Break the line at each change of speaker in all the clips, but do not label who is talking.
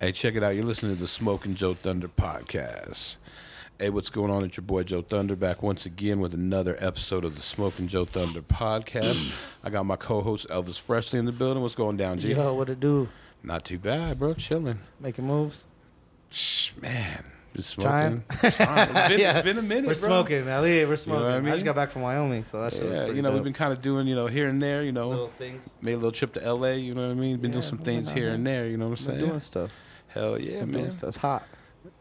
Hey, check it out. You're listening to the Smoking Joe Thunder podcast. Hey, what's going on? It's your boy Joe Thunder back once again with another episode of the Smoking Joe Thunder podcast. I got my co-host Elvis Freshly in the building. What's going down, G?
Yo, what it do?
Not too bad, bro. Chilling.
Making moves?
Shh, man, been
Trying?
smoking. Trying. It's been,
Yeah.
it's been a minute,
We're
bro.
smoking, Ali. We're smoking.
what I
I,
mean?
just got back from Wyoming, so that shit was
Yeah, you know, we've been kind of doing, you know, here and there, you know,
little things.
made a little trip to LA, you know what I mean? Been doing some things here and there, you know what I'm
Been
saying?
doing stuff.
Hell yeah, man.
doing stuff. It's hot.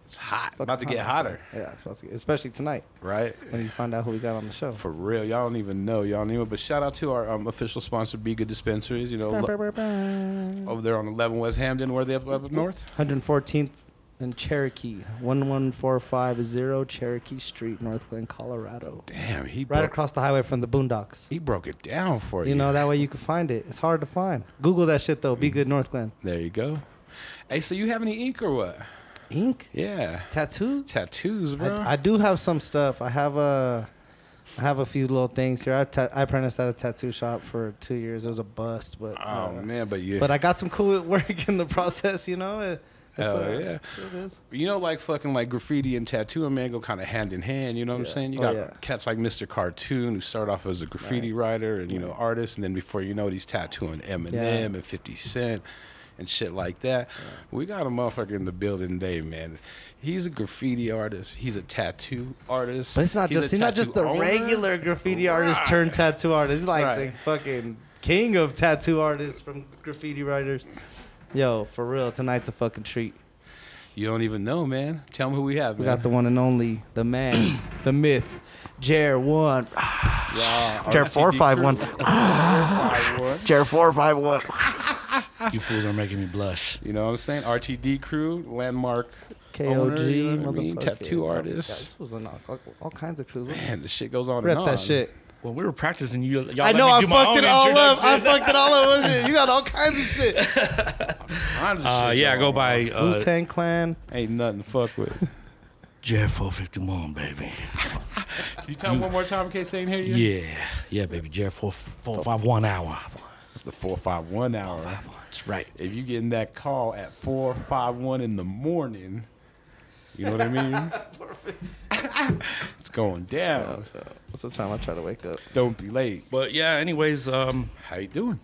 It's hot.
Fucking
About to get hotter.
Yeah, it's about to get, especially tonight
right?
when you find out who we got on the show.
For real, y'all don't even know, y'all don't even. But shout out to our um, official sponsor, Be Good Dispensaries. You know, lo- over there on 11 West Hampden, where they up up north.
114th and Cherokee, 11450 Cherokee Street, Northglenn, Colorado.
Damn, he
Right
broke,
across the highway from the Boondocks.
he broke it down for you.
You know, that way you can find it. It's hard to find. Google that shit, though. Be good, Northglenn.
There you go. Hey, so you have any ink or what?
Ink?
Yeah,
Tattoo?
tattoos, bro.
I, I do have some stuff. I have a, I have a few little things here. I, ta- I apprenticed at a tattoo shop for two years. It was a bust, but
oh
uh,
man, but you,
but I got some cool work in the process. You know, It-
Hell
uh,
yeah.
it's what it is.
you know, like fucking like graffiti and tattooing, man, go kind of hand in hand. You know what I'm
Yeah.
saying? You
Oh,
got
yeah.
cats like Mr. Cartoon who start off as a graffiti writer and you know artist, and then before you know it, he's tattooing Eminem
Yeah.
and 50 Cent and shit like that. We got a motherfucker in the building today, man. He's a graffiti artist. He's a tattoo artist.
But it's not
He's
just he's not just the
owner.
regular graffiti artist
Right.
turned tattoo artist. He's like
Right.
the fucking king of tattoo artists from graffiti writers. Yo, for real, tonight's a fucking treat.
You don't even know, man. Tell him who we have,
We
man.
got the one and only, the man, the myth, Jer One,
Raw
Jer four five one,
crew. 451.
Jer four five one.
You fools are making me blush.
You know what I'm saying? RTD crew, landmark
KOG,
owner, you know what I mean? Tattoo
Yeah,
artist.
this was an, all, all kinds of crews.
Man, the shit goes on
Rep
and on.
that shit.
When we were practicing, you y'all
I
let
know
me
I
do my
fucked it all up. I fucked it all up. wasn't it? You got all kinds of shit.
Tons of
Uh,
shit
yeah, I go
on.
by
Wu
uh,
Tang Clan.
Ain't nothing to fuck with.
Jeff 451, baby.
Can you tell him one more time in case they ain't hear you?
Yeah, yeah, baby. Jeff 451 hour.
It's the 451 hour.
That's right.
If you getting that call at 451 in the morning, you know what I mean? it's going down.
What's the time I try to wake up?
Don't be late.
But yeah, anyways, um,
How you doing?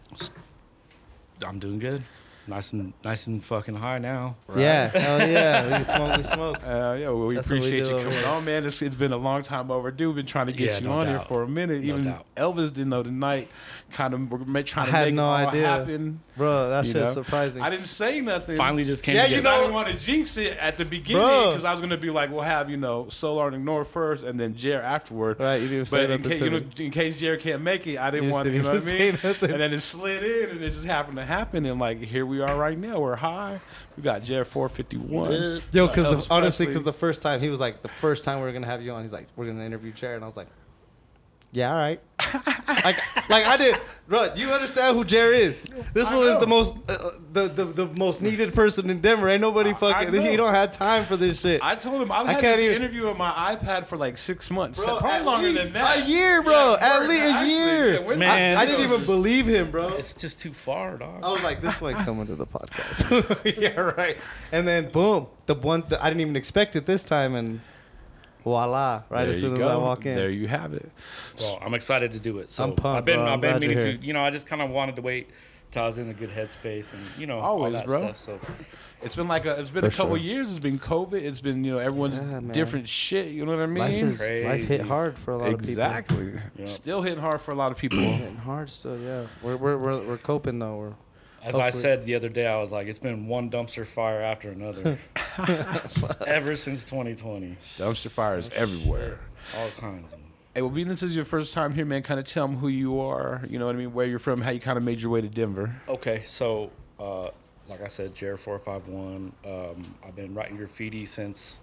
I'm doing good. Nice and nice and fucking high now.
Yeah, hell yeah. We smoke, we smoke.
Uh, yeah, well, we
That's what we
appreciate you coming on, man. It's, it's been a long time overdue. Been trying to get
Yeah,
you
no
on here for a minute.
No
Even
doubt.
Elvis didn't know tonight. Kind of we're trying to
I had
make
no
it all
idea.
happen.
Bro, that
You
shit's
know?
surprising.
I didn't say nothing.
Finally, just came
Yeah,
together.
you know-
I didn't want to jinx it at the beginning because I was gonna be like, we'll have you know Solar and Ignore first, and then Jer afterward.
Right, you didn't say
But in,
nothing
case,
to
you know, in case Jer can't make it, I didn't
You
want to.
didn't
You know what I mean?
nothing.
And then it slid in, and it just happened to happen. And like here we are right now. We're high. We got Jer four fifty one.
Yo, because honestly, because the first time he was like, the first time we were gonna have you on, he's like, we're gonna interview Jared, and I was like, yeah, all right. like, like I did, bro. Do you understand who Jared is? This
I
one is
know.
the most, uh, the, the the most needed person in Denver. Ain't nobody fucking.
know.
He don't have time for this shit.
I told him I've
I
had
can't
this
even-
interview on my iPad for like six months,
Bro,
probably longer
least
than that.
a year, bro.
Yeah,
At least a
actually,
year.
yeah,
Man,
I, I didn't
this
even believe him, bro.
It's just too far, dog.
I was like, this one coming to the podcast. yeah, right. And then boom, the one that I didn't even expect it this time, and voila! Right
There
as soon as I walk in.
there you have it.
Well, I'm excited to do it. So
I'm pumped,
I've been,
bro. I'm
I've been meaning
you're
to. You know, I just kind of wanted to wait till I was in a good headspace, and you know,
Always,
all that
bro.
stuff. So
It's been like a, it's been
For
a couple
sure.
years. It's been COVID. It's been you know everyone's
Yeah,
different shit. You know what I mean?
life, is, life hit hard for a lot of people.
exactly.
Yeah.
Still hitting hard for a lot of people.
of people. Hitting hard still, yeah. We're we're we're, we're coping though. We're
As I said the other day, I was like, it's been one dumpster fire after another ever since 2020.
Dumpster fires everywhere.
All kinds of them.
Hey, well, being this is your first time here, man, kind of tell them who you are. You know what I mean? Where you're from? How you kind of made your way to Denver?
Okay, so uh, like I said, Jared four five one. Um, I've been writing graffiti since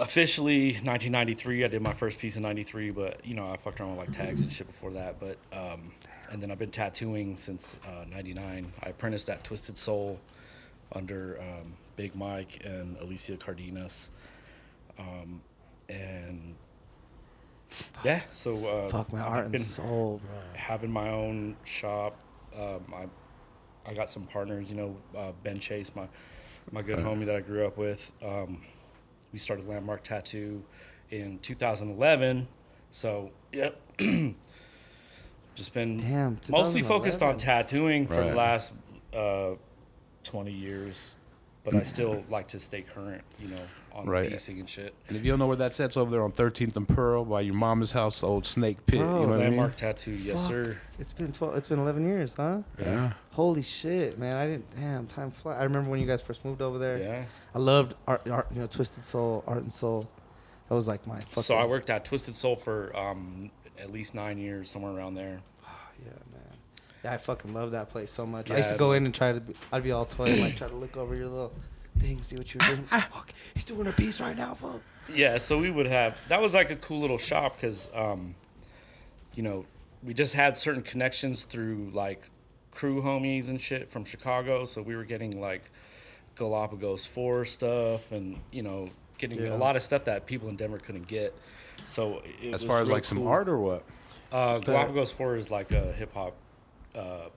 officially 1993. I did my first piece in '93, but you know I fucked around with like tags and shit before that. But um, and then I've been tattooing since '99. I apprenticed at Twisted Soul under um, Big Mike and Alicia Cardenas. Um, and yeah, so uh,
fuck my
I've
heart and soul, bro.
having my own shop. Um, I I got some partners. You know, uh, Ben Chase, my my good homie that I grew up with. Um, we started Landmark Tattoo in 2011. So, yep. Just been
Damn,
mostly focused on tattooing for
Right.
the last uh, 20 years, but I still like to stay current, you know, on
Right.
piecing and shit.
And if you don't know where that's at, it's over there on 13th and Pearl by your mama's house, old Snake Pit.
Bro,
you know what I mean?
Landmark Tattoo, yes,
Fuck.
sir.
It's been twelve. It's been eleven years, huh?
Yeah.
Holy shit, man! I didn't. Damn, time flies. I remember when you guys first moved over there.
Yeah.
I loved art, art, you know, Twisted Soul, Art and Soul. That was like my. Fucking,
So I worked at Twisted Soul for um, at least nine years, somewhere around there.
Oh, yeah, man. Yeah, I fucking love that place so much. I used to go in and try to. Be, I'd be all toy and like try to look over your little thing, see what you're doing. Fuck, he's doing a piece right now, fuck.
Yeah, so we would have that was like a cool little shop because, um, you know, we just had certain connections through like crew homies and shit from Chicago. So we were getting like Galapagos Four stuff and you know getting
Yeah.
a lot of stuff that people in Denver couldn't get. So it
As
was
far as
real
like some art or what?
uh, Galapagos Four is like a hip hop uh,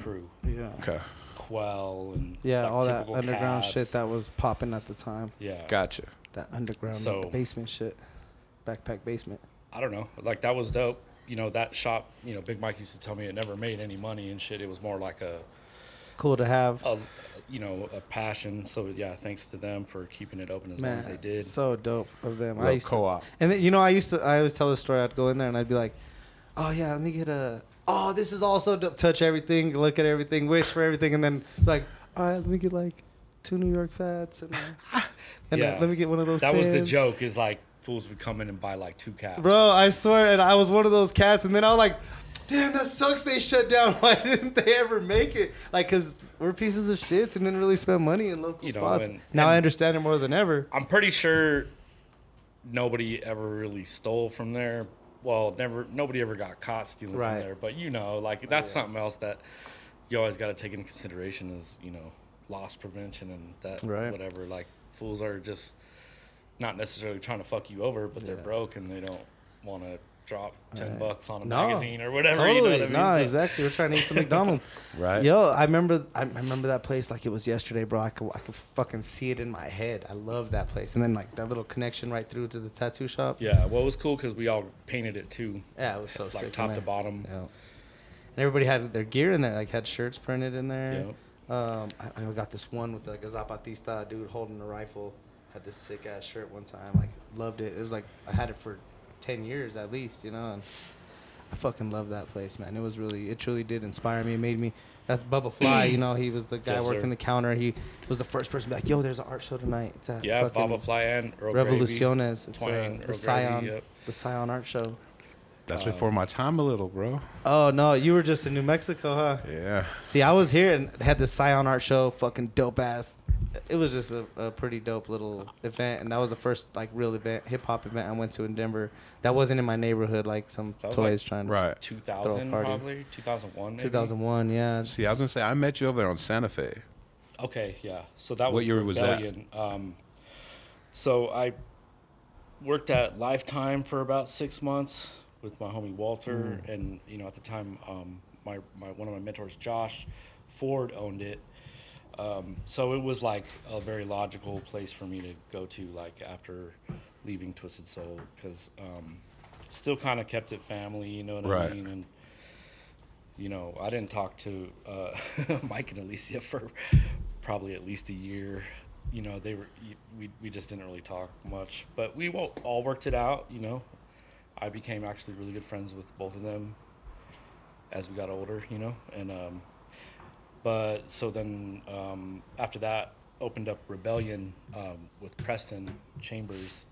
crew,
Yeah.
Okay.
Qwel and
Yeah,
like
all that underground
cats.
shit that was popping at the time.
yeah,
Gotcha.
That underground
So-
basement shit, backpack basement.
I don't know. Like that was dope. You know, that shop, you know, Big Mike used to tell me it never made any money and shit. It was more like a,
Cool to have.
a you know, a passion. So yeah, thanks to them for keeping it open as long as they did.
so dope of them. I
Real
used
co-op.
And then, you know, I used to, I always tell the story. I'd go in there and I'd be like, "Oh yeah, let me get a. Oh, this is also dope. Touch everything, look at everything, wish for everything, and then like, all right, let me get like two New York Fats and, uh, and uh,
Yeah.
let me get one of those.
that was the joke. Is like fools would come in and buy like two caps.
Bro, I swear, and I was one of those cats, and then I was like, "Damn, that sucks. They shut down. Why didn't they ever make it? Like, cause we're pieces of shits and didn't really spend money in local
You know,
spots.
and-
now
and-
I understand it more than ever.
I'm pretty sure nobody ever really stole from there. Well, never. Nobody ever got caught stealing
Right.
from there. But you know, like that's something else that you always got to take into consideration is you know loss prevention and that
Right.
whatever. Like fools are just not necessarily trying to fuck you over, but they're broke and they don't want to drop ten
Right.
bucks on a
No.
magazine or whatever.
Totally,
You know what I mean?
nah,
So-
exactly. We're trying to eat some McDonald's.
Right.
Yo, I remember, I remember that place like it was yesterday, bro. I could, I could fucking see it in my head. I love that place. And then like that little connection right through to the tattoo shop.
Yeah, well, it was cool because we all painted it too,
Yeah, it was so
like
sick.
top
man.
to bottom.
Yeah. And everybody had their gear in there, like had shirts printed in there.
Yeah.
Um, I, I got this one with like a Zapatista dude holding a rifle. Had this sick ass shirt one time. Like loved it. It was like I had it for ten years at least, you know. And I fucking love that place, man. It was really, it truly did inspire me. It made me. That's Bubba Fly. You know, he was the guy
Yes, sir.
working the counter. He was the first person to be like, "Yo, there's an art show tonight." It's at
Yeah, Baba Fly and Earl Gravy.
Revoluciones. It's
Twang,
uh,
Earl
the
Gravy,
Scion,
yep.
the Scion Art Show.
That's
Uh,
before my time a little, bro.
Oh no, you were just in New Mexico, huh?
Yeah.
See, I was here and had the Scion Art Show, fucking dope ass. It was just a, a pretty dope little event, and that was the first like real event, hip hop event I went to in Denver. That wasn't in my neighborhood, like some
That was
toys
like-
trying to.
Right.
2000 probably two thousand
one. Two thousand one, yeah.
See, I was gonna say I met you over there on Santa Fe.
okay yeah so that was
What year was that?
um so i worked at lifetime for about six months with my homie walter
Mm.
and you know at the time um my, my one of my mentors josh ford owned it um, so it was like a very logical place for me to go to like after leaving twisted soul because um, still kind of kept it family you know what
Right.
i mean and you know, I didn't talk to uh, Mike and Alicia for probably at least a year. You know, they were we we just didn't really talk much, but we all all worked it out. You know, I became actually really good friends with both of them as we got older. You know, and um, but so then um, after that opened up Rebellion um, with Preston Chambers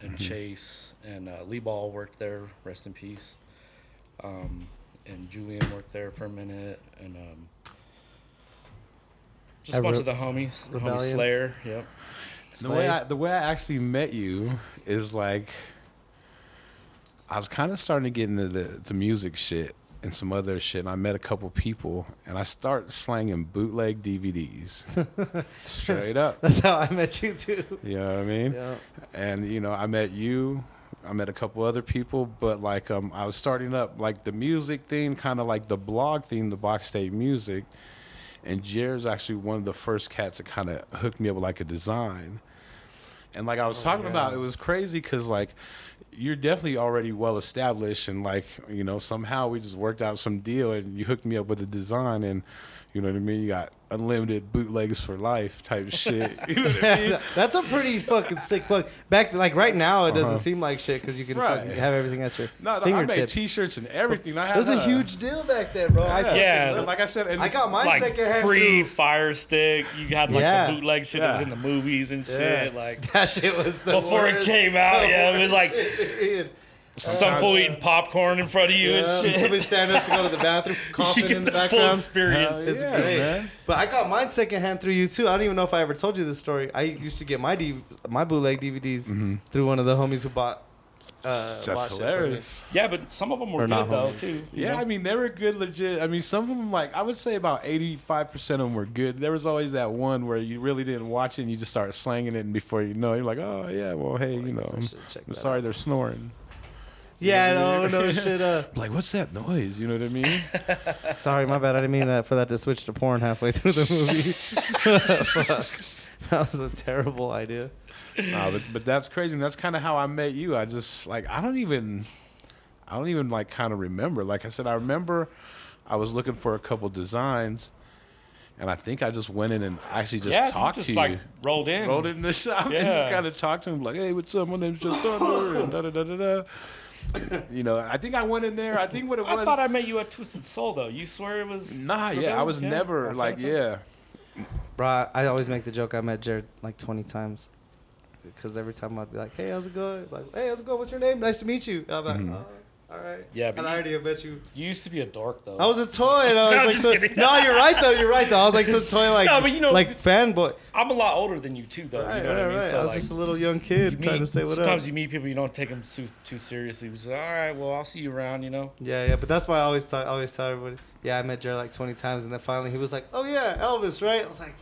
and Chase and uh, Lee Ball worked there. Rest in peace um, and Julian worked there for a minute, and um, just
At
a bunch
Re-
of the homies, the homie Slayer, yep.
The way I the way I actually met you is like I was kind of starting to get into the, the music shit and some other shit. And I met a couple people, and I start slanging bootleg DVDs, straight up.
That's how I met you too.
You know what I mean?
Yeah.
And you know, I met you. I met a couple other people, but like um, I was starting up like the music thing, kind of like the blog thing, the Box State Music, and Jared's actually one of the first cats that kind of hooked me up with like a design. And like I was talking about, it was crazy because like you're definitely already well established, and like you know somehow we just worked out some deal, and you hooked me up with a design, and you know what I mean. You got unlimited bootlegs for life type shit. You know what I mean?
That's a pretty fucking sick plug. Back like right now, it doesn't
Uh-huh.
seem like shit because you can
Right.
fucking have everything at your
No, no, I made. T-shirts and everything. I had
it was a
uh,
huge deal back then, bro. I
Yeah.
Like I said, and
I got mine
like
secondhand
free
through-
Fire Stick. You had like
Yeah.
the bootleg shit that was in the movies and shit.
Yeah.
Like
That shit was the
before it came out, yeah, it was like
Period.
Some fool eating popcorn in front of you
Yeah,
and shit.
somebody stand up to go to the bathroom,
you
coughing
get
in
the,
the
full
background.
experience.
It's
Yeah,
great.
man.
But I got mine secondhand through you too. I don't even know if I ever told you this story. I used to get my D- my bootleg DVDs through one of the homies who bought. Uh,
Mm-hmm. That's
shit from me.
hilarious.
Yeah, but some of them were
Or not
good though
homies.
too. you
Yeah,
know?
I mean they were good, legit. I mean some of them, like I would say, about eighty-five percent of them were good. There was always that one where you really didn't watch it, and you just started slanging it, and before you know, it, you're like, oh yeah, well hey, you know,
I
I'm,
check
I'm
that
sorry they're snoring.
Yeah, no, no shit. Uh,
Like what's that noise? You know what I mean?
sorry, my bad. I didn't mean that for that to switch to porn halfway through the movie. Fuck, that was a terrible idea.
Nah, but but that's crazy. And that's kind of how I met you. I just like I don't even, I don't even like kind of remember. Like I said, I remember I was looking for a couple designs, and I think I just went in and actually just
yeah,
talked
just
to
like
you.
rolled in.
Rolled in the shop and just kind of talked to him like, "Hey, what's up? My name's Just Thunder." and da da da da da. You know, I think I went in there. I think what it was.
I thought I met you at Twisted Soul though. You swear it was?
Nah, yeah, I was
Yeah?
never
That's
like,
what I thought.
yeah.
Bro, I I always make the joke I met Jared like 20 times. Because every time I'd be like, hey, how's it going? Like, hey, how's it going? What's your name? Nice to meet you. And I'm like,
Mhm.
oh, all right.
Yeah, but
And I
you-
already met you.
You used to be a dork though.
I was a toy. And I was
No,
like,
just
so- no, you're right, though. You're right, though. I was like some toy, like,
No, but you know-
like fanboy.
I'm a lot older than you too, though.
Right,
you know what I mean?
right.
So
I was
like,
just a little young
you
kid
meet,
trying to say what
sometimes
up.
you meet people you don't take them too, too seriously. You say, all right, well, I'll see you around. You know.
Yeah, yeah, but that's why I always thought, I always tell everybody, yeah, I met Jared like 20 times, and then finally he was like, oh yeah, Elvis, right? I was like,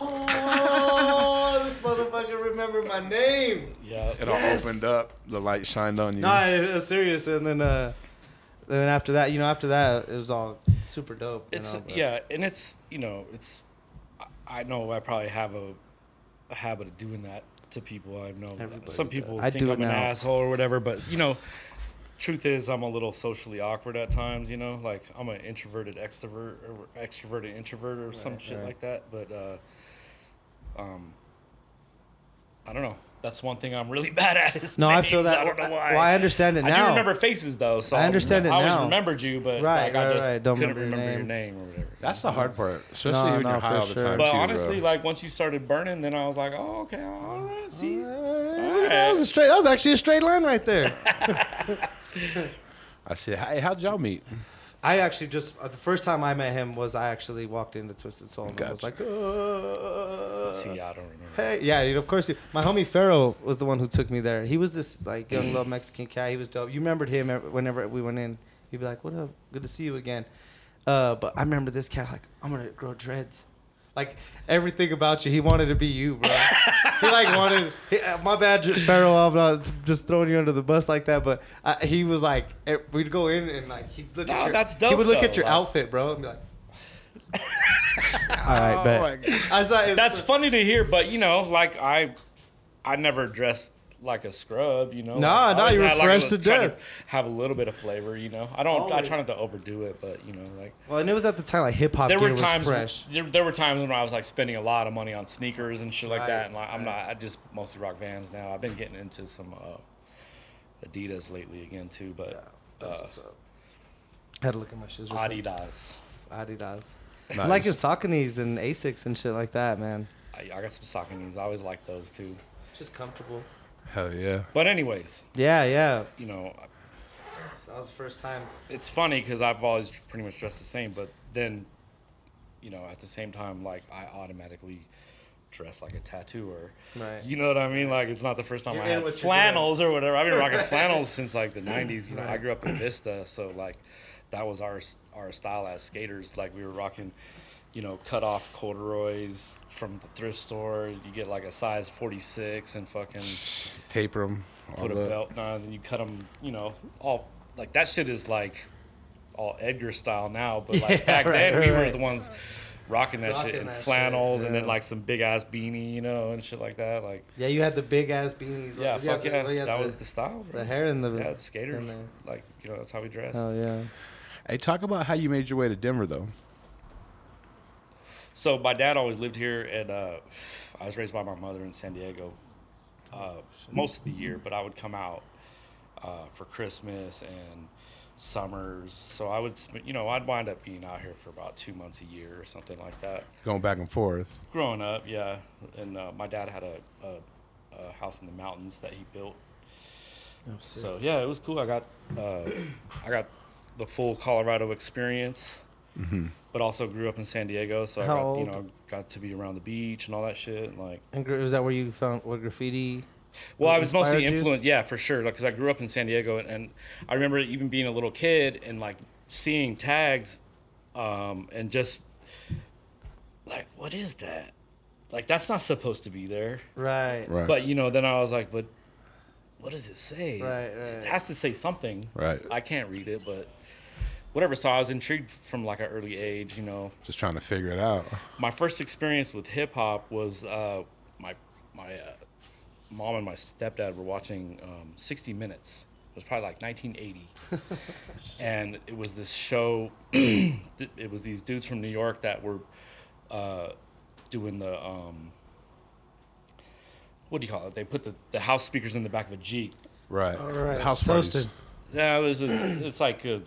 oh, this motherfucker remembered my name.
Yeah.
It all opened up. The light shined on you.
No, it was serious, and then, uh, and then after that, you know, after that, it was all super dope. you
It's
know,
yeah, and it's you know it's. I- I know I probably have a, a habit of doing that to people. I know
Everybody
some
does.
people
I
think
do
I'm an
now.
asshole or whatever, but you know, truth is I'm a little socially awkward at times. You know, like I'm an introverted extrovert or extroverted introvert or some
Right,
shit
right.
like that. But uh, um, I don't know. That's one thing I'm really bad at. Is
No, I feel that.
I don't know why.
Well, I understand it now.
I
now.
do remember faces though, so
I understand it now.
I always
now.
remembered you, but
Right,
like,
right,
I just
right. Don't
couldn't
remember your
remember your name or whatever.
That's the hard part, especially
No,
when
no,
you're high all the
sure.
time.
But
too,
honestly,
bro.
like once you started burning, then I was like, oh, okay, all right, see.
Uh, that was a straight. That was actually a straight line right there.
I said, "Hey, how'd y'all meet?"
I actually just uh, the first time I met him was I actually walked into Twisted Soul and I was like, uh,
see, I don't remember.
hey, yeah, you know, of course. You, my homie Pharaoh was the one who took me there. He was this like young little Mexican cat. He was dope. You remembered him whenever we went in. He'd be like, "What up? Good to see you again." Uh, but I remember this cat like, "I'm gonna grow dreads." Like everything about you, he wanted to be you, bro. he like wanted. He, uh, my bad, J- Pharaoh. I'm not just throwing you under the bus like that, but uh, he was like, eh, we'd go in and like he'd look
No,
at your.
that's dope.
He would look
though,
at your
like-
outfit, bro, and be like, "All right,
Oh
bet."
my God.
I was like,
That's funny to hear, but you know, like I, I never dressed like a scrub. You know,
Nah, nah, you were
had, like,
fresh
little-
to
try
death.
have a little bit of flavor. You know, I don't. I try not to overdo it, but you know, like
Well, and it was at the time like hip hop
there
gear
were
was
times.
fresh.
There, there were times when I was like spending a lot of money on sneakers and shit like
Right,
that, and like, I'm not. I just mostly rock Vans now. I've been getting into some uh, Adidas lately again too, but
That's
uh,
what's up. Had to look at my shoes. real quick.
Adidas.
Adidas.
Nice.
I like in Sauconys and Asics and shit like that, man.
I, I got some Sauconys. I always like those too.
Just comfortable.
Hell yeah.
But anyways,
Yeah, yeah.
you know,
That was the first time.
it's funny because I've always pretty much dressed the same, but then, you know, at the same time, like I automatically dress like a tattooer.
Right.
You know what I mean? Like it's not the first time
You're
I
in
had
what you're
flannels or whatever. I've been rocking flannels since like the '90s. You know, I grew up in Vista, so like that was our our style as skaters. Like we were rocking. You know, cut off corduroys from the thrift store. You get like a size 46 and fucking
Taper them.
put a belt on, and then you cut them, you know, all like that shit is like all Edgar style now, but like
Yeah,
back
right,
then we
right,
were the ones rocking that
Rocking
shit in
that shit,
flannels and then like some big ass beanie, you know, and shit like that. Like,
Yeah, you had the big ass beanies.
yeah,
You
fuck yeah,
oh, the-
that
the,
was the style. Bro.
the hair and the
yeah, the skaters, like you know, that's how we dressed.
Oh yeah.
Hey, talk about how you made your way to Denver, though.
So my dad always lived here, and uh, I was raised by my mother in San Diego uh, most of the year. But I would come out uh, for Christmas and summers. So I would, you know, I'd wind up being out here for about two months a year or something like that.
Going back and forth.
Growing up, yeah, and uh, my dad had a, a, a house in the mountains that he built. So yeah, it was cool. I got uh, I got the full Colorado experience, but also grew up in San Diego, so I got you
old?
know got to be around the beach and all that shit. And like,
And gra- was that where you found what graffiti?
well, I was mostly
inspired you?
influenced, yeah, for sure, because I grew up in San Diego, and, and I remember even being a little kid and like seeing tags, um, and just like, what is that? Like that's not supposed to be there.
Right.
Right.
But you know, then I was like, but what does it say?
Right,
It has to say something.
Right.
I can't read it, but whatever. So I was intrigued from like an early age. You know,
Just trying to figure it out.
my first experience with hip hop was uh, my my uh, mom and my stepdad were watching um, 60 Minutes. It was probably like 1980, and it was this show. it was these dudes from New York that were uh, doing the um, what do you call it? They put the, the house speakers in the back of a Jeep.
Right.
All right.
House
Toasted.
parties.
Yeah, it was. A, it's like a,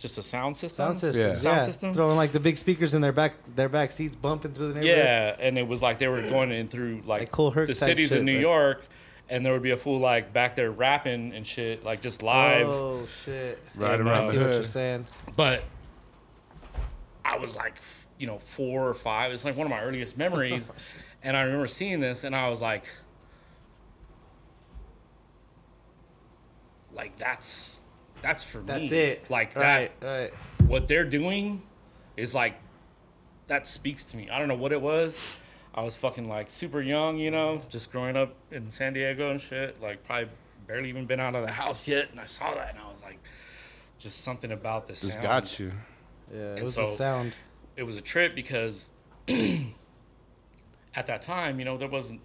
just a sound system.
Sound system.
Yeah.
Yeah.
Sound system?
Throwing like the big speakers in their back their back seats bumping through the neighborhood.
Yeah, and it was like they were going in through like,
Like Kool Herc
the cities
shit,
in New
right?
York, and there would be a fool like back there rapping and shit, like just live.
Oh shit.
Right
And,
around
I see what you're saying.
But I was like, you know, four or five. It's like one of my earliest memories, oh, and I remember seeing this, and I was like, like that's that's for me.
That's it.
Like
right,
that
right.
what they're doing is like that speaks to me. I don't know what it was. I was fucking like super young, you know, just growing up in San Diego and shit. Like probably barely even been out of the house yet, and I saw that and I was like, just something about this.
Just
sound.
got you.
Yeah, it
And
was
so-
the sound.
It was a trip because at that time, you know, there wasn't.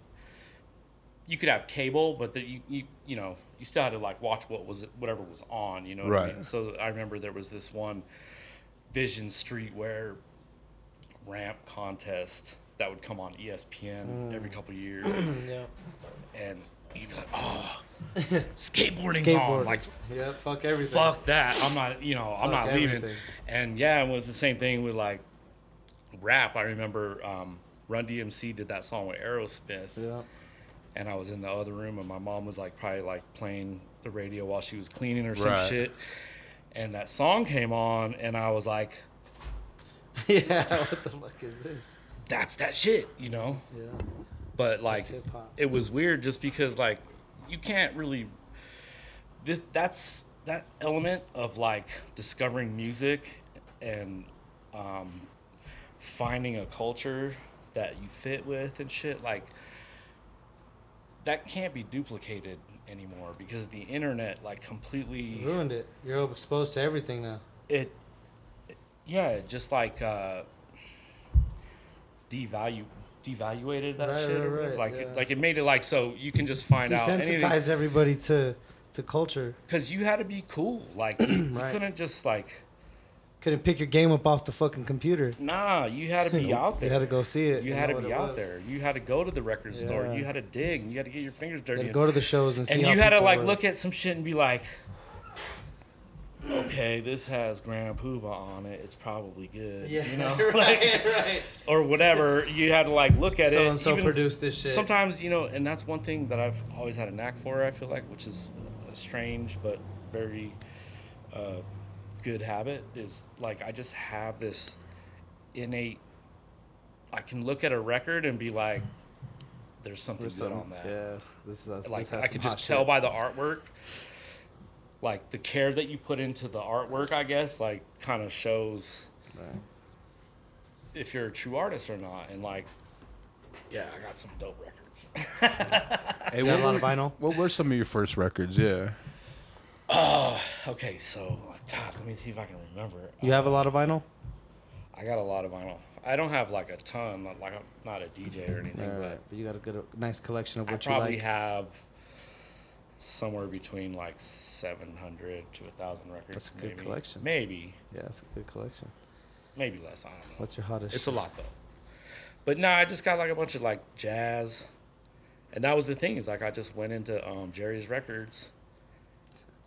You could have cable, but the, you, you you know you still had to like watch what was whatever was on. You know, what I
Right.
mean? So I remember there was this one Vision Streetwear ramp contest that would come on ESPN every couple of years,
yeah.
and you'd be like, "Oh, skateboarding's on!" Like,
yeah, fuck everything.
fuck that. I'm not, you know, I'm
Fuck
not leaving.
everything.
And yeah, it was the same thing with like rap. I remember um, Run DMC did that song with Aerosmith,
Yeah.
And I was in the other room, and my mom was like probably like playing the radio while she was cleaning or some
Right.
shit. And that song came on, and I was like,
yeah. What the fuck is this?
"That's that shit," you know.
Yeah.
But like, it was weird just because like you can't really this that's that element of like discovering music and um, finding a culture that you fit with and shit like that can't be duplicated anymore because the internet like completely
Ruined it. You're exposed to everything now.
it yeah it just like uh devalue devaluated that
Right,
shit or
right, right,
like
yeah.
it, like it made it like so you can just find out anything
Desensitized everybody to to culture.
because you had to be cool like you
Right.
couldn't just like
Couldn't pick your game up off the fucking computer.
nah you had to be out there
You had to go see it.
you
and
had to be out
was.
there you had to go to the record store you had to dig and you had to get your fingers
You
dirty
had to go to the shows and see
and you had to like
were.
look at some shit and be like okay this has Grand Puba on it it's probably good
Yeah,
you know
right, right.
or whatever you had to like look at it
So and so produced this shit.
sometimes you know and that's one thing that i've always had a knack for i feel like which is strange but very uh, good habit is like i just have this innate i can look at a record and be like there's something
There's
good
some-
on that
Yes, this is
like
this
i
some
could just tell
shit.
by the artwork like the care that you put into the artwork i guess like kind of shows
Right.
if you're a true artist or not. And like, yeah, I got some dope records.
Hey,
You got a lot of vinyl.
what were some of your first records? Yeah.
Okay, so God, let me see if I can remember.
You have a lot of vinyl.
I got a lot of vinyl. I don't have like a ton. Like I'm not a DJ or anything,
Right,
but.
But you got a good, a nice collection of
I
what you.
I probably
like.
have somewhere between like 700 to a thousand records.
That's a good
maybe.
collection.
Maybe,
yeah, that's a good collection.
maybe less. I don't know.
What's your hottest?
It's a lot though. But no, I just got like a bunch of like jazz, and that was the thing is like I just went into um, Jerry's Records,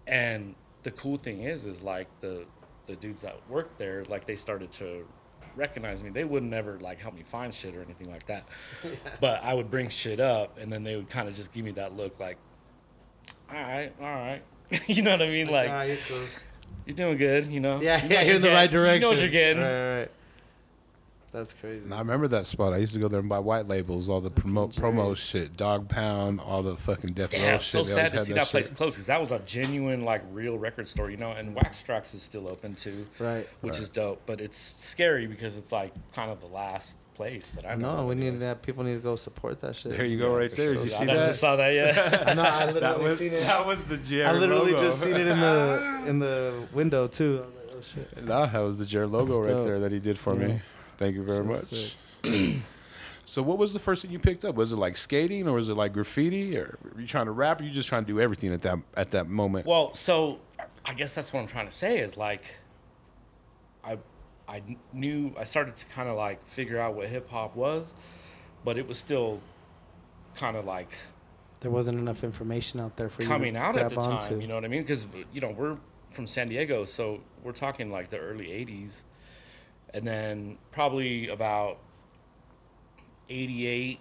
and the cool thing is is like the the dudes that worked there like they started to recognize me. They would never like help me find shit or anything like that, but I would bring shit up, and then they would kind of just give me that look like, all right, all right. you know what I mean? Like
you're
you're doing good. You know?
Yeah,
You know
yeah, you're in the right direction.
You know what you're getting.
Right, right. That's crazy.
And I remember that spot. I used to go there and buy white labels, all the promo promo shit, Dogg Pound, all the fucking Death
Yeah,
Row
it's
shit.
so
They
sad to see that place
shit.
close because that was a genuine, like, real record store, you know. And Wax Trax is still open too,
Right.
which
Right.
is dope. But it's scary because it's like kind of the last place that I
I
know.
know. We need
anyways.
that. People need to go support that shit.
There you go, right there.
sure.
Did you see that?
I just saw that. Yeah.
I know. I literally
That was
seen it.
that was the Jerry
I literally
logo.
just seen it in the in the window too. I was like, oh shit.
Nah, that was the Jared logo
That's
right
dope.
there that he did for
Yeah.
me. Thank you very
So
much. so, what was the first thing you picked up? Was it like skating, or was it like graffiti, or were you trying to rap? Or you just trying to do everything at that at that moment?
well, so I guess that's what I'm trying to say is like, I I knew I started to kind of like figure out what hip hop was, but it was still kind of like
There wasn't enough information out there for
coming
you to
out at
grab
the time.
onto.
You know what I mean? Because you know we're from San Diego, so we're talking like the early '80s, and then probably about '88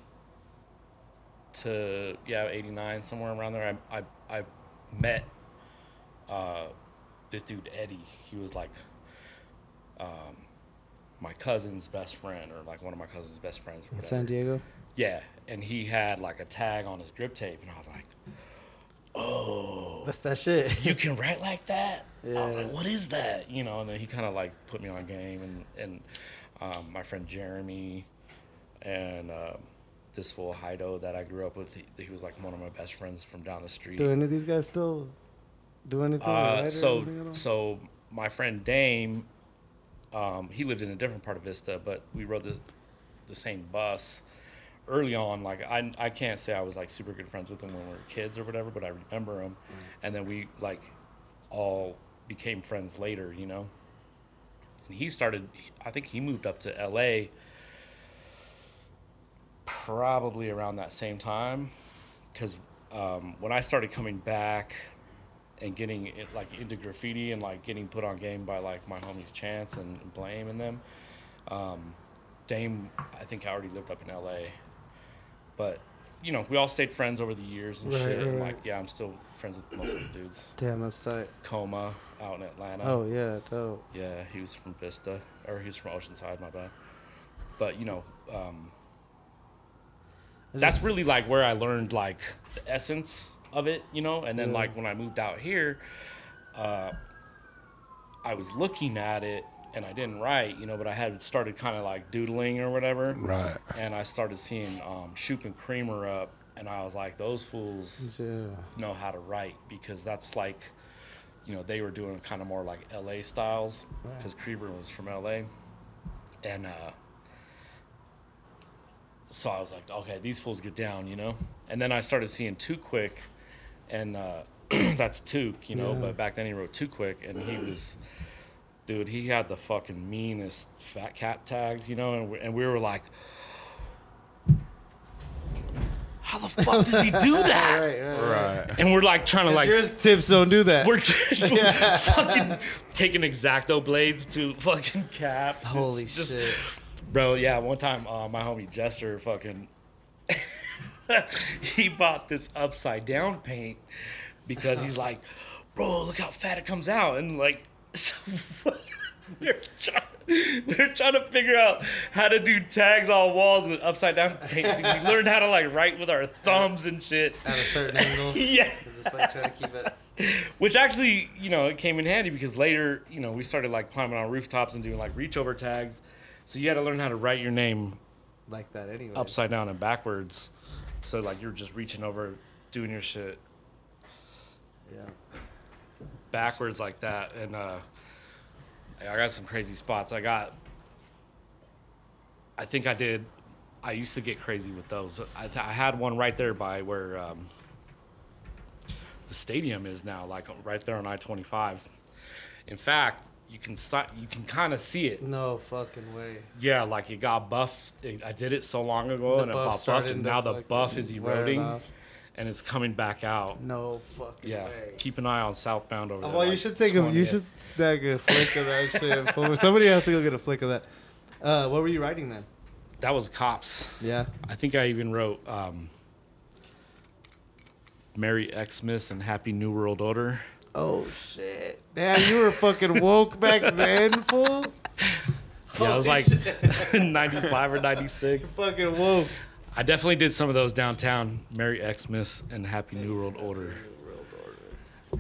to yeah '89, somewhere around there. I I, I met uh, this dude Eddie. He was like um, my cousin's best friend, or like one of my cousin's best friends. Or
in. San Diego.
Yeah, and he had like a tag on his grip tape, and I was like, "Oh,
That's that shit.
you can write like that?" I was like, "What is that?" You know, and then he kind of like put me on game, and and um, my friend Jeremy and um this fool Hido that I grew up with, he, he was like one of my best friends from down the street.
do any of these guys still do anything?
Uh, so
anything
so my friend Dame, um, he lived in a different part of Vista, but we rode the the same bus early on. Like I I can't say I was like super good friends with them when we were kids or whatever, but I remember him, and then we like all became friends later, you know. And he started. I think he moved up to L.A. Probably around that same time, because um, when I started coming back and getting it, like into graffiti and like getting put on game by like my homies Chance and Blame and them. Um, Dame, I think I already lived up in LA, but you know we all stayed friends over the years and
Right,
shit. and
right,
like yeah, I'm still friends with most of those dudes.
Damn, that's tight.
Coma out in Atlanta.
Oh yeah, dope.
Yeah, he was from Vista, or he was from Oceanside, my bad. But you know, um,
I
that's
just-
really like where I learned like the essence of it, you know. And then
Yeah.
like when I moved out here, uh, I was looking at it and I didn't write, you know, but I had started kind of like doodling or whatever,
Right.
and I started seeing um, Shoop and Creamer up, and I was like, those fools
Yeah.
know how to write because that's like, you know, they were doing kind of more like LA styles because Creeper was from LA, and uh, so I was like, okay, these fools get down, you know. And then I started seeing Too Quick, and uh, that's Took, you know.
Yeah.
But back then he wrote Too Quick, and he was, dude, he had the fucking meanest fat cat tags, you know. And we, and we were like. How the fuck does he do that?
Right, right, right.
Right.
And we're like trying to like
Yours tips don't do that.
we're fucking taking exacto blades to fucking cap.
Holy
Just-
shit.
Bro, yeah, one time uh, my homie Jester fucking he bought this upside down paint because he's like, bro, look how fat it comes out. And like so we're trying we're trying to figure out how to do tags on walls with upside down paint. We learned how to like write with our thumbs and shit.
At a certain angle.
Yeah.
Just like try to keep it.
Which actually, you know, it came in handy because later, you know, we started like climbing on rooftops and doing like reach over tags. So you had to learn how to write your name
like that anyway.
upside down and backwards. So like you're just reaching over, doing your shit
Yeah.
Backwards like that. And uh, I got some crazy spots. I got, I think I did. I used to get crazy with those. I, th- I had one right there by where um, the stadium is now, like right there on I twenty five. In fact, you can start, you can kind of see it.
No fucking way.
Yeah, like it got buffed. It, I did it so long ago,
The
and it got buffed, and now the buff is eroding. And it's coming back out.
No fucking
Yeah,
way.
keep an eye on southbound over there.
Well, you should take a. You should snag a flick of that shit. Somebody has to go get a flick of that. Uh, what were you writing then?
That was cops.
Yeah.
I think I even wrote um, Merry Xmas and Happy New World Order.
Oh shit! Damn, you were fucking woke back then, fool.
Yeah, I was like 95 or 96.
Fucking woke.
I definitely did some of those downtown. Merry Xmas and Happy New World Order.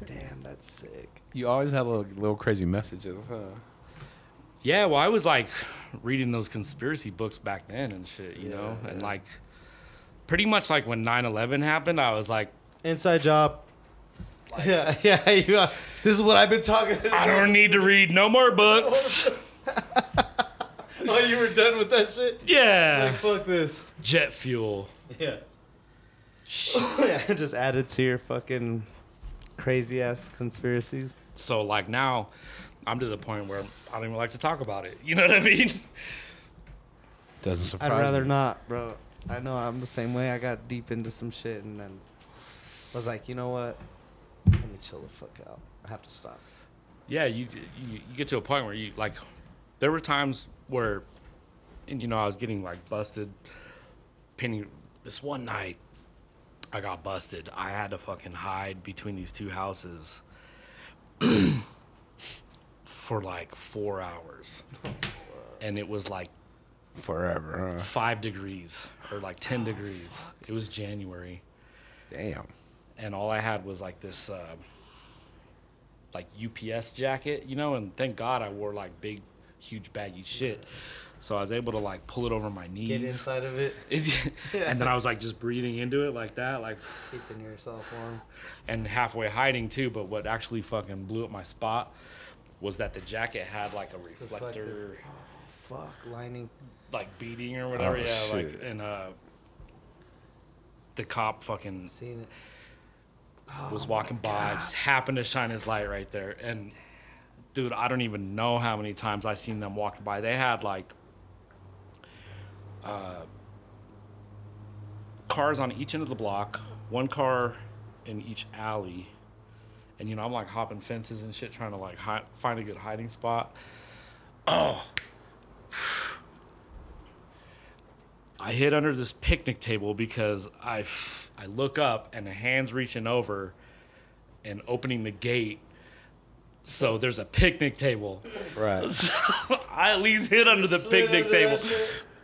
Damn, that's sick.
You always have little, little crazy messages, huh?
Yeah, well, I was like reading those conspiracy books back then and shit, you know?
Yeah,
And
yeah.
like, pretty much like when 9 11 happened, I was like,
Inside job. yeah, yeah. You, uh, this is what I've been talking. About.
I don't need to read no more books.
oh, you were done with that shit.
Yeah.
Like fuck this.
Jet fuel.
Yeah. yeah. Just added to your fucking crazy ass conspiracies.
So like now, I'm to the point where I don't even like to talk about it. You know what I mean?
Doesn't surprise
I'd rather
me.
not, bro. I know I'm the same way. I got deep into some shit and then I was like, you know what? Let me chill the fuck out. I have to stop.
Yeah, you, you you get to a point where you like, there were times where, and you know I was getting like busted. Penny, this one night, I got busted. I had to fucking hide between these two houses for like four hours, and it was like
forever, huh?
five degrees or like ten degrees. It was January.
Damn.
and all I had was like this, uh, like UPS jacket, you know. And thank God I wore like big, huge baggy shit, so I was able to like pull it over my knees.
Get inside of it,
and then I was like just breathing into it like that, like,
keeping yourself warm.
and halfway hiding too. But what actually fucking blew up my spot was that the jacket had like a reflector,
Reflector. Fuck, lining.
like beading or whatever.
Oh,
yeah, like and uh, the cop fucking
Seen it.
was
Oh
walking by,
God.
just happened to shine his light right there. And dude, I don't even know how many times I seen them walking by. They had like uh, cars on each end of the block, one car in each alley. And you know, I'm like hopping fences and shit, trying to like hi- find a good hiding spot. Oh, I hid under this picnic table because I, f- I look up and a hand's reaching over and opening the gate. So there's a picnic table.
Right.
So I at least hid under the
Slid
picnic
under
table.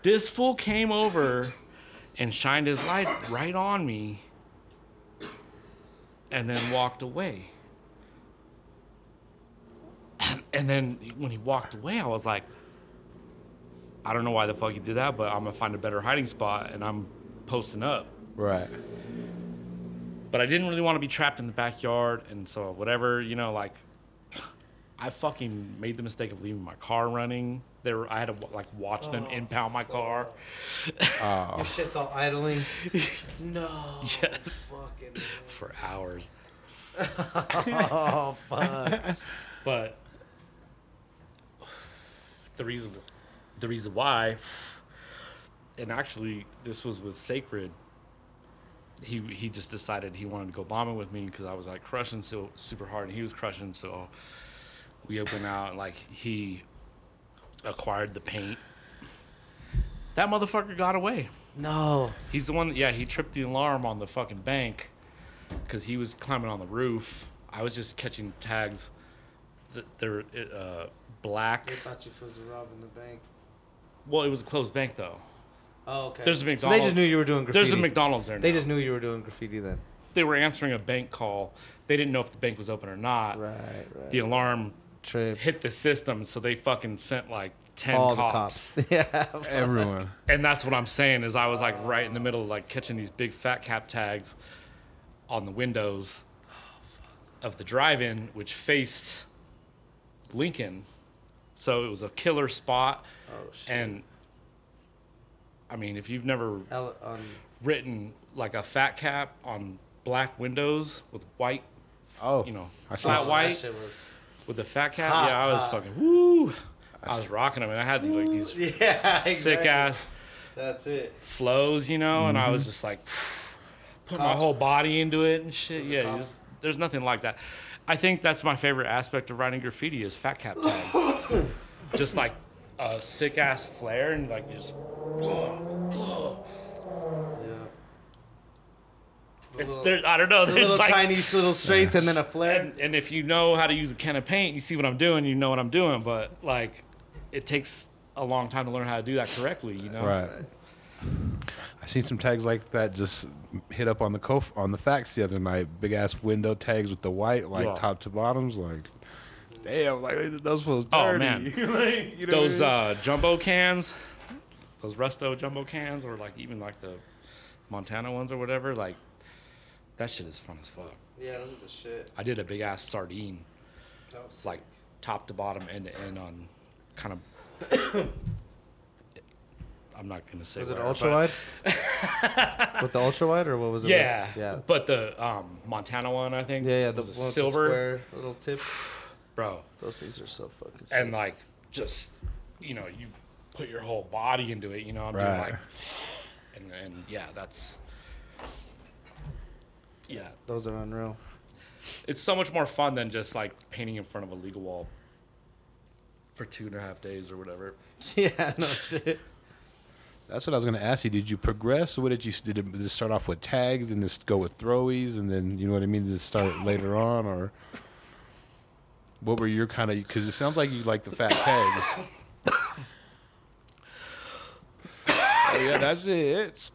This fool came over and shined his light right on me and then walked away. And, and then when he walked away, I was like, I don't know why the fuck he did that, but I'm gonna find a better hiding spot and I'm posting up.
Right.
But I didn't really want to be trapped in the backyard, and so whatever, you know, like I fucking made the mistake of leaving my car running. There, were, I had to like watch them
Oh,
impound my car.
Oh.
Your shit's all idling. no.
Yes,
Fucking.
for hours.
Oh fuck.
But the reason, the reason why, and actually this was with Sacred. He he just decided he wanted to go bombing with me because I was like crushing so super hard, and he was crushing. So we opened out like he acquired the paint. That motherfucker got away.
no.
He's the one. Yeah, he tripped the alarm on the fucking bank because he was climbing on the roof. I was just catching tags. that They're uh, black.
They thought you was robbing the bank.
Well, it was a closed bank though.
Oh, okay.
There's a
So they just knew you were doing graffiti.
There's a McDonald's there.
They
now.
just knew you were doing graffiti then.
they were answering a bank call. They didn't know if the bank was open or not.
Right, right.
The alarm
Trip.
hit the system, so they fucking sent like ten
All
cops.
the cops. yeah.
Everyone.
And that's what I'm saying is I was like right in the middle, of like catching these big fat cap tags on the windows of the drive-in, which faced Lincoln. So it was a killer spot.
Oh shit.
And I mean, if you've never
Ele- on, um,
written like a fat cap on black windows with white,
Oh,
you know,
I see.
flat
that
white
shit was.
With the fat cap,
Hot,
yeah, I was
hot.
fucking woo. I was rocking them, and I had like these
Yeah.
sick
exactly.
ass
That's it.
flows, you know, and I
Mm-hmm.
was just like put my whole body into it and shit. Yeah, just- there's nothing like that. I think that's my favorite aspect of writing graffiti is fat cap tags. just like a sick ass flare and like just
Yeah.
It's
Little-
there. I don't know.
The
There's
little
like
tiny little straights and then a flare.
and, and if you know how to use a can of paint, you see what I'm doing. You know what I'm doing, but like it takes a long time to learn how to do that correctly. You know,
Right. I seen some tags like that just hit up on the co- on the facts the other night. Big ass window tags with the white, like
Yeah.
top to bottoms. Like, damn, like those fools
Oh, man.
Like, you know
those
I mean?
uh, jumbo cans, those Rusto jumbo cans, or like even like the Montana ones or whatever, like that shit is fun as fuck.
Yeah, those are the shit.
I did a big ass sardine, like top to bottom, end to end on kind of. I'm not gonna say.
Was it ultra wide? With the ultra wide, or what was it? with?
Yeah,
yeah,
But the um, Montana one, I think.
yeah, yeah. The
was
one
a
with
silver,
the square little tip.
bro.
Those things are so fucking.
and
sick.
like just you know you've put your whole body into it you know i'm
Right.
doing like and, and yeah that's yeah
those are unreal.
it's so much more fun than just like painting in front of a legal wall for two and a half days or whatever
yeah, no shit.
That's what I was gonna ask you. Did you progress? What did you did it just start off with tags and just go with throwies, and then you know what I mean? Did it start later on, or what were your kind of? Because it sounds like you like the fat tags. oh, yeah, that's it.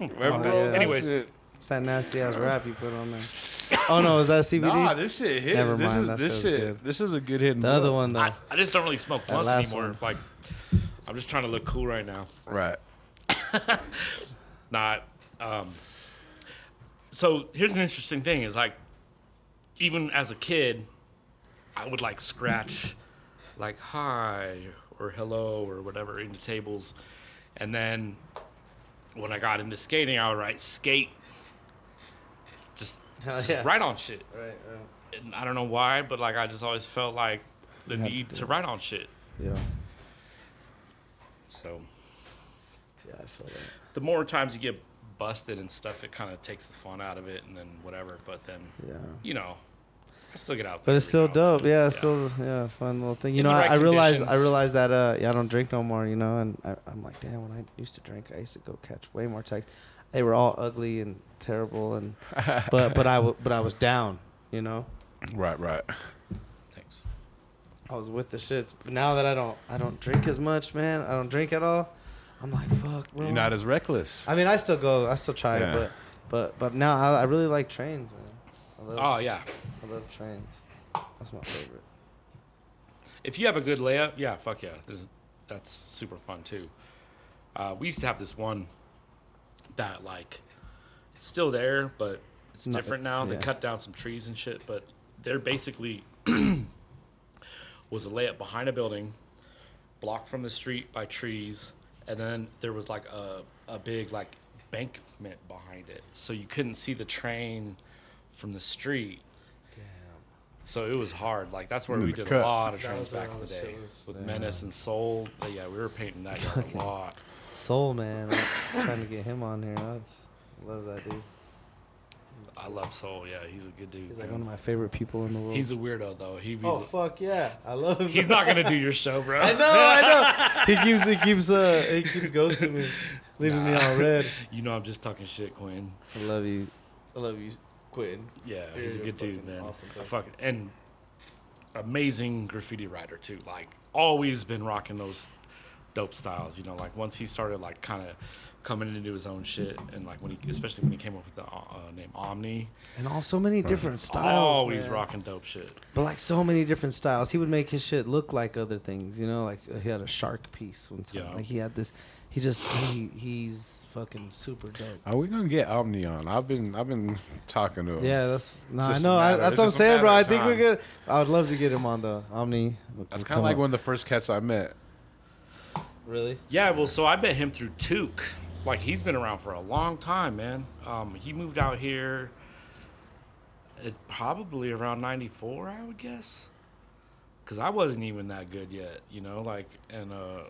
Oh, Remember,
yeah.
that's
Anyways.
it.
It's that nasty ass rap you put on there. Oh no, is that CBD?
Nah, this shit hits.
Never
this
mind,
is
that
this
shit good.
This is a good hidden.
the other one though.
I, I just don't really smoke blunts
last
anymore
one.
like i'm just trying to look cool right now
right.
not um so here's an interesting thing is like even as a kid i would like scratch like hi or hello or whatever into tables and then when i got into skating i would write skate just,
Hell
just
yeah.
write on shit
Right, right.
and i don't know why but like i just always felt like the
had to
need
do
to write on shit
Yeah,
so
yeah, I feel that.
the more times you get busted and stuff, it kind of takes the fun out of it, and then whatever. But then,
Yeah.
you know, I still get out.
But it's still dope.
then.
Yeah, it's still yeah, fun little thing. You
In
know,
the
I,
right
I realized I realized that uh yeah, I don't drink no more, you know, and I, I'm like, damn, when I used to drink, I used to go catch way more tags. They were all ugly and terrible and but but I w- but I was down, you know.
Right. Right.
Thanks.
I was with the shits. But now that I don't I don't drink as much, man. I don't drink at all. I'm like, fuck, bro.
You're not as reckless.
I mean, I still go, I still try,
Yeah.
but but but now I, I really like trains, man. I love,
Oh yeah,
I love trains. That's my favorite.
if you have a good layup, yeah, fuck yeah, there's that's super fun too. Uh, we used to have this one that like it's still there, but it's
Not-
different now. They
yeah.
cut down some trees and shit, but they're basically was a layup behind a building, blocked from the street by trees, and then there was like a a big like bankment behind it, so you couldn't see the train from the street.
Damn.
So it was hard. Like that's where
In
we did
cut.
a lot of
That
trains back in the
the
day
shit
with
Damn.
Menace and Soul. But yeah, we were painting that yard a lot.
Soul man, I'm trying to get him on here. That's, I love that dude.
I love Soul. Yeah, he's a good dude.
He's like
man.
one of my favorite people in the world.
He's a weirdo though. He be,
oh fuck yeah, I love him.
he's not gonna do your show, bro.
I know, I know. He keeps he keeps uh he keeps ghosting me, leaving me all red.
You know I'm just talking shit, Quinn.
I love you. I love you, Quinn.
Yeah,
You're
he's a
a
good dude, man.
awesome
A
guy.
fucking and amazing graffiti writer too. Like always been rocking those dope styles. You know, like once he started like kind of coming into his own shit, and like when he, especially when he came up with the uh, name Omni,
And all so many different styles.
always
man.
rocking dope shit.
But like so many different styles. He would make his shit look like other things, you know, like uh, he had a shark piece one time.
Yeah.
Like he had this he just he he's fucking super dope.
Are we gonna get Omni on? I've been I've been talking to him.
Yeah, that's no, I
just a
know. I, that's what I'm saying, bro. I think we're
time.
good. I would love to get him on the Omni.
That's kind of like
come
one of the first cats I met.
Up. really.
Yeah, well, so I met him through Took. Like he's been around for a long time, man. Um, he moved out here. At probably around '94, I would guess. Cause I wasn't even that good yet, you know. Like, and uh,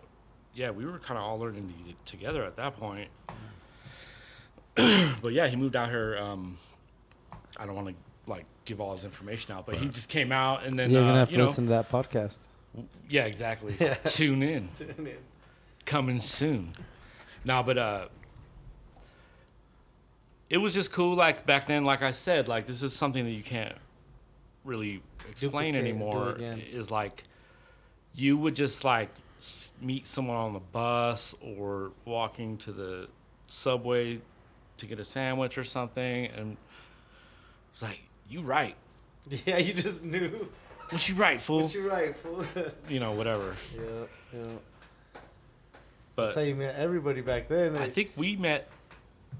yeah, we were kind of all learning to- together at that point. but yeah, he moved out here. Um, I don't want to like give all his information out, but he just came out and then
You're gonna
uh,
have
you
to
know,
listen to that podcast.
yeah, exactly.
Yeah.
Tune in. Tune in coming soon. No, but uh it was just cool like back then like I said, like this is something that you can't really explain
Duplicate,
anymore is like you would just like meet someone on the bus or walking to the subway to get a sandwich or something and it's like you right
Yeah, you just knew.
what you right fool
But you're right, fool.
you know whatever
yeah, yeah.
But
That's how you met everybody back then.
I eh? think we met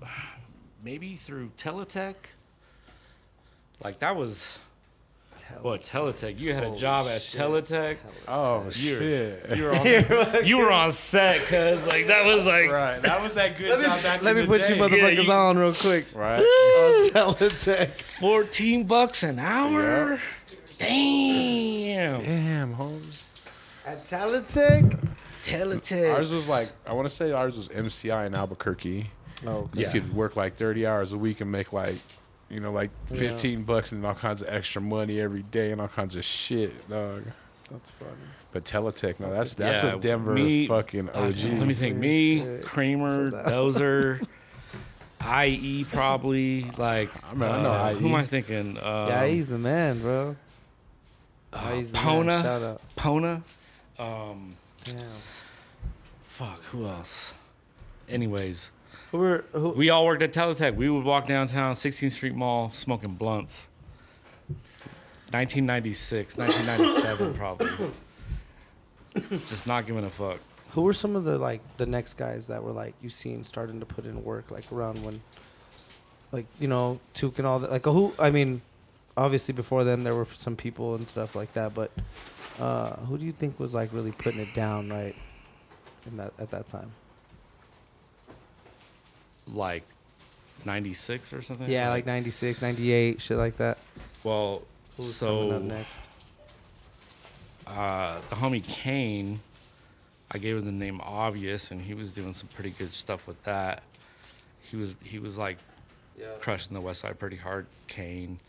maybe through Teletech. Like that was what Teletech. You had a
Holy
job at
shit.
Teletech.
Oh
You're-
shit!
You were on, you were on set, cause like that was like
right, that was that good
Let me,
job back
let
in
me
the
put
day.
you motherfuckers
Yeah, you-
on real quick.
Right.
On Teletech.
fourteen bucks an hour. Damn.
Damn, Holmes.
At Teletech?
Teletech.
Ours was like I want to say ours was MCI in Albuquerque.
Oh,
You
Yeah.
could work like thirty hours a week and make like, you know, like
Yeah.
fifteen bucks and all kinds of extra money every day and all kinds of shit, dog.
that's funny.
But Teletech, no, that's that's
Yeah,
a Denver
me-
fucking
Uh,
OG.
let me think. Me,
Shit.
Kramer. Dozer, IE probably. Like
I mean, I know
uh, Who am I thinking? Um,
yeah, he's the man, bro.
uh,
he's the man. Shout out.
Pona. Um,
Damn.
Fuck. Who else? Anyways,
Who were who?
we all worked at Teletech. We would walk downtown 16th Street Mall smoking blunts. 1996, 1997 probably. Just not giving a fuck.
Who were some of the like the next guys that were like you seen starting to put in work like around when, like you know Took and all that like who I mean, obviously before then there were some people and stuff like that but, uh, who do you think was like really putting it down right, in that at that time?
Like 96 or something?
Yeah, like 96, 98, shit like that.
Well,
Who was
so
coming up next?
uh, the homie Kane, I gave him the name Obvious, and he was doing some pretty good stuff with that. He was he was like
Yeah,
crushing the West Side pretty hard. Kane,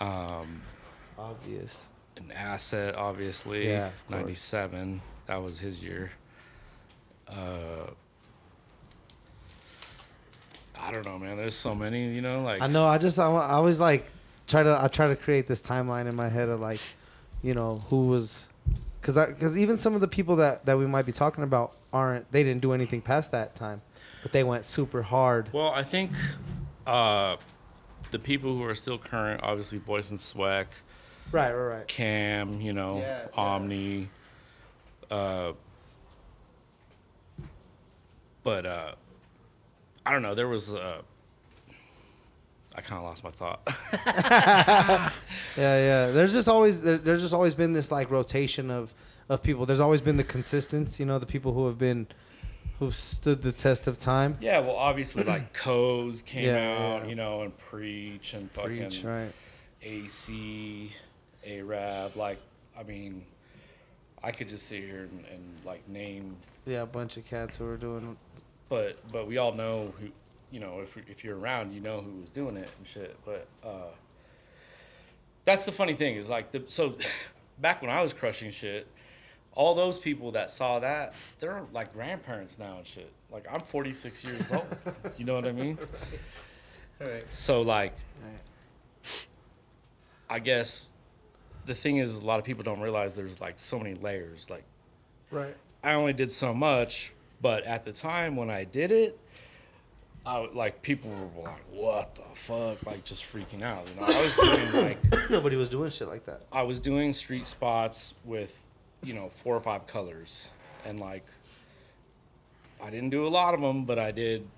um,
obvious.
an asset, obviously.
Yeah,
'97. That was his year. Uh, I don't know, man. There's so many, you know, like
I know. I just I, I always like try to I try to create this timeline in my head of like, you know, who was, because because even some of the people that that we might be talking about aren't they didn't do anything past that time, but they went super hard.
Well, I think uh, the people who are still current, obviously, Voice and Swag,
Right, right, right.
Cam, you know,
Yeah, yeah.
Omni. Uh, but uh, I don't know. There was. Uh, I kind of lost my thought.
Yeah, yeah. There's just always there, there's just always been this like rotation of of people. There's always been the consistence, you know, the people who have been who've stood the test of time.
yeah, well, obviously, like Co's came
Yeah,
out,
yeah.
you know, and Preach and fucking
Preach, right?
AC, Arab. Like, I mean, I could just sit here and, and like name
Yeah, a bunch of cats who are doing.
But but we all know who you know if if you're around you know who was doing it and shit but uh that's the funny thing is like the so back when i was crushing shit all those people that saw that they're like grandparents now and shit like i'm 46 years old you know what i mean
Right.
so like
Right.
i guess the thing is a lot of people don't realize there's like so many layers like
Right.
I only did so much, but at the time when I did it, I would- like people were like, "What the fuck?" Like just freaking out. You know, I was doing like
Nobody was doing shit like that.
I was doing street spots with, you know, four or five colors, and like, I didn't do a lot of them, but I did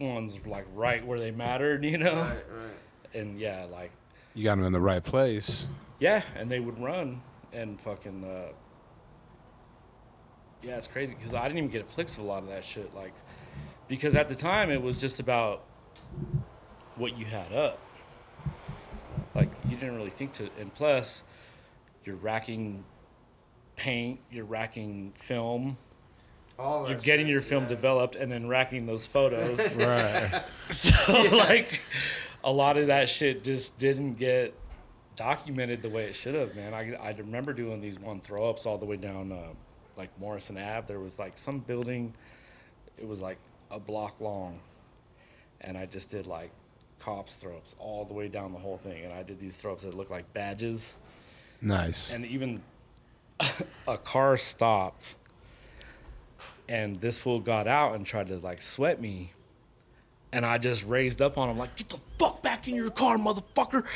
ones like right where they mattered, you know.
right. Right.
And yeah, like
You got them in the right place.
yeah, and they would run and fucking. Uh, yeah, it's crazy because I didn't even get a flicks of a lot of that shit. Like, because at the time it was just about what you had up. Like you didn't really think to, and plus, you're racking paint, you're racking film,
All
you're getting
shit,
your film
yeah.
developed, and then racking those photos.
Right.
So like a lot of that shit just didn't get documented the way it should have, man. I, I remember doing these one throw ups all the way down uh, like Morrison Ave. There was like some building, it was like a block long, and I just did like cops throw ups all the way down the whole thing, and I did these throw ups that looked like badges,
nice.
and even a car stopped, and this fool got out and tried to like sweat me. And I just raised up on him like, "Get the fuck back in your car, motherfucker!"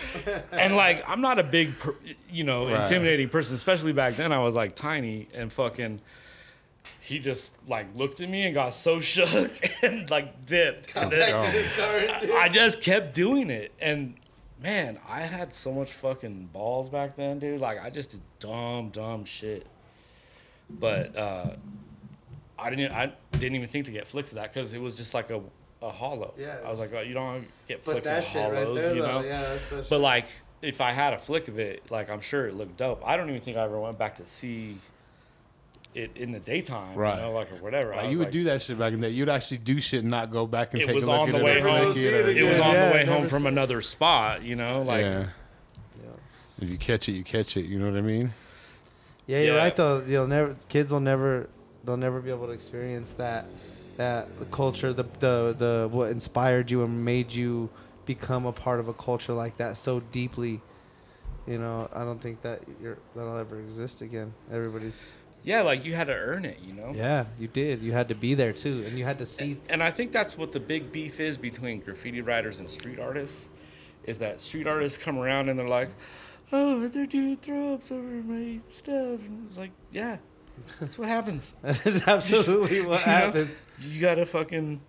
and like, I'm not a big, per, you know,
Right.
intimidating person, especially back then. I was like tiny and fucking. He just like looked at me and got so shook and like dipped. And then
Go.
This car, dude.
I just kept doing it, and man, I had so much fucking balls back then, dude. Like I just did dumb, dumb shit. But uh, I didn't. I didn't even think to get flicks of that because it was just like a, a hollow.
Yeah.
I was like, oh, you don't get flicks
that
of
shit
hollows,
right there,
you
though,
know.
yeah, that's the
But
shit.
like, if I had a flick of it, like I'm sure it looked dope. I don't even think I ever went back to see it in the daytime,
Right.
You know, like or whatever.
Like, you would
like-
do that shit back in the day. You'd actually do shit and not go back and take a look at
the
it.
way
or
home.
flick it or-
It was on the way home from another spot, you know, like.
yeah.
Yeah.
If you catch it, you catch it. You know what I mean?
Yeah, you're
Yeah.
right though. You'll never kids will never they'll never be able to experience that that culture, the the the what inspired you and made you become a part of a culture like that so deeply. You know, I don't think that you're that'll ever exist again. Everybody's
Yeah, like you had to earn it, you know?
Yeah, you did. You had to be there too and you had to see
And I think that's what the big beef is between graffiti writers and street artists is that street artists come around and they're like, oh, they're doing throw ups over my stuff. And it's like, yeah, that's what happens.
That is absolutely what
You know? You gotta fucking,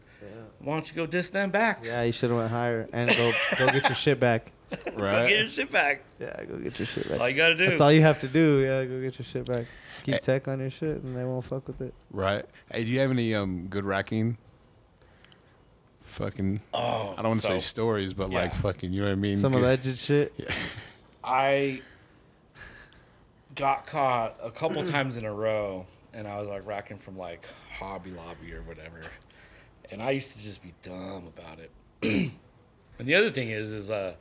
why don't you go diss them back?
Yeah, you should have went higher and go go get your shit back. Right.
go get your shit back.
Yeah, go get your shit back.
That's all you gotta do.
That's all you have to do. Yeah, go get your shit back. Keep
Eh.
tech on your shit, and they won't fuck with it.
right. Hey, do you have any um good racking? Fucking.
oh,
I don't want to
so
say stories, but like fucking. You know what I mean?
Some
Good-
alleged shit.
I got caught a couple times in a row, and I was like racking from like Hobby Lobby or whatever, and I used to just be dumb about it. and the other thing is, is uh,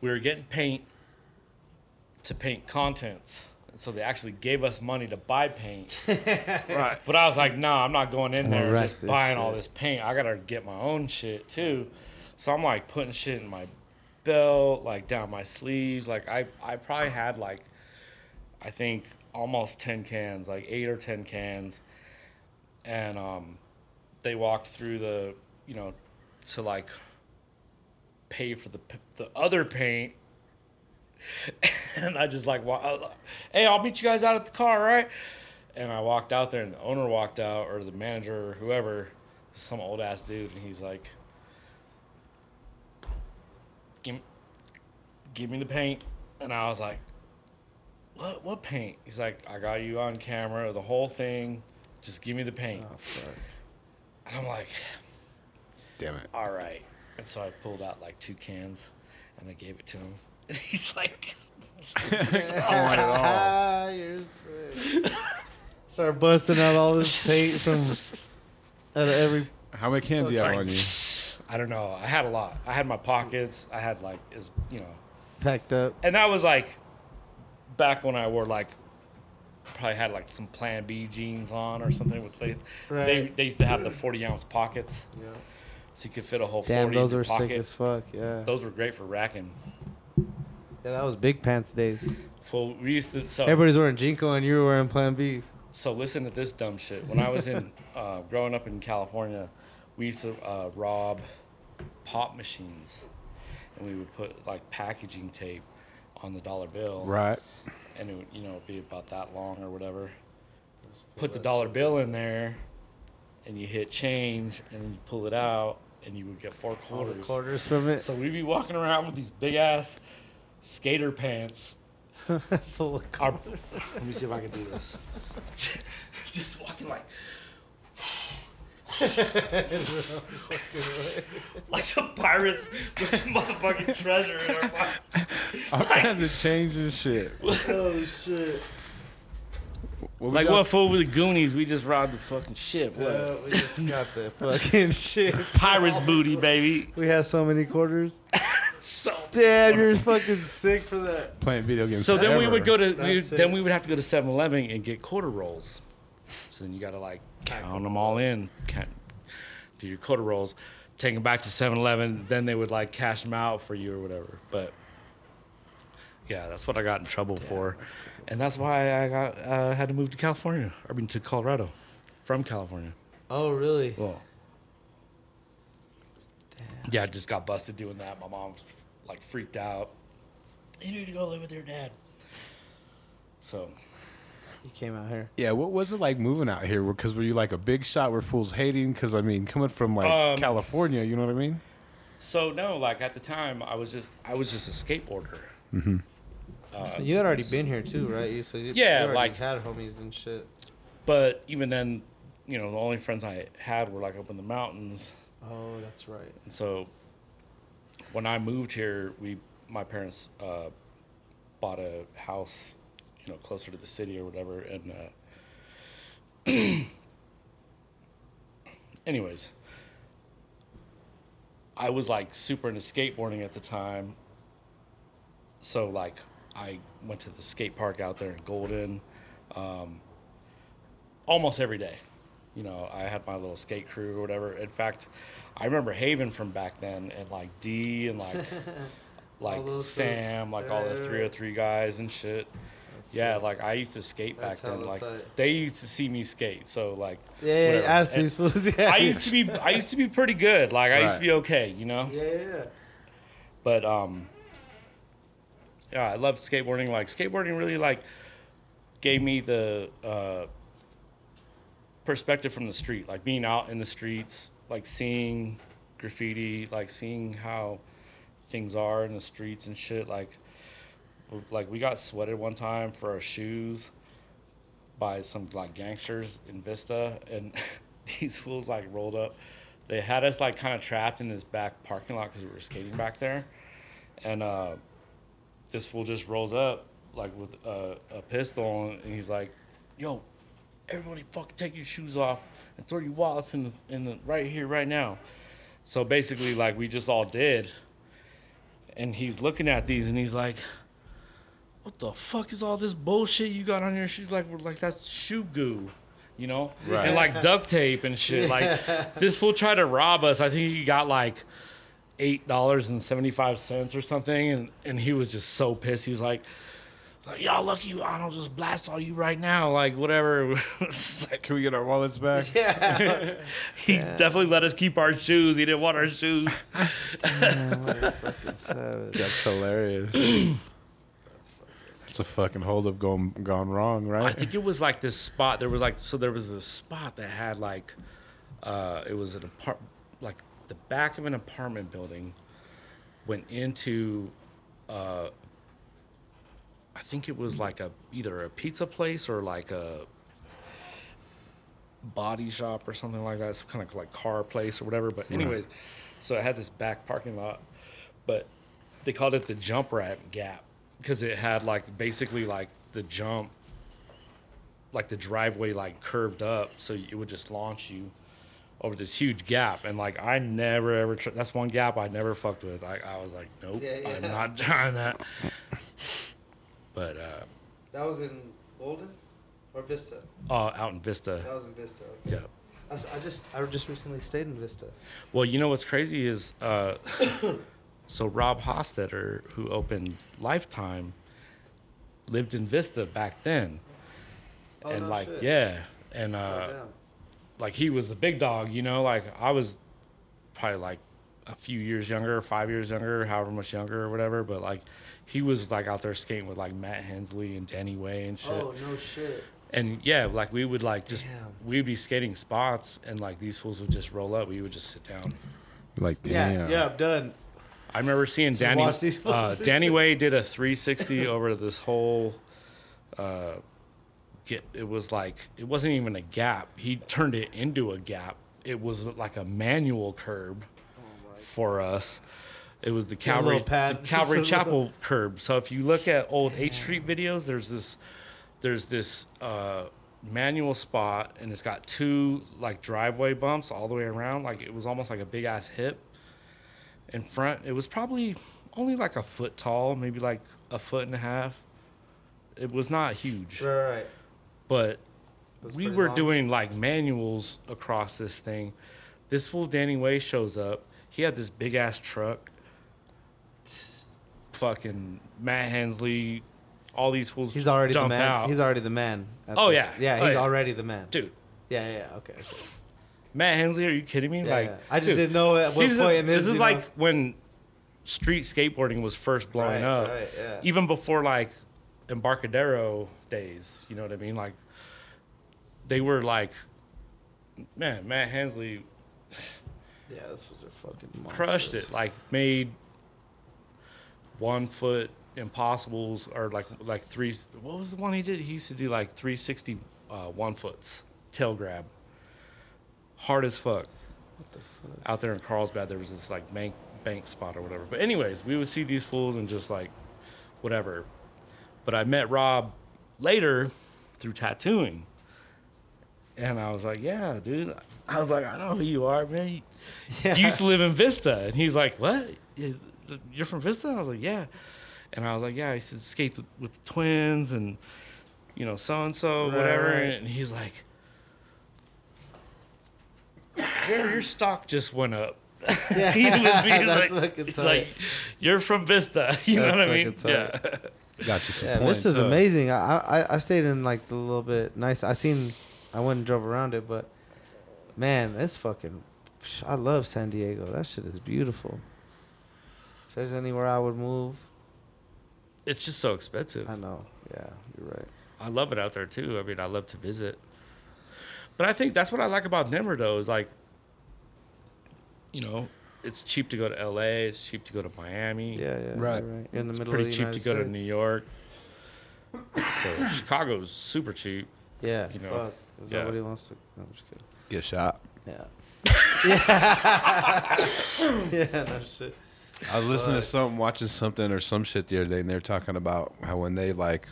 we were getting paint to paint contents. And so they actually gave us money to buy paint.
Right.
But I was like, no, I'm not going in there just
this
buying all this paint. I gotta get my own shit too. So I'm like putting shit in my belt, like down my sleeves. Like I, I probably had like, I think almost ten cans, like eight or ten cans, and um, they walked through the, you know, to like pay for the the other paint. and I just like, hey, I'll meet you guys out at the car, right? And I walked out there, and the owner walked out, or the manager, or whoever, some old ass dude, and he's like, "Give, give me the paint." And I was like, "What? What paint?" He's like, "I got you on camera, the whole thing. Just give me the paint."
Oh.
And I'm like,
Damn it.
"All right." And so I pulled out like two cans, and I gave it to him, and he's like,
I want it all.
Ah, you're sick. Start busting out all this paint from out of every.
How many cans do you have on you?
I don't know. I had a lot. I had my pockets. I had like is you know,
Packed up.
and that was like back when I wore like probably had like some Plan B jeans on or something with they
Right.
they, they used to have the forty ounce pockets,
Yeah.
so you could fit a whole
Damn,
forty
those
in your
were sick as fuck. Yeah.
Those were great for racking.
Yeah, that was big pants days.
Full. We used to so
Everybody's wearing JNCO and you were wearing Plan Bs.
So listen to this dumb shit. When I was in uh, growing up in California, we used to uh, rob pop machines, and we would put like packaging tape on the dollar bill,
Right.
and it would you know be about that long or whatever. Put the dollar bill in there, and you hit change, and then you pull it out, and you would get four
All the
quarters.
quarters from it.
So we'd be walking around with these big ass skater pants.
Full of
Our, let me see if I can do this. Just walking like. like some pirates with some motherfucking treasure in our pocket.
All kinds of change and shit.
Oh shit.
What
Like what fool with the Goonies? We just robbed the fucking ship. What?
Uh, we just got the fucking shit.
Pirates booty, baby.
We had so many quarters.
So.
Damn, you're fucking sick for that.
playing video games.
So then we would go to we, then we would have to go to 7-Eleven and get quarter rolls. So then you got to like count them all in, count, do your quarter rolls, take them back to 7-Eleven. Then they would like cash them out for you or whatever. But yeah, that's what I got in trouble for, and that's why I got uh, had to move to California. I mean to Colorado, from California.
Oh really?
Well, yeah, I just got busted doing that. My mom like freaked out. You need to go live with your dad. So
You came out here.
Yeah, what was it like moving out here? Because were you like a big shot where fools hating? Because I mean, coming from like
Um,
California, you know what I mean?
So no, like at the time, I was just I was just a skateboarder. Uh,
You had already been here too, right? You so you,
Yeah,
you
like-
had homies and shit.
But even then, you know, the only friends I had were like up in the mountains.
Oh, that's right.
And so when I moved here, we my parents uh, bought a house, you know, closer to the city or whatever. And uh, anyways, I was like super into skateboarding at the time. So like I went to the skate park out there in Golden, um, almost every day. You know, I had my little skate crew or whatever. In fact, I remember Haven from back then and like D and like like Sam, like all the
Yeah, yeah, yeah.
303 guys and shit.
That's
Yeah,
sick.
like I used to skate back
That's
then. Like
tight.
they used to see me skate, so like
Yeah, yeah,
whatever.
ask
And
these fools. Yeah.
I used to be I used to be pretty good. Like I used to be okay, you know.
Yeah, yeah.
But um, yeah, I loved skateboarding. Like skateboarding really like gave me the uh, perspective from the street, like being out in the streets, like seeing graffiti, like seeing how things are in the streets and shit. Like, w- like we got sweated one time for our shoes by some like gangsters in Vista, and these fools like rolled up. They had us like kind of trapped in this back parking lot because we were skating back there, and uh, this fool just rolls up like with a, a pistol, and he's like, "Yo, everybody, fucking take your shoes off and throw your wallets in the in the right here, right now." So basically, like we just all did, and he's looking at these, and he's like. What the fuck is all this bullshit you got on your shoes? Like, we're like that's shoe goo, you know,
Right.
and like duct tape and shit. Like, this fool tried to rob us. I think he got like eight dollars and seventy five cents or something, and and he was just so pissed. He's like, like y'all lucky I don't just blast all you right now, like whatever. Like,
Can we get our wallets back?
Yeah.
he definitely let us keep our shoes. He didn't want our shoes.
fucking.
That's hilarious. It's a fucking holdup gone gone wrong, right?
I think it was like this spot. There was like so there was this spot that had like uh it was an apart like the back of an apartment building went into uh I think it was like a either a pizza place or like a body shop or something like that. It's kind of like car place or whatever. But anyways, so it had this back parking lot, but they called it the jump rat gap because it had like basically like the jump, like the driveway like curved up, so it would just launch you over this huge gap. And like I never ever tr- that's one gap I never fucked with. Like I was like, nope,
Yeah,
I'm not trying that. But uh,
That was in Golden or Vista.
uh, out in Vista,
That was in Vista. Okay.
yeah.
I just I just recently stayed in Vista.
Well, you know what's crazy is uh, so Rob Hostetter, who opened Lifetime, lived in Vista back then,
Oh,
and
no
like
shit.
yeah, and
Oh,
uh,
damn.
like he was the big dog, you know. Like I was probably like a few years younger, five years younger, however much younger or whatever. But like he was like out there skating with like Matt Hensley and Danny Way and shit.
Oh no shit.
And yeah, like we would like just
Damn.
we'd be skating spots and like these fools would just roll up. We would just sit down.
Like,
Yeah,
damn.
yeah, I'm done.
I remember seeing Danny.
watch these
Uh, Danny. Way did a 360 over this whole. Uh, get it was like it wasn't even a gap. He turned it into a gap. It was like a manual curb for us. It was the Calvary,
little pad,
the
just
Calvary
a little-
Chapel curb. So if you look at old H Street videos, there's this, there's this uh, manual spot, and it's got two like driveway bumps all the way around. Like it was almost like a big ass hip in front. It was probably only like a foot tall, maybe like a foot and a half. It was not huge,
Right, right.
but we were
long.
doing like manuals across this thing. This fool Danny Way shows up. He had this big ass truck. Fucking Matt Hensley, all these fools.
He's already the man.
out.
He's already the man.
Oh,
this.
yeah.
Yeah,
Oh,
he's
yeah.
already the man.
dude.
Yeah, yeah, yeah, okay. okay.
Matt Hensley, are you kidding me?
Yeah,
like.
I just
dude,
didn't know at what point in
this
his,
is like
know-
when street skateboarding was first blowing
Right,
up.
right, yeah.
Even before like Embarcadero days, you know what I mean? Like they were like man, Matt Hensley
Yeah, this was a fucking monsters.
crushed it. Like made one foot impossibles or like like three what was the one he did? He used to do like 360 uh, one foots tail grab. Hard as fuck. Out there in Carlsbad there was this like bank bank spot or whatever. But anyways, we would see these fools and just like whatever. But I met Rob later through tattooing. And I was like, yeah, dude. I was like, I know who you are, man. You-
Yeah.
you used to live in Vista. And he's like, what? You're from Vista? I was like, yeah. And I was like, yeah, I used to skate with- with the twins and, you know, so and so, whatever. And he's like, your, your stock just went up.
Yeah,
He was- he's
that's
like, he's
tight.
like, you're from Vista. You know what I mean?
fucking
Yeah.
Got you some
Yeah,
points.
this is amazing. I, I I stayed in like the little bit nice. I seen, I went and drove around it, but man, it's fucking. I love San Diego. That shit is beautiful. If there's anywhere I would move,
It's just so expensive.
I know. Yeah, you're right.
I love it out there too. I mean, I love to visit. But I think that's what I like about Denver, though, is like, you know, it's cheap to go to LA. It's cheap to go to Miami.
Yeah, yeah.
Right.
Right. You're in the
It's
middle
pretty
of the
cheap
United
to go to New York. So Chicago's super cheap.
Yeah.
you know,
fuck. 'cause
yeah.
Nobody wants to. No, I'm just kidding.
Get shot.
Yeah. yeah. yeah. No shit.
I was listening to something, watching something or some shit the other day, and they were talking about how when they like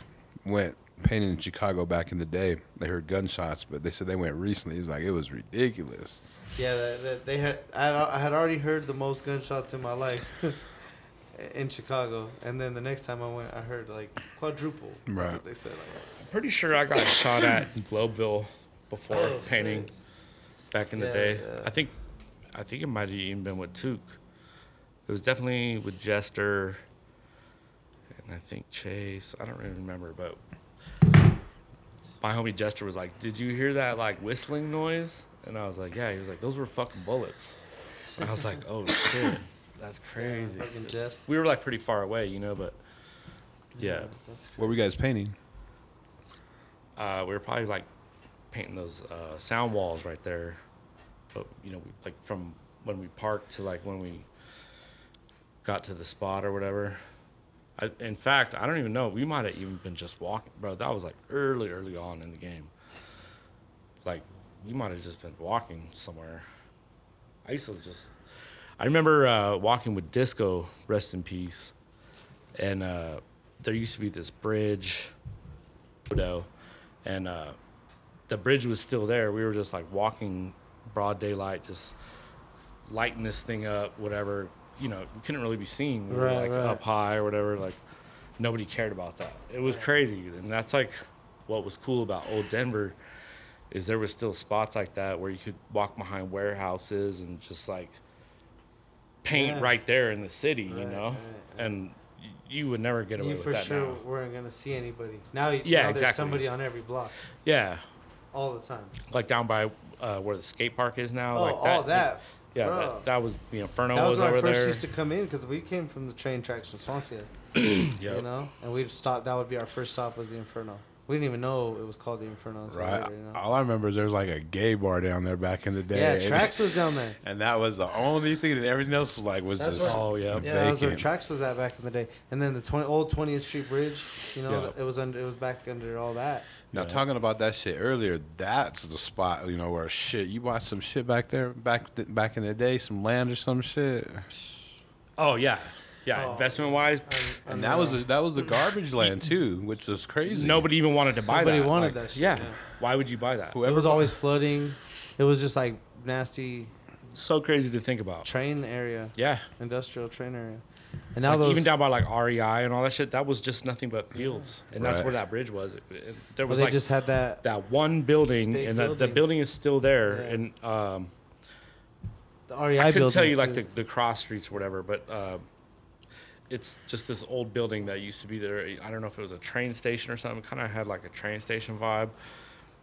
went painting in Chicago back in the day, they heard gunshots, but they said they went recently. It was like it was ridiculous.
Yeah, that, that they had. I had, I had already heard the most gunshots in my life in Chicago, and then the next time I went, I heard like quadruple. That's
Right.
what they said. Like,
I'm pretty sure I got shot at in Globeville before
Oh,
painting
shit.
back in the
Yeah,
day.
yeah.
I think, I think it might have even been with Took. It was definitely with Jester, and I think Chase. I don't really remember, but my homie Jester was like, "Did you hear that like whistling noise?" And I was like, "Yeah." He was like, "Those were fucking bullets." And I was like, "Oh shit, that's crazy."
fucking Jess.
We were like pretty far away, you know, but yeah,
That's
What were you guys painting?
uh, we were probably like painting those uh, sound walls right there. But you know, we, like from when we parked to like when we got to the spot or whatever. I, in fact, I don't even know. We might have even been just walking, bro. That was like early, early on in the game. Like we might have just been walking somewhere. I used to just. I remember uh, walking with Disco, rest in peace, and uh, there used to be this bridge, and uh, the bridge was still there. We were just like walking broad daylight, just lighting this thing up, whatever. You know, we couldn't really be seen. We were
Right,
like
right.
up high or whatever. Like nobody cared about that. It was crazy, and that's like what was cool about old Denver is there was still spots like that where you could walk behind warehouses and just like paint
Yeah.
right there in the city, you know,
right, right.
and you would never get away
You
with
for
that
sure
now.
weren't gonna see anybody. Now, you-
Yeah,
now there's
exactly.
somebody on every block
Yeah,
all the time.
like down by uh, where the skate park is now.
Oh,
like
all that.
Yeah,
Bro.
that, that was the Inferno
That was
was,
when I
over
first
there.
used to come in because we came from the train tracks from Swansea,
Yep.
you know, and we'd stop. That would be our first stop was the Inferno. We didn't even know it was called the Inferno.
Right.
later, you know?
All I remember is there was like a gay bar down there back in the day.
Yeah,
and-
Trax was down there.
And that was the only thing that everything else was like was
That's
just
where- Oh, yeah.
Yeah, that was where. Trax was at back in the day. And then the 20, old 20th Street Bridge, you know,
Yeah.
it was under. It was back under all that.
Now
Yeah.
talking about that shit earlier, that's the spot you know where shit you bought some shit back there back th- back in the day, some land or some shit,
Oh yeah, yeah.
Oh.
Investment wise,
and that was the, that was the garbage land too, which was crazy.
nobody even wanted to buy that.
Nobody
that.
wanted
Like,
that shit,
Yeah.
yeah.
Why would you buy that?
It was
bought-
always flooding. It was just like nasty
So crazy to think about.
train area,
Yeah.
industrial train area. And now
Like,
those
even down by like REI and all that shit, that was just nothing but fields, and that's where that bridge was. It- it- there
well,
was
they
like
just had that.
that one building,
Big
and the, the
building.
building is still there.
Yeah.
And um,
The REI
I couldn't tell
building,
you like the, the cross streets or whatever, but uh, it's just this old building that used to be there. I don't know if it was a train station or something. Kind of had like a train station vibe,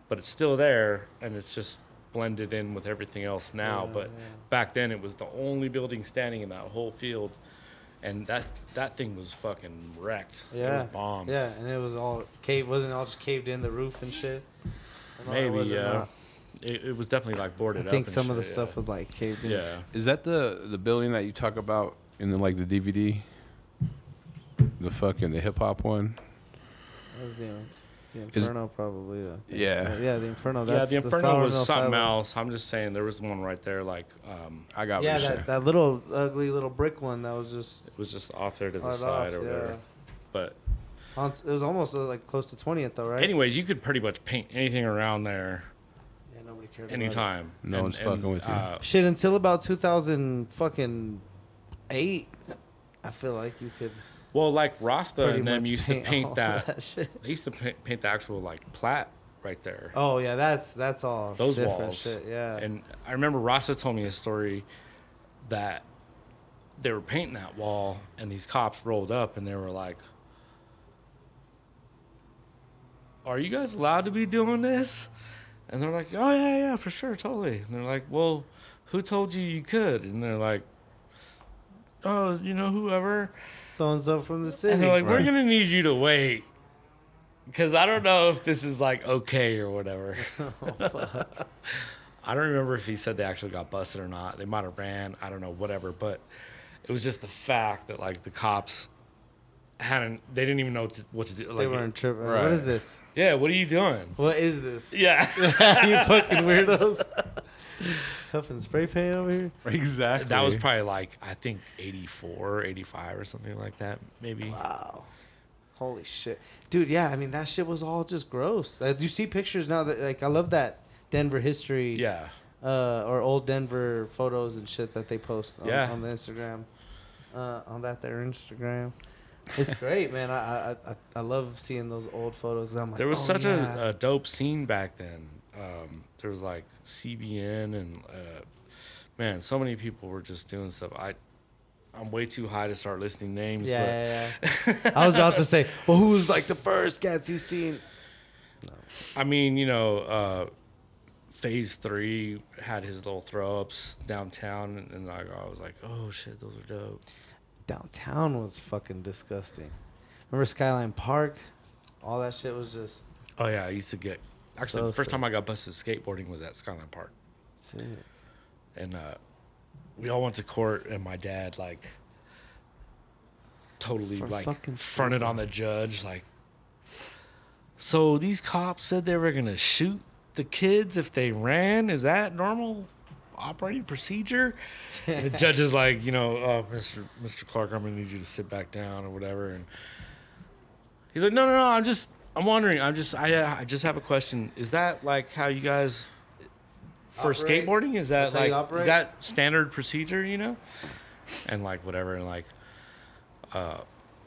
but it's still there, and it's just blended in with everything else now.
Yeah,
but
yeah.
back then, it was the only building standing in that whole field, and that that thing was fucking wrecked. Yeah, it
Yeah,
was bombed.
Yeah, and it was all caved. Wasn't it all just caved in the roof and shit. And
maybe
it
yeah.
not?
It, it was definitely like boarded up.
I
up.
think
and
some of the
shit,
stuff was like caved in.
Yeah.
Is that the the building that you talk about in the like the DVD? The fucking the hip hop one.
That was the, the
Is-
Inferno, probably. Yeah.
Yeah.
yeah, the Inferno.
yeah, the Inferno
Flower
was something
Silo.
else. I'm just saying there was one right there, like um,
I got
Yeah, that, that little ugly little brick one that was just
it was just off there to the side
off,
or whatever. But
it was almost uh, like close to 20th though, right?
anyways, you could pretty much paint anything around there
yeah, nobody cared. about it.
anytime.
No one's fucking with you.
Uh,
Shit, until about 2000 fucking eight, I feel like you could.
Well, like Rasta
pretty
and them used to paint that.
that.
They used to paint, paint the actual like plat right there.
Oh yeah, that's that's all
those
different
walls.
Shit, yeah.
And I remember Rasta told me a story that they were painting that wall and these cops rolled up and they were like, Are you guys allowed to be doing this? And they're like, Oh, yeah, yeah, for sure, totally. And they're like, Well, who told you you could? And they're like, Oh, you know, whoever.
So and so from the city.
And they're like, We're going to need you to wait. Because I don't know if this is like okay or whatever. Oh, I don't remember if he said they actually got busted or not. They might have ran. I don't know, whatever. But it was just the fact that like the cops hadn't. They didn't even know what to, what to do.
they
Like,
weren't tripping.
Right.
What is this?
yeah, what are you doing?
What is this?
Yeah,
you fucking weirdos. Huffing spray paint over here.
exactly.
that was probably like I think 84, 85 or something like that, maybe.
Wow. Holy shit. Dude, yeah, I mean that shit was all just gross. Uh, do you see pictures now that like I love that Denver history
Yeah,
uh or old Denver photos and shit that they post on,
Yeah.
on the Instagram. Uh on that their Instagram. It's great, man. I, I I I love seeing those old photos. I'm like,
there was
oh,
such
yeah.
a, a dope scene back then. Um, there was like CBN and uh, man, so many people were just doing stuff. I I'm way too high to start listing names.
yeah,
but
yeah, yeah. I was about to say, well, who was like the first cats you seen?
I mean, you know, uh, Phase Three had his little throw ups downtown, and, and like I was like, oh shit, those are dope.
Downtown was fucking disgusting. Remember Skyline Park? All that shit was just
Oh yeah, I used to get. Actually,
So
the first
sick.
time I got busted skateboarding was at Skyline Park,
sick.
and uh, we all went to court, and my dad like totally
For
like fronted on the judge, like. So these cops said they were gonna shoot the kids if they ran. Is that normal operating procedure? the judge is like, you know, uh, Mr. Mr. Clark, I'm gonna need you to sit back down or whatever. And he's like, no, no, no. I'm just, I'm wondering. I'm just, I, uh, I just have a question. Is that like how you guys for
Operate?
skateboarding? Is that
That's how you
like,
operate?
is that standard procedure? You know, and like whatever, and like, Uh,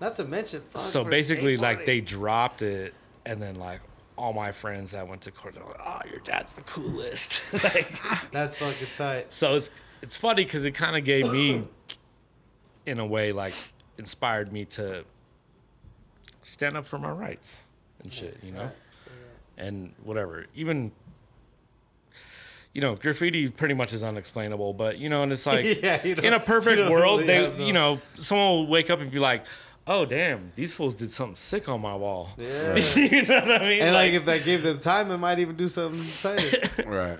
Not to mention. fun
so
for
basically, like
skateboarding.
they dropped it, and then like. All my friends that went to court, they're like, "Oh, your dad's the coolest." like,
That's fucking tight.
so it's it's funny because it kind of gave me, in a way, like inspired me to stand up for my rights and shit, you know, and whatever. Even you know, graffiti pretty much is unexplainable, but you know, and it's like
Yeah,
in a perfect world,
really
they
have
you know, someone will wake up and be like, "Oh damn, these fools did something sick on my wall."
Yeah.
you know what I mean?
And like, if that gave them time, it might even do something tight.
Right.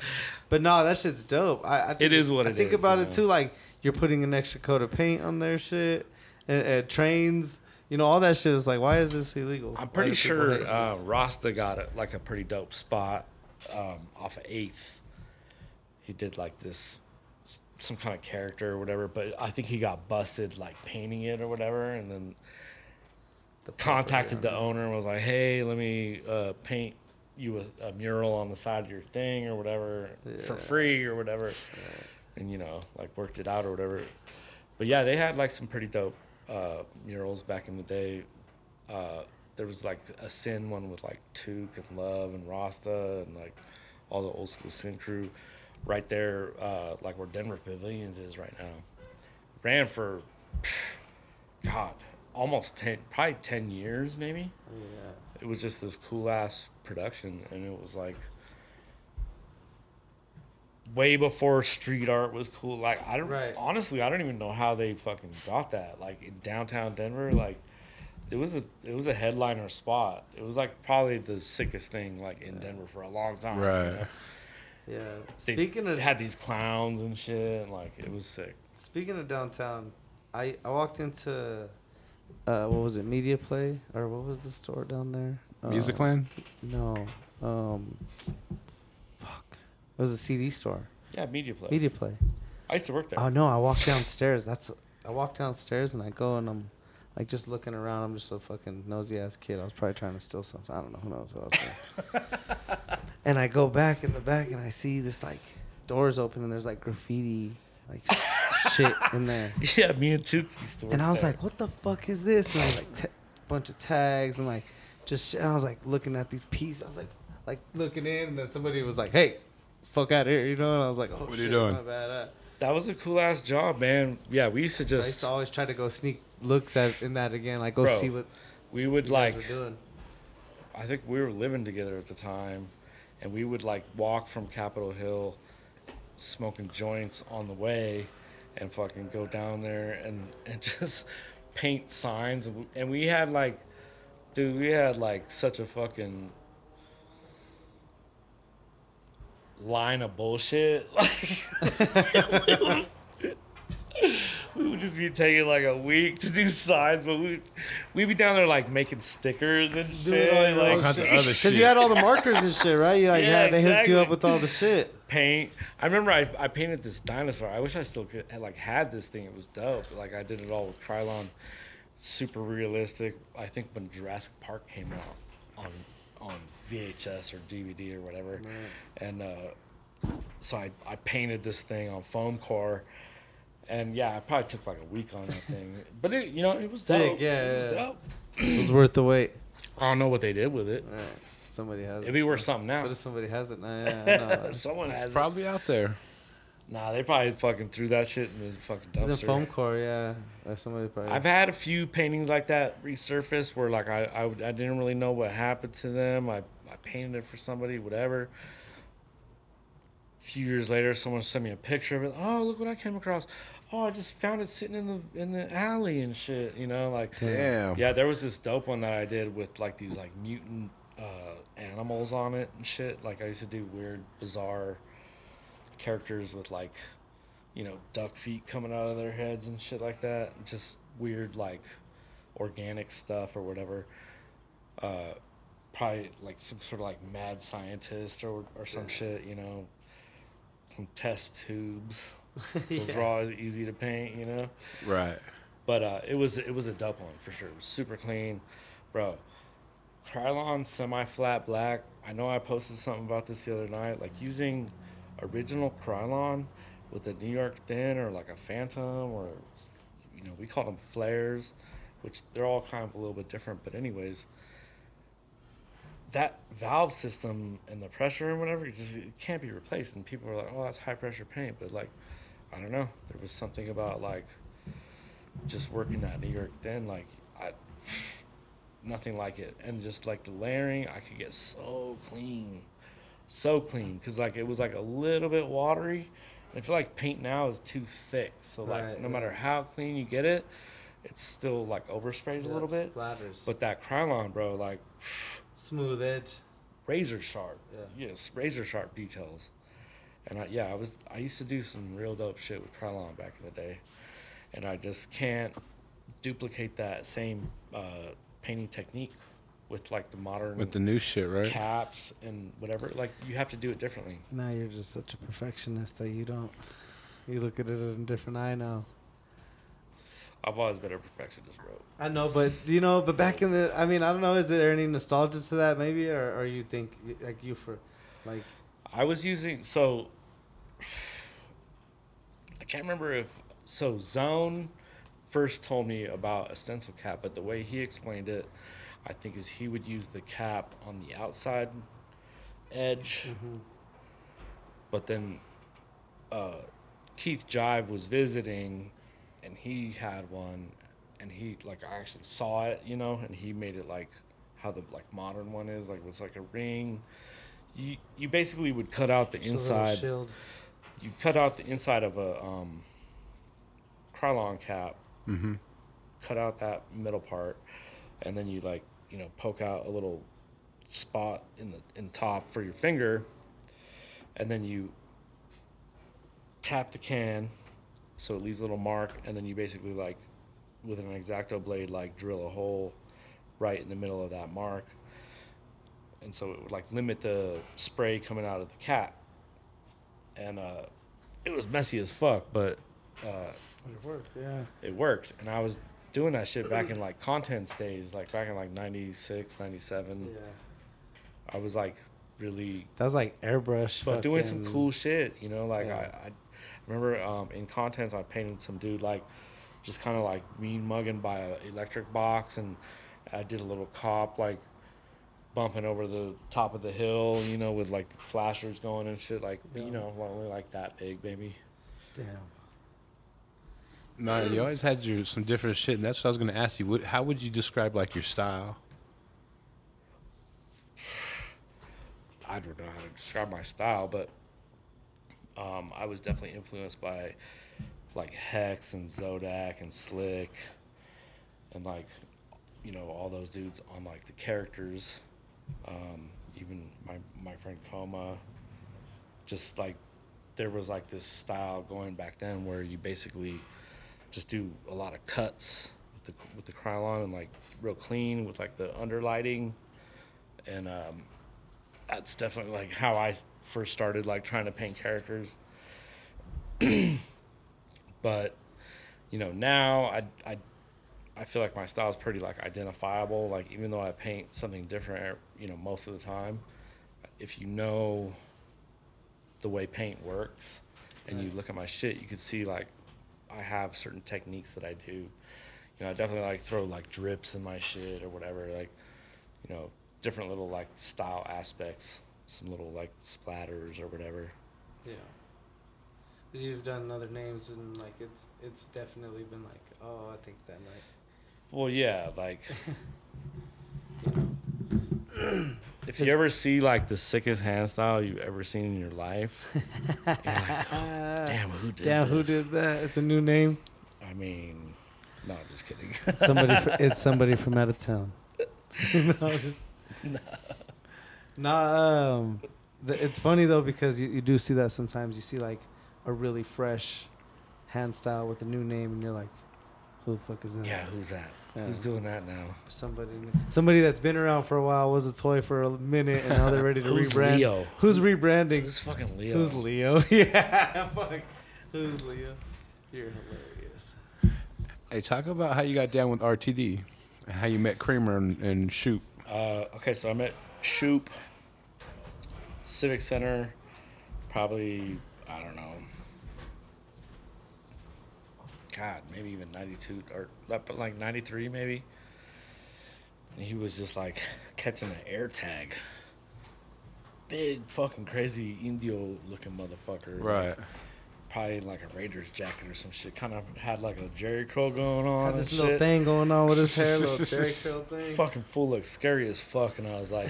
but no, that shit's dope. I, I think
It is what
I
it
think
is,
about
you
it
know?
too. Like you're putting an extra coat of paint on their shit, and, and trains. You know, all that shit is like, why is this illegal?
I'm pretty sure uh. Rasta got it like a pretty dope spot um, off of Eighth. He did like this, some kind of character or whatever, but I think he got busted like painting it or whatever, and then contacted the owner and was like, "Hey, let me uh, paint you a, a mural on the side of your thing or whatever for free or whatever," and you know, like worked it out or whatever. But yeah, they had like some pretty dope uh, murals back in the day. Uh, there was like a Sin one with like Took and Love and Rasta and like all the old school Sin crew right there, uh, like where Denver Pavilions is right now. Ran for, God, almost 10, probably 10 years maybe.
Yeah.
It was just this cool ass production and it was like way before street art was cool. Like I don't
Right.
honestly I don't even know how they fucking got that. Like in downtown Denver, like it was a it was a headliner spot. It was like probably the sickest thing like in Denver for a long time. you
Right.
know?
Yeah.
They
Speaking of
had these clowns and shit, and like it was sick.
speaking of downtown, I I walked into uh what was it Media Play or what was the store down there?
Music
Uh,
Land?
No. Um. It was a CD store.
Yeah, media play.
Media Play.
I used to work there.
Oh no! I walk downstairs. That's I walk downstairs and I go and I'm like just looking around. I'm just a fucking nosy ass kid. I was probably trying to steal something. I don't know. Who knows what I was doing. and I go back in the back and I see this like doors open and there's like graffiti like shit in there.
yeah, me and Took used to work
And I was
there.
like, what the fuck is this? And I was like, t- bunch of tags and like just shit. I was like looking at these pieces. I was like, like looking in, and then somebody was like, hey, fuck out of here, you know? And I was like, oh
What are
shit,
you doing?
my bad. Uh,
that was a cool ass job, man. Yeah, we used to just.
I used to always try to go sneak looks at in that again, like go
Bro,
see what
we would
you guys
like
were doing.
I think we were living together at the time, and we would like walk from Capitol Hill, smoking joints on the way, and fucking go down there and and just paint signs. And we had like, dude, we had like such a fucking line of bullshit. Like. We would just be taking like a week to do signs, but we we'd be down there like making stickers and
Doing
shit,
all
like
All kinds of other
Because you had all the markers and shit, right? You like,
Yeah,
yeah, they hooked you up with all the shit.
paint. I remember I, I painted this dinosaur. I wish I still could had, like had this thing. It was dope. Like I did it all with Krylon, super realistic. I think when Jurassic Park came out on on VHS or DVD or whatever, and uh, so I I painted this thing on foam core. And yeah, I probably took like a week on that thing, but it, you know, it was
Sick,
dope.
yeah,
it was
yeah.
dope.
It was worth the wait.
I don't know what they did with it.
All right. Somebody has
It'd
it.
be worth something now.
What if somebody has it now? Yeah, I know.
Someone has it.
Probably out there.
Nah, they probably fucking threw that shit in the fucking
It's in
dumpster.
foam core, yeah. Or somebody probably.
I've had a few paintings like that resurface where like I, I, I didn't really know what happened to them. I, I painted it for somebody, whatever. A few years later, someone sent me a picture of it. Oh, look what I came across. Oh, I just found it sitting in the in the alley and shit. You know, like
Damn.
yeah, there was this dope one that I did with like these like mutant uh, animals on it and shit. Like I used to do weird, bizarre characters with like, you know, duck feet coming out of their heads and shit like that. Just weird like organic stuff or whatever. Uh, probably like some sort of like mad scientist or or some shit. You know, some test tubes. Those
Yeah.
were always easy to paint. You know.
Right.
But uh, it was it was a dope one for sure. It was super clean, bro. Krylon semi flat black. I know I posted something about this the other night. Like using original Krylon with a New York thin or like a Phantom or you know we call them flares, which they're all kind of a little bit different. But anyways, that valve system and the pressure and whatever it just it can't be replaced. And people are like, oh, that's high pressure paint, but like I don't know. There was something about like just working that New York thin, like I, nothing like it, and just like the layering, I could get so clean, so clean, cause like it was like a little bit watery. And I feel like paint now is too thick, so like
Right,
no
right.
matter how clean you get it, it's still like oversprays a little bit.
Splatters.
But that Krylon, bro, like
smooth edge.
razor sharp.
Yeah.
Yes, razor sharp details. And I, yeah, I was I used to do some real dope shit with Krylon back in the day, and I just can't duplicate that same uh, painting technique with like the modern
With the new shit, right?
caps and whatever. Like you have to do it differently.
Now you're just such a perfectionist that you don't. You look at it in a different eye now.
I've always been a perfectionist, bro.
I know, but you know, but back in the, I mean, I don't know, is there any nostalgia to that, maybe, or, or you think like you for, like,
I was using so I can't remember if so Zone first told me about a stencil cap, but the way he explained it, I think is he would use the cap on the outside edge, but then uh, Keith Jive was visiting, and he had one, and he like I actually saw it, you know, and he made it like how the like modern one is, like it was like a ring. You you basically would cut out the
just little
inside
shield?
you cut out the inside of a um, Krylon cap,
Mm-hmm.
cut out that middle part, and then you like you know poke out a little spot in the in the top for your finger, and then you tap the can so it leaves a little mark, and then you basically like with an exacto blade like drill a hole right in the middle of that mark, and so it would like limit the spray coming out of the cap, and uh, it was messy as fuck, but. Uh,
It worked, yeah.
it worked and i was doing that shit back in like contents days like back in like 96 97
Yeah.
i was like really
That was like airbrush.
but doing some cool shit you know like
Yeah.
I, I remember um, in contents i painted some dude like just kind of like mean mugging by an electric box and i did a little cop like bumping over the top of the hill you know with like flashers going and shit like
Yeah.
you know only like that big baby
Damn.
No, you always had your some different shit, and that's what I was gonna ask you. What, how would you describe like your style?
I don't know how to describe my style, but um, I was definitely influenced by like Hex and Zodak and Slick and like you know all those dudes on like the characters. Um, even my my friend Coma, just like there was like this style going back then where you basically just do a lot of cuts with the with the Krylon and like real clean with like the underlighting and um, that's definitely like how I first started like trying to paint characters. but you know now I I I feel like my style is pretty like identifiable. Like even though I paint something different, you know, most of the time, if you know the way paint works and you look at my shit, you can see like I have certain techniques that I do. You know, I definitely like throw like drips in my shit or whatever. Like, you know, different little like style aspects, some little like splatters or whatever.
Yeah. 'Cause You've done other names and like it's it's definitely been like oh I think that might
Well, yeah, like if you ever see like the sickest hand style you've ever seen in your life, you're like, oh, damn, who did
Damn, who did that? It's a new name.
I mean, no, I'm just kidding.
somebody fr- it's somebody from out of town. no, just- Nah, um, the, it's funny though because you, you do see that sometimes. You see like a really fresh hand style with a new name, and you're like, "Who the fuck is that?"
yeah, who's that?
Yeah.
Who's doing that now?
Somebody, somebody that's been around for a while was a toy for a minute, and now they're ready to
Who's
rebrand.
Leo?
Who's rebranding?
Who's fucking Leo?
Who's Leo? yeah, fuck. Who's Leo? You're hilarious.
Hey, talk about how you got down with RTD, and how you met Kramer and, and Shoot.
Uh, okay, so I'm at Shoop Civic Center, probably I don't know. God, maybe even 92 or like 93 maybe. And he was just like catching an air tag. Big fucking crazy Indio looking motherfucker. like, probably in like a Raiders jacket or some shit. Kind of had like a Jheri curl going on.
Had this little
shit.
thing going on with his hair, little Jheri curl thing.
Fucking fool looked scary as fuck, and I was like,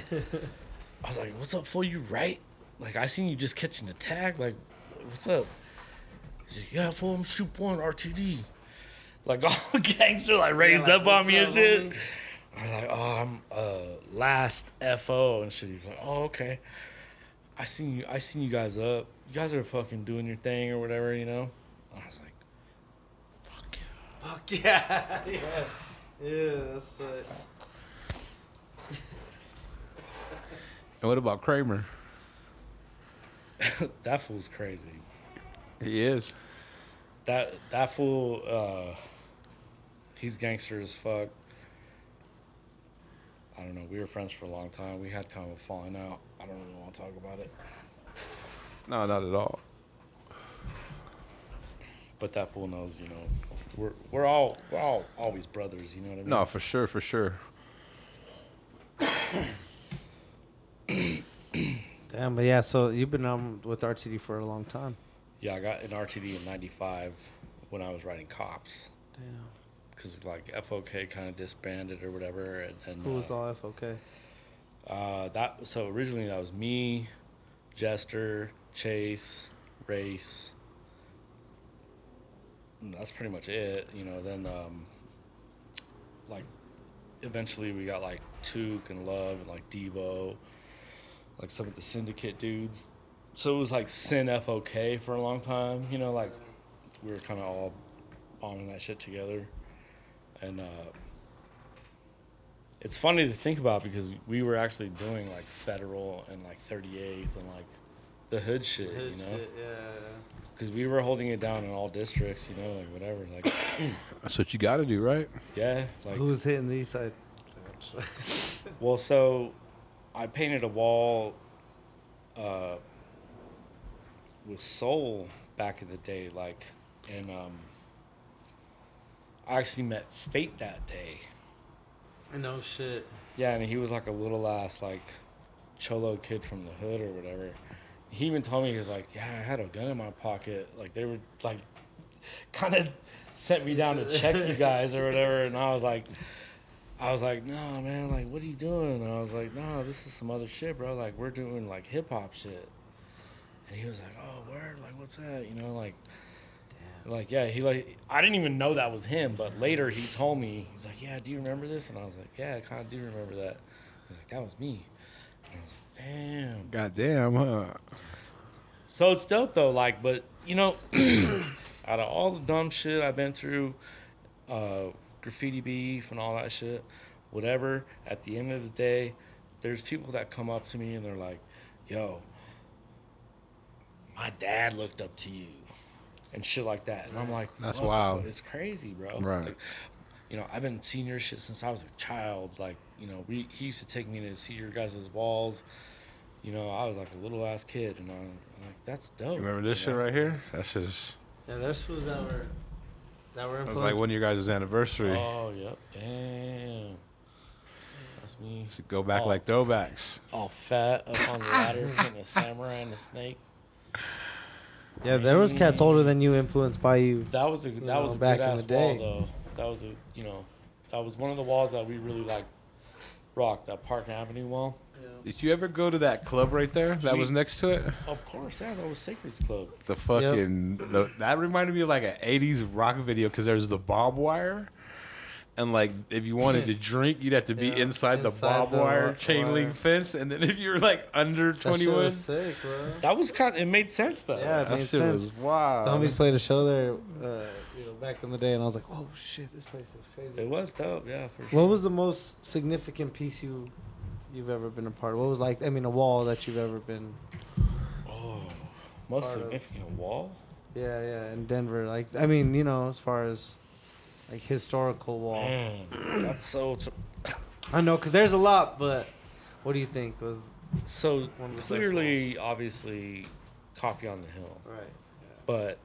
I was like, "What's up, fool? You right? Like I seen you just catching a tag. Like, what's up?" He's like, "Yeah, fool, I'm shoot one RTD." Like all gangster like raised
like,
up on
"What's
me and shit.
homie?"
I was like, "Oh, I'm uh last FO and shit." He's like, "Oh, okay. I seen you. I seen you guys up. You guys are fucking doing your thing or whatever, you know." I was like, "Fuck yeah."
Fuck yeah, yeah, yeah. That's what.
And what about Kramer?
that fool's crazy.
He is.
That that fool, uh, he's gangster as fuck. I don't know. We were friends for a long time. We had kind of a falling out. I don't really want to talk about it.
No, not at all.
But that fool knows, you know, we're we're all we're all always brothers. You know what I mean?
No, for sure, for sure.
Damn, but yeah. So you've been um with RTD for a long time.
Yeah, I got an RTD in '95 when I was writing Cops
Damn.
because like FOK kind of disbanded or whatever. And, and
Who was
uh,
all FOK?
Uh, that so originally that was me, Jester, Chase, Race. That's pretty much it, you know. Then, um, like, eventually we got like Took and Love and like Devo, like some of the Syndicate dudes. So it was like Sin FOK for a long time, you know. Like we were kind of all on that shit together, and uh, it's funny to think about because we were actually doing like federal and like 38th and like the hood shit, you know,
yeah.
because we were holding it down in all districts, you know, like whatever, like
That's what you got to do, right?
yeah, like
Who's hitting the east side?
well, so I painted a wall uh, with Soul back in the day, like, and um, I actually met Fate that day.
no shit.
Yeah, and he was like a little ass like cholo kid from the hood or whatever. He even told me he was like, "Yeah, I had a gun in my pocket." Like they were like, kind of sent me down to check you guys or whatever, and I was like, I was like, "No, man, like what are you doing?" And I was like, "No, this is some other shit, bro. Like we're doing like hip hop shit." And he was like, "Oh, word, like what's that?" You know, like. Like yeah, he like I didn't even know that was him, but later he told me he's like, yeah, do you remember this? And I was like, yeah, I kind of do remember that. He's like, that was me. And I was like, damn.
Goddamn, huh?
So it's dope though, like, but you know, out of all the dumb shit I've been through, uh, graffiti beef and all that shit, whatever. At the end of the day, there's people that come up to me and they're like, yo, my dad looked up to you. And shit like that, and I'm like,
That's wild.
It's crazy, bro.
Right.
Like, you know, I've been seeing your shit since I was a child. Like, you know, we, he used to take me to see your guys' walls. You know, I was like a little ass kid, and I'm, I'm like, that's dope.
You remember this
you
shit
know?
right here? That's just.
Yeah, there's foods that were that were
That was like one of your guys' anniversary.
Oh, yep. Damn. That's me.
So go back
Oh.
like throwbacks.
All fat up on the ladder, hitting a samurai and a snake.
yeah, there was cats older than you influenced by you.
That was a that
know,
was a
back
good
in
ass
the day.
wall though. That was a you know, that was one of the walls that we really like rocked. That Park Avenue wall.
Did you ever go to that club right there that
We-
was next to it?
Of course, yeah, that was Sacred's Club.
The fucking the, that reminded me of like an '80s rock video because there's the barbed wire, and like if you wanted to drink, you'd have to be
Yeah,
inside, the
inside
barbed
the
wire
wi-
chain
wire.
link fence, and then if you were like under
That shit
21,
was sick, bro.
That was kind. It made sense though.
Yeah, it
that
made
shit
sense.
was wild.
The homies played a show there, uh, you know, back in the day, and I was like, "Oh shit, this place is crazy."
It was dope. Yeah, for sure.
What was the most significant piece you you've ever been a part of? What was like? I mean, a wall that you've ever been.
Oh, most
Part of-
significant wall.
Yeah, yeah, in Denver. Like, I mean, you know, as far as like historical wall.
Man, that's so. T-
I know, cause there's a lot, but what do you think was
so
One of the
clearly, obviously, coffee on the hill.
right?
but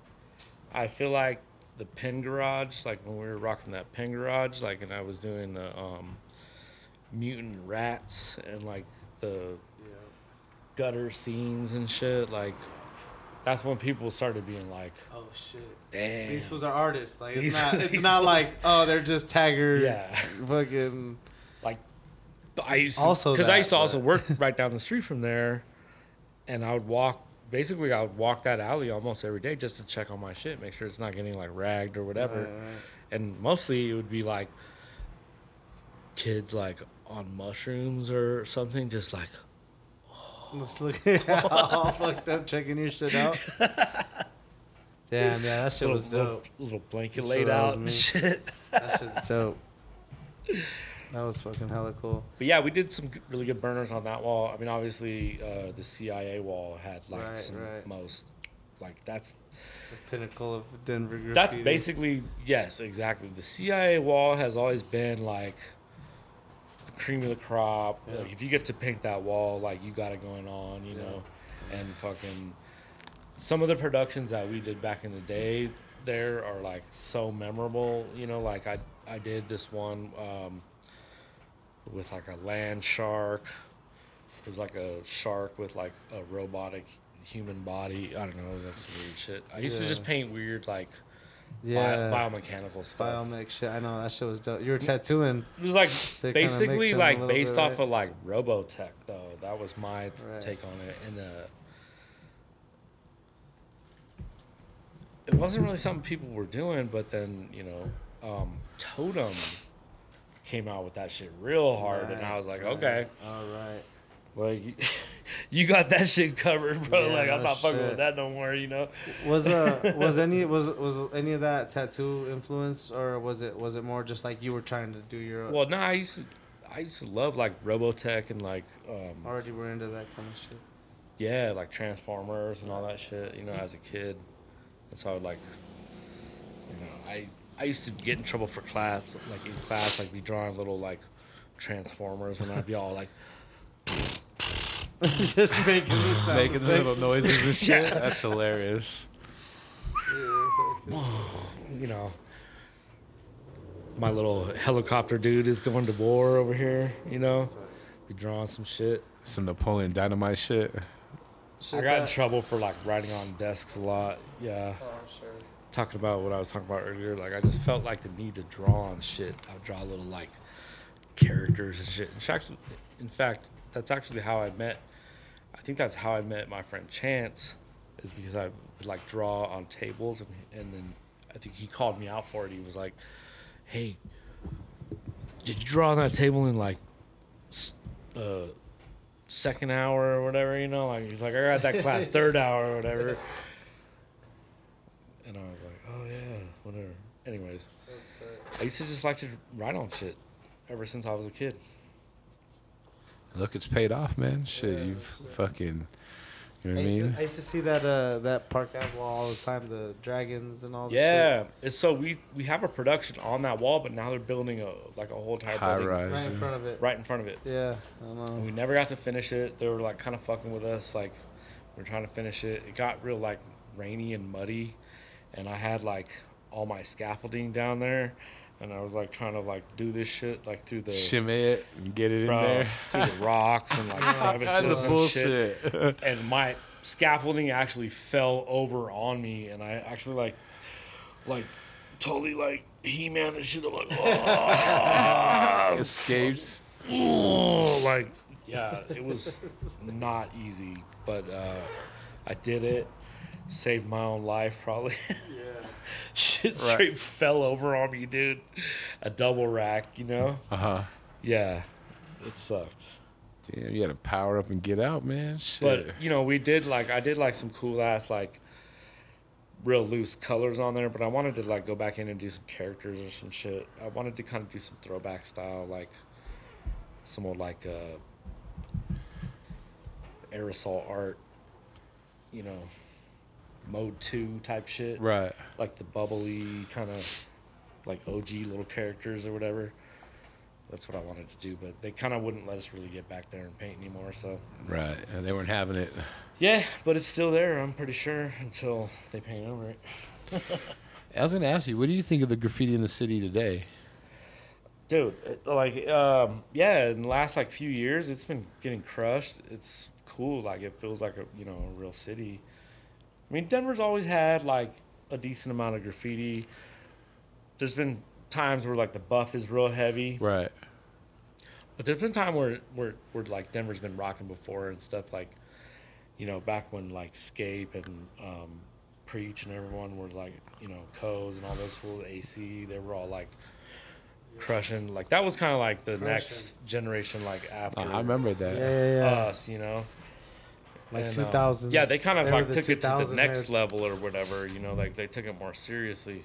I feel like the pen garage, like when we were rocking that pen garage, like and I was doing the um, mutant rats and like the
Yeah.
gutter scenes and shit, like that's when people started being like,
Oh shit.
"Damn,
These fools are artists. Like it's
These-
not. It's not like oh they're just tagger.
Yeah.
Fucking.
like I used to,
Also
because I used to also work right down the street from there, and I would walk. Basically, I would walk that alley almost every day just to check on my shit, make sure it's not getting like ragged or whatever.
Right, right.
And mostly it would be like kids like on mushrooms or something, just like
Let's look all fucked up checking your shit out. Damn, yeah, that shit
little,
was dope.
little blanket
I'm
laid out and shit.
That shit's dope. That was fucking hella cool.
But yeah, we did some really good burners on that wall. I mean, obviously, uh, the CIA wall had like
Right,
some
right.
most, like that's
The pinnacle of Denver graffiti.
that's basically yes, exactly. The CIA wall has always been like cream of the crop.
Yeah.
Like, if you get to paint that wall, like you got it going on, you know, and fucking some of the productions that we did back in the day there are like so memorable. You know, like I I did this one um, with like a land shark. It was like a shark with like a robotic human body. I don't know. It was like some weird shit. I used to just paint weird like
yeah.
bio- biomechanical stuff.
Biomech shit. I know that shit was dope. You were tattooing.
It was like
it
basically
makes them a
like based
bit,
off
right?
of like Robotech though. That was my
Right.
take on it, and uh, it wasn't really something people were doing. But then you know, um, Totem came out with that shit real hard, and I was like, okay,
All right.
Like you got that shit covered, bro.
Yeah,
like I'm
no
not fucking with that no more. You know.
Was uh was any was was any of that tattoo influence or was it was it more just like you were trying to do your
Well, no, I used to. I used to love like Robotech and like um,
already were into that kind of shit?
Yeah, like Transformers and all that shit, you know, as a kid. And so I would like, you know, I I used to get in trouble for class, like in class, like be drawing little like Transformers, and I'd be all like,
just making the sound
Making
effect.
little noises and shit.
Yeah.
That's hilarious.
you know, my little helicopter dude is going to war over here, you know, be drawing some shit.
Some Napoleon Dynamite shit.
Shit
I got in trouble for like writing on desks a lot. Yeah.
Oh, I'm sure.
talking about what I was talking about earlier. Like I just felt like the need to draw on shit. I would draw little like characters and shit. And she actually, in fact, that's actually how I met. I think that's how I met my friend Chance, is because I would like draw on tables and and then I think he called me out for it. He was like, "Hey, did you draw on that table in like, uh, second hour or whatever? You know, like he's like, I got that class third hour or whatever." And I was like, oh yeah, whatever. Anyways, I used to just like to write on shit ever since I was a kid.
Look, it's paid off, man. Shit,
Yeah,
you've fucking. You know
I
what I
used,
mean?
to, I used to see that uh that park ave wall all the time, the dragons and all.
Yeah, it's so we we have a production on that wall, but now they're building a like a whole entire
High
building
rise.
right in front of it.
right in front of it.
Yeah, I don't know.
we never got to finish it. They were like kind of fucking with us. Like we are trying to finish it. It got real like rainy and muddy, and I had like all my scaffolding down there, and I was like trying to like do this shit like through the
Shimmy it and get it in there.
through the rocks and like crevices and shit. and my scaffolding actually fell over on me, and I actually like, like, totally like he man and shit. I'm like, oh,
Escapes.
oh, like, yeah, it was not easy, but uh, I did it. Saved my own life, probably. Yeah. Shit straight fell over on me, dude. A double rack, you know?
Uh huh.
Yeah, it sucked.
Damn, you got to power up and get out, man. Shit.
But you know, we did like I did like some cool ass like real loose colors on there, but I wanted to like go back in and do some characters or some shit. I wanted to kind of do some throwback style, like some old like uh aerosol art, you know, Mode 2 type shit,
right.
like the bubbly kind of like OG little characters or whatever. That's what I wanted to do, but they kind of wouldn't let us really get back there and paint anymore. So
Right. And they weren't having it.
yeah, but it's still there. I'm pretty sure until they paint over it.
I was going to ask you, what do you think of the graffiti in the city today?
Dude, like, um, yeah, in the last like few years, it's been getting crushed. It's cool. Like, it feels like a you know a real city. I mean, Denver's always had like a decent amount of graffiti. There's been times where like the buff is real heavy,
Right.
but there's been time where where where like Denver's been rocking before and stuff like, you know, back when like Scape and um, Preach and everyone were like, you know, Coes and all those fools, AC, they were all like crushing. Like that was kind of like the next generation, like after
I remember that.
Yeah,
that.
yeah, yeah.
us, you know.
Like
And,
two
um, yeah, they kind of like took it to the next level or whatever. You know, like they took it more seriously.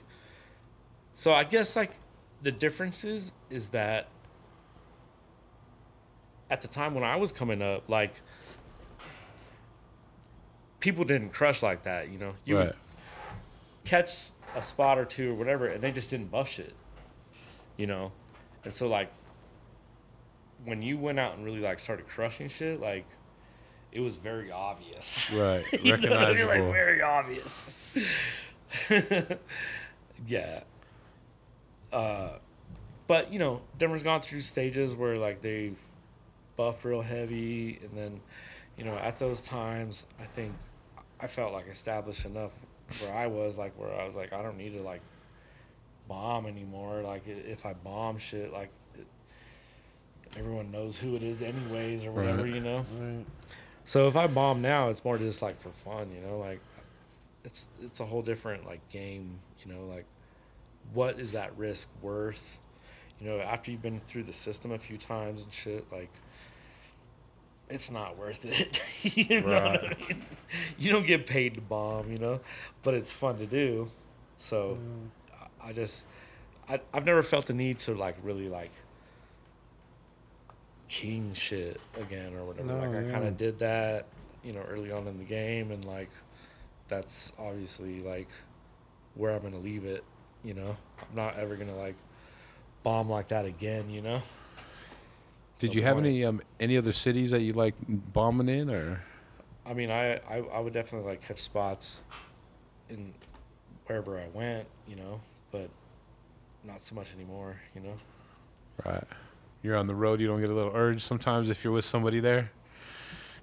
So I guess like the difference is is that at the time when I was coming up, like people didn't crush like that. You know, you
right.
would catch a spot or two or whatever, and they just didn't buff shit. You know, and so like when you went out and really like started crushing shit, like it was very obvious.
Right.
You know,
Recognizable.
like very obvious. yeah. Uh, but you know, Denver's gone through stages where like they've buffed real heavy, and then you know at those times, I think I felt like established enough where I was like where I was like I don't need to like bomb anymore. Like if I bomb shit, like it, everyone knows who it is anyways or whatever,
Right.
you know.
Right.
So if I bomb now, it's more just like for fun, you know, like it's it's a whole different like game, you know, like what is that risk worth? You know, after you've been through the system a few times and shit, like it's not worth it. you know I mean? You don't get paid to bomb, you know, but it's fun to do. So mm. I- I just I I've never felt the need to like really like king shit again or whatever.
No,
like I
yeah.
kind of did that, you know, early on in the game, and like that's obviously like where I'm gonna leave it. You know, I'm not ever gonna like bomb like that again. You know.
Did
No
you have
point.
any um any other cities that you like bombing in or?
I mean, I, I I would definitely like catch spots in wherever I went. You know, but not so much anymore. You know.
Right. You're on the road. You don't get a little urge sometimes if you're with somebody there.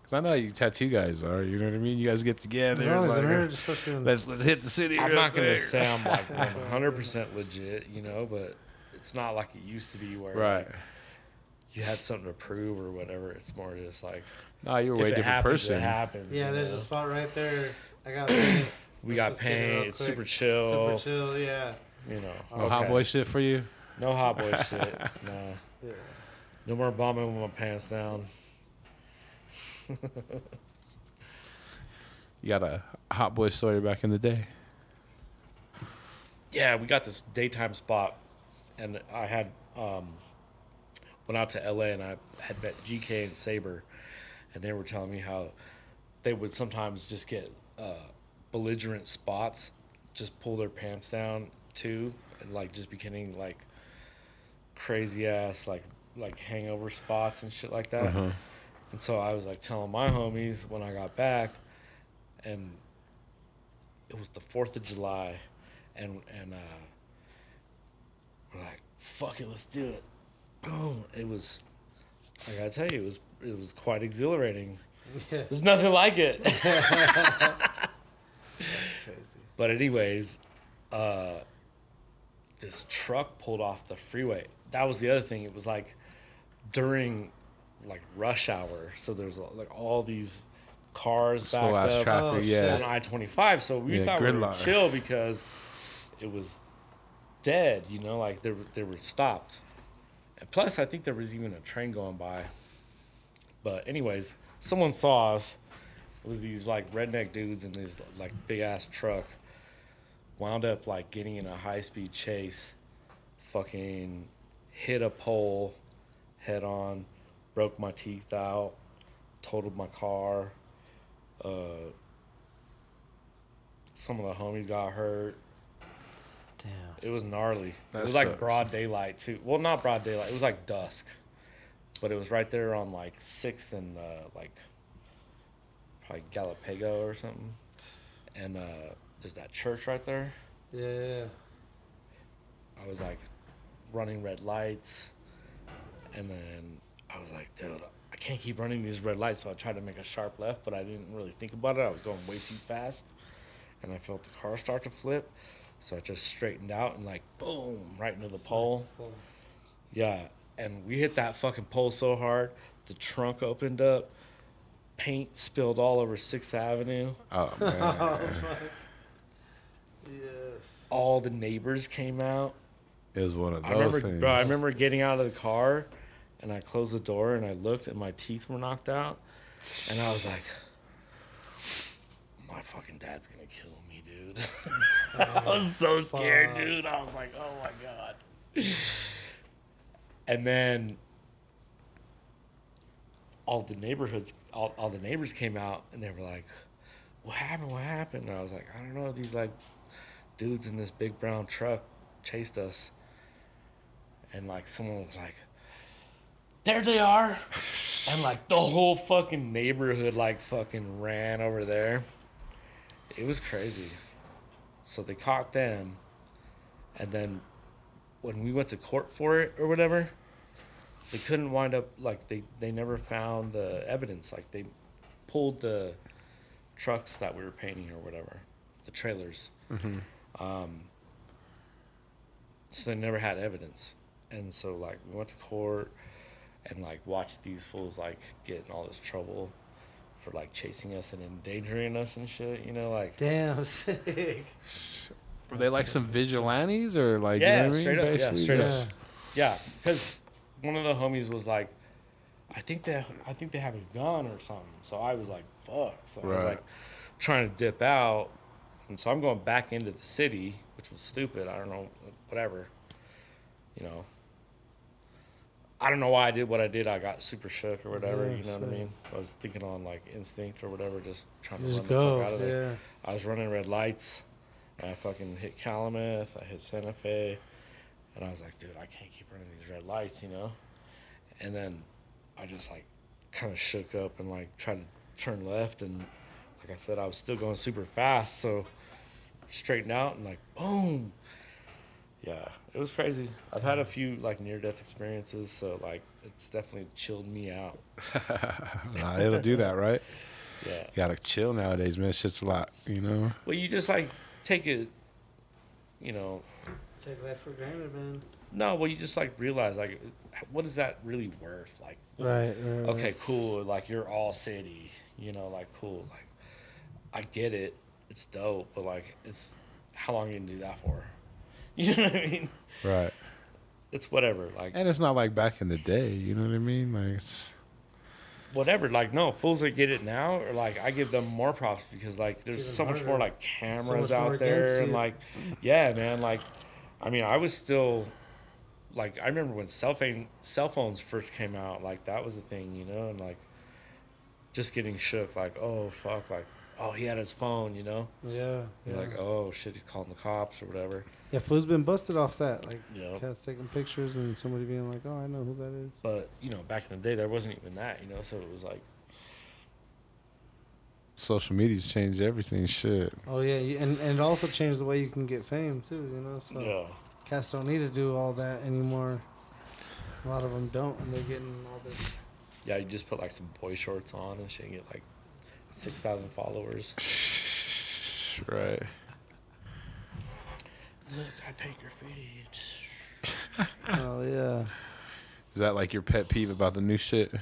Cause I know how you tattoo guys are. You know what I mean. You guys get together.
There's always an
like,
urge, especially
Let's let's hit the city.
I'm not gonna
quick.
say I'm like 100 percent legit. You know, but it's not like it used to be where
Right.
like, you had something to prove or whatever. It's more just like
No, you're a way different
happens,
person.
it happens.
Yeah, there's
know?
a spot right there. I got paint.
we got
just
paint. It's
quick.
super chill.
Super chill, yeah.
You know,
No hot boy shit for you.
No hot boy shit. No.
Yeah.
No more bombing with my pants down.
You got a hot boy story back in the day.
Yeah, we got this daytime spot, and I had um, went out to LA and I had met GK and Saber, and they were telling me how they would sometimes just get uh, belligerent spots, just pull their pants down too, and like just be getting like crazy ass like like hangover spots and shit like that.
Uh-huh.
And so I was like telling my homies when I got back, and it was the Fourth of July, and and uh, we're like, "Fuck it, let's do it." Boom! It was, I gotta tell you, it was it was quite exhilarating.
Yeah.
There's nothing like it.
Crazy.
But anyways, uh, this truck pulled off the freeway. That was the other thing. It was like during like rush hour, so there's like all these cars
Slow
backed up
traffic.
Oh,
yeah.
on I twenty five. So we
Yeah,
thought we were chill because it was dead. You know, like they were, they were stopped. And plus, I think there was even a train going by. But anyways, someone saw us. It was these like redneck dudes in this like big ass truck. Wound up like getting in a high speed chase. Fucking hit a pole head on, broke my teeth out, totaled my car. Uh, some of the homies got hurt.
Damn.
It was gnarly.
That
it was like
sucks.
broad daylight too. Well, not broad daylight. It was like dusk, but it was right there on like Sixth and uh, like probably Galapago or something. And uh, there's that church right there.
Yeah.
I was like running red lights, and then I was like, dude, I can't keep running these red lights. So I tried to make a sharp left, but I didn't really think about it. I was going way too fast. and I felt the car start to flip. So I just straightened out and like boom, right into the pole. Yeah, and we hit that fucking pole so hard, the trunk opened up, paint spilled all over Sixth Avenue.
Oh man, oh,
Yes.
All the neighbors came out.
it was one of
I
those
remember,
things.
bro, I remember getting out of the car, and I closed the door and I looked, and my teeth were knocked out, and I was like, "My fucking dad's gonna kill me, dude." I was oh, so scared, dude. I was like, "Oh my god." And then all the neighborhoods, all, all the neighbors came out, and they were like, "What happened? What happened?" And I was like, "I don't know. These like dudes in this big brown truck chased us." and like someone was like, "There they are," and like the whole fucking neighborhood like fucking ran over there. It was crazy. So they caught them, and then when we went to court for it or whatever, they couldn't wind up like they they never found the evidence. Like they pulled the trucks that we were painting or whatever, the trailers. Um, so they never had evidence and so like we went to court and like watch these fools like get in all this trouble for like chasing us and endangering us and shit you know like
Damn sick.
Were they like some vigilantes or like?
Yeah,
you know what I mean?
straight up, yeah,
Basically,
straight up. yeah because one of the homies was like i think they i think they have a gun or something so i was like fuck so i was like trying to dip out and so i'm going back into the city which was stupid i don't know whatever you know I don't know why I did what I did. I got super shook or whatever.
Yeah,
you know what I mean? I was thinking on like instinct or whatever, just trying to
Just
run the fuck out of there.
Yeah.
I was running red lights. And I fucking hit Kalamath. I hit Santa Fe. And I was like, dude, I can't keep running these red lights, you know? And then I just like kind of shook up and like tried to turn left. And like I said, I was still going super fast. So straightened out and like, boom. Yeah, it was crazy. I've had a few like near death experiences. So like, it's definitely chilled me out.
Nah, it'll do that, right?
Yeah.
You gotta chill nowadays, man. Shit's a lot, you know.
Well, you just like take it, you know,
Take that for granted, man.
No, well, you just like realize like, what is that really worth? Like,
Right. right
okay, cool. Like you're all city, you know, like cool. Like, I get it, it's dope, but like, it's how long you gonna do that for? You know what I mean?
Right.
It's whatever. Like
And it's not like back in the day. You know what I mean? Like, it's,
whatever. Like no fools that get it now, or like I give them more props because like there's
It's
so
even
much
harder.
more like cameras
much more
out there and like, yeah, man. Like, I mean, I was still like I remember when cell phone cell phones first came out. Like that was a thing, you know, and like just getting shook. Like oh fuck, like oh he had his phone, you know.
Yeah.
You're
yeah.
like oh shit, he's calling the cops or whatever.
Yeah, fool's been busted off that. Like,
Yeah.
cats taking pictures and somebody being like, "Oh, I know who that is."
But you know, back in the day, there wasn't even that, you know. So it was like
social media's changed everything. Shit.
Oh yeah, and and it also changed the way you can get fame too. You know, so
yeah.
cats don't need to do all that anymore. A lot of them don't, and they're getting all this.
Yeah, you just put like some boy shorts on and shit and get like six thousand followers.
Right.
Look, I paint graffiti. It's...
oh yeah.
Is that like your pet peeve about the new shit?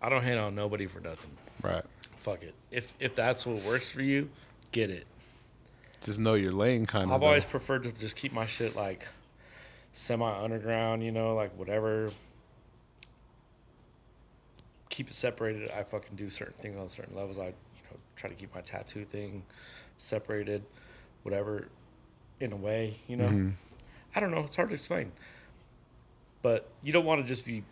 I don't hate on nobody for nothing.
Right.
Fuck it. If if that's what works for you, get it.
Just know your lane, kind of.
I've always preferred to just keep my shit like semi underground, you know, like whatever. Keep it separated. I fucking do certain things on certain levels. I, you know, try to keep my tattoo thing separated, whatever, in a way, you know.
Mm-hmm.
I don't know. It's hard to explain. But you don't want to just be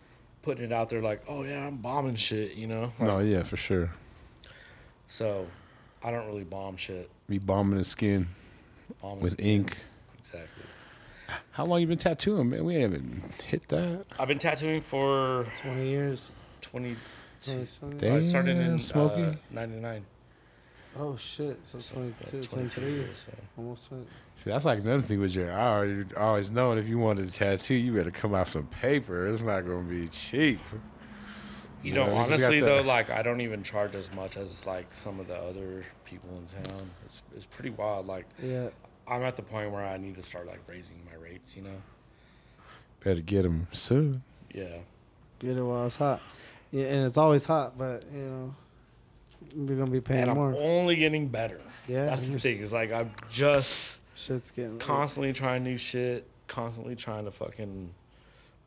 putting it out there like, oh yeah, I'm bombing shit, you know. Like,
No, yeah, for sure.
So, I don't really bomb shit.
Be bombing the skin
Bomb
with
is-
ink.
Exactly.
How long you been tattooing, man? We haven't hit that.
I've been tattooing for
Twenty years.
20.
20
I started in uh, 99.
Oh shit! So
So,
22,
yeah,
23 years.
years. yeah.
Almost 20.
See, that's like another thing with your. I already always known if you wanted a tattoo, you better come out some paper. It's not gonna be cheap.
You know,
Yeah.
We
honestly
the-
though, like I don't even charge as much as like some of the other people in town. It's it's pretty wild. Like
Yeah.
I'm at the point where I need to start like raising my rates. You know?
Better get them soon.
Yeah.
Get it while it's hot. Yeah, and it's always hot, but you know, we're gonna be paying
and I'm
more.
only getting better.
yeah,
That's the thing. It's like I'm just
Shit's getting
constantly trying new shit. Constantly trying to fucking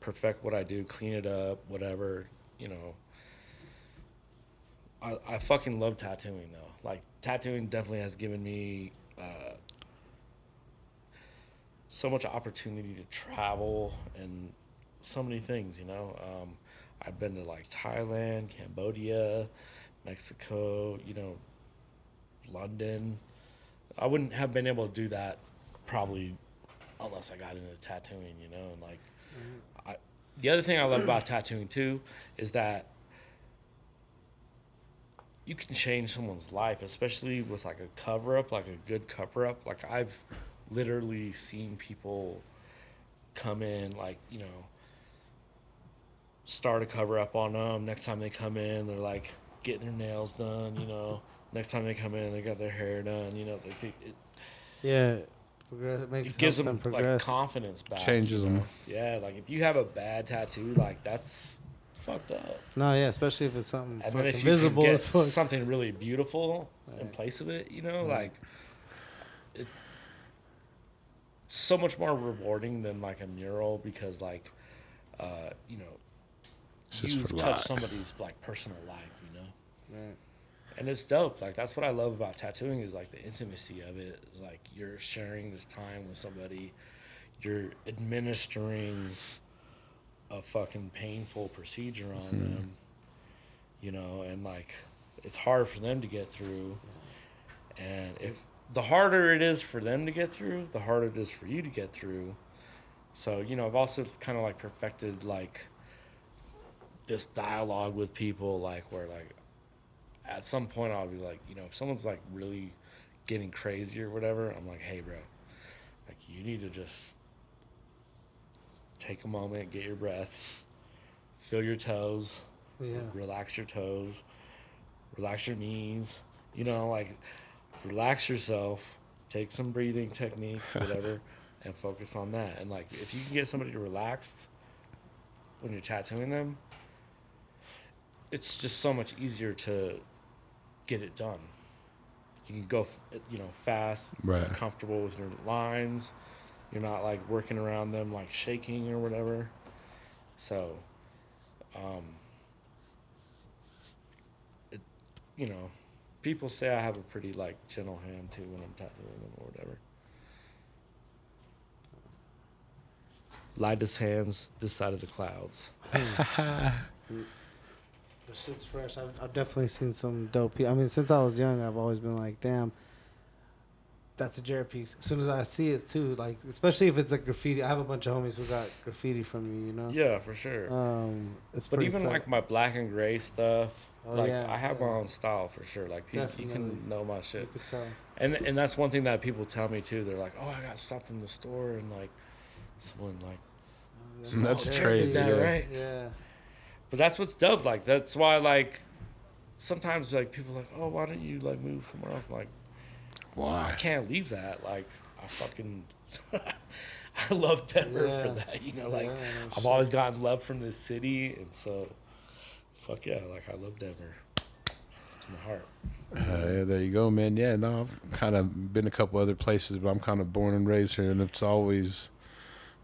perfect what I do, clean it up, whatever. You know. I I fucking love tattooing though. Like tattooing definitely has given me. Uh, so much opportunity to travel and so many things, you know. Um, I've been to like Thailand, Cambodia, Mexico, you know, London. I wouldn't have been able to do that probably unless I got into tattooing, you know, and like mm-hmm. I the other thing I love about tattooing too is that you can change someone's life, especially with like a cover up, like a good cover up. Like I've literally seen people come in, like, you know, start a cover up on them. Next time they come in, they're like getting their nails done, you know. Next time they come in, they got their hair done, you know. Like they, it,
yeah. Progress, it makes
it gives
helps
them like confidence back.
Changes
you
them.
Yeah, like if you have a bad tattoo, like that's fucked up.
no, yeah, especially if it's something
And then
fucking
if you
visible
get something really beautiful in place of it, you know, like it, so much more rewarding than like a mural because like uh, you know
It's
you've touched
life.
somebody's like personal life, you know.
Right.
And it's dope. Like that's what I love about tattooing is like the intimacy of it. Like you're sharing this time with somebody, you're administering a fucking painful procedure on mm-hmm. them, you know, and like it's hard for them to get through. And if the harder it is for them to get through, the harder it is for you to get through. So, you know, I've also kind of like perfected like this dialogue with people, like where like at some point I'll be like, you know, if someone's like really getting crazy or whatever, I'm like, hey, bro, like you need to just take a moment, get your breath, feel your toes,
Yeah.
relax your toes, relax your knees, you know, like relax yourself, take some breathing techniques, whatever, and focus on that. And like if you can get somebody to relax when you're tattooing them, it's just so much easier to get it done. You can go, you know, fast,
Right.
comfortable with your lines. You're not like working around them like shaking or whatever. So, um, it, you know, people say I have a pretty like gentle hand too when I'm tattooing them or whatever. Lightest hands this side of the clouds.
The shit's fresh. I've, I've definitely seen some dope. Pe- I mean, since I was young, I've always been like, damn, that's a Jared piece. As soon as I see it too, like especially if it's like graffiti. I have a bunch of homies who got graffiti from me, You know.
Yeah, for sure.
Um, it's
But even
tight.
like my black and gray stuff,
Oh,
like
yeah,
I have
yeah.
my own style for sure. Like people, you can know my shit.
you
shit,
could tell.
and and that's one thing that people tell me too. They're like, "Oh, I got stopped in the store," and like someone like,
That's
"Oh,
crazy,
Jared that,
yeah.
right?"
Yeah.
But that's what's dope. Like that's why like sometimes like people are like, "Oh, why don't you like move somewhere else?" I'm like,
why?
I can't leave that. Like I fucking. I love Denver for that, you know. Like
Yeah,
I've
shit.
always gotten love from this city, and so, fuck yeah, like I love Denver to my heart.
Uh, yeah, there you go, man. Yeah, no, I've kind of been a couple other places, but I'm kind of born and raised here, and it's always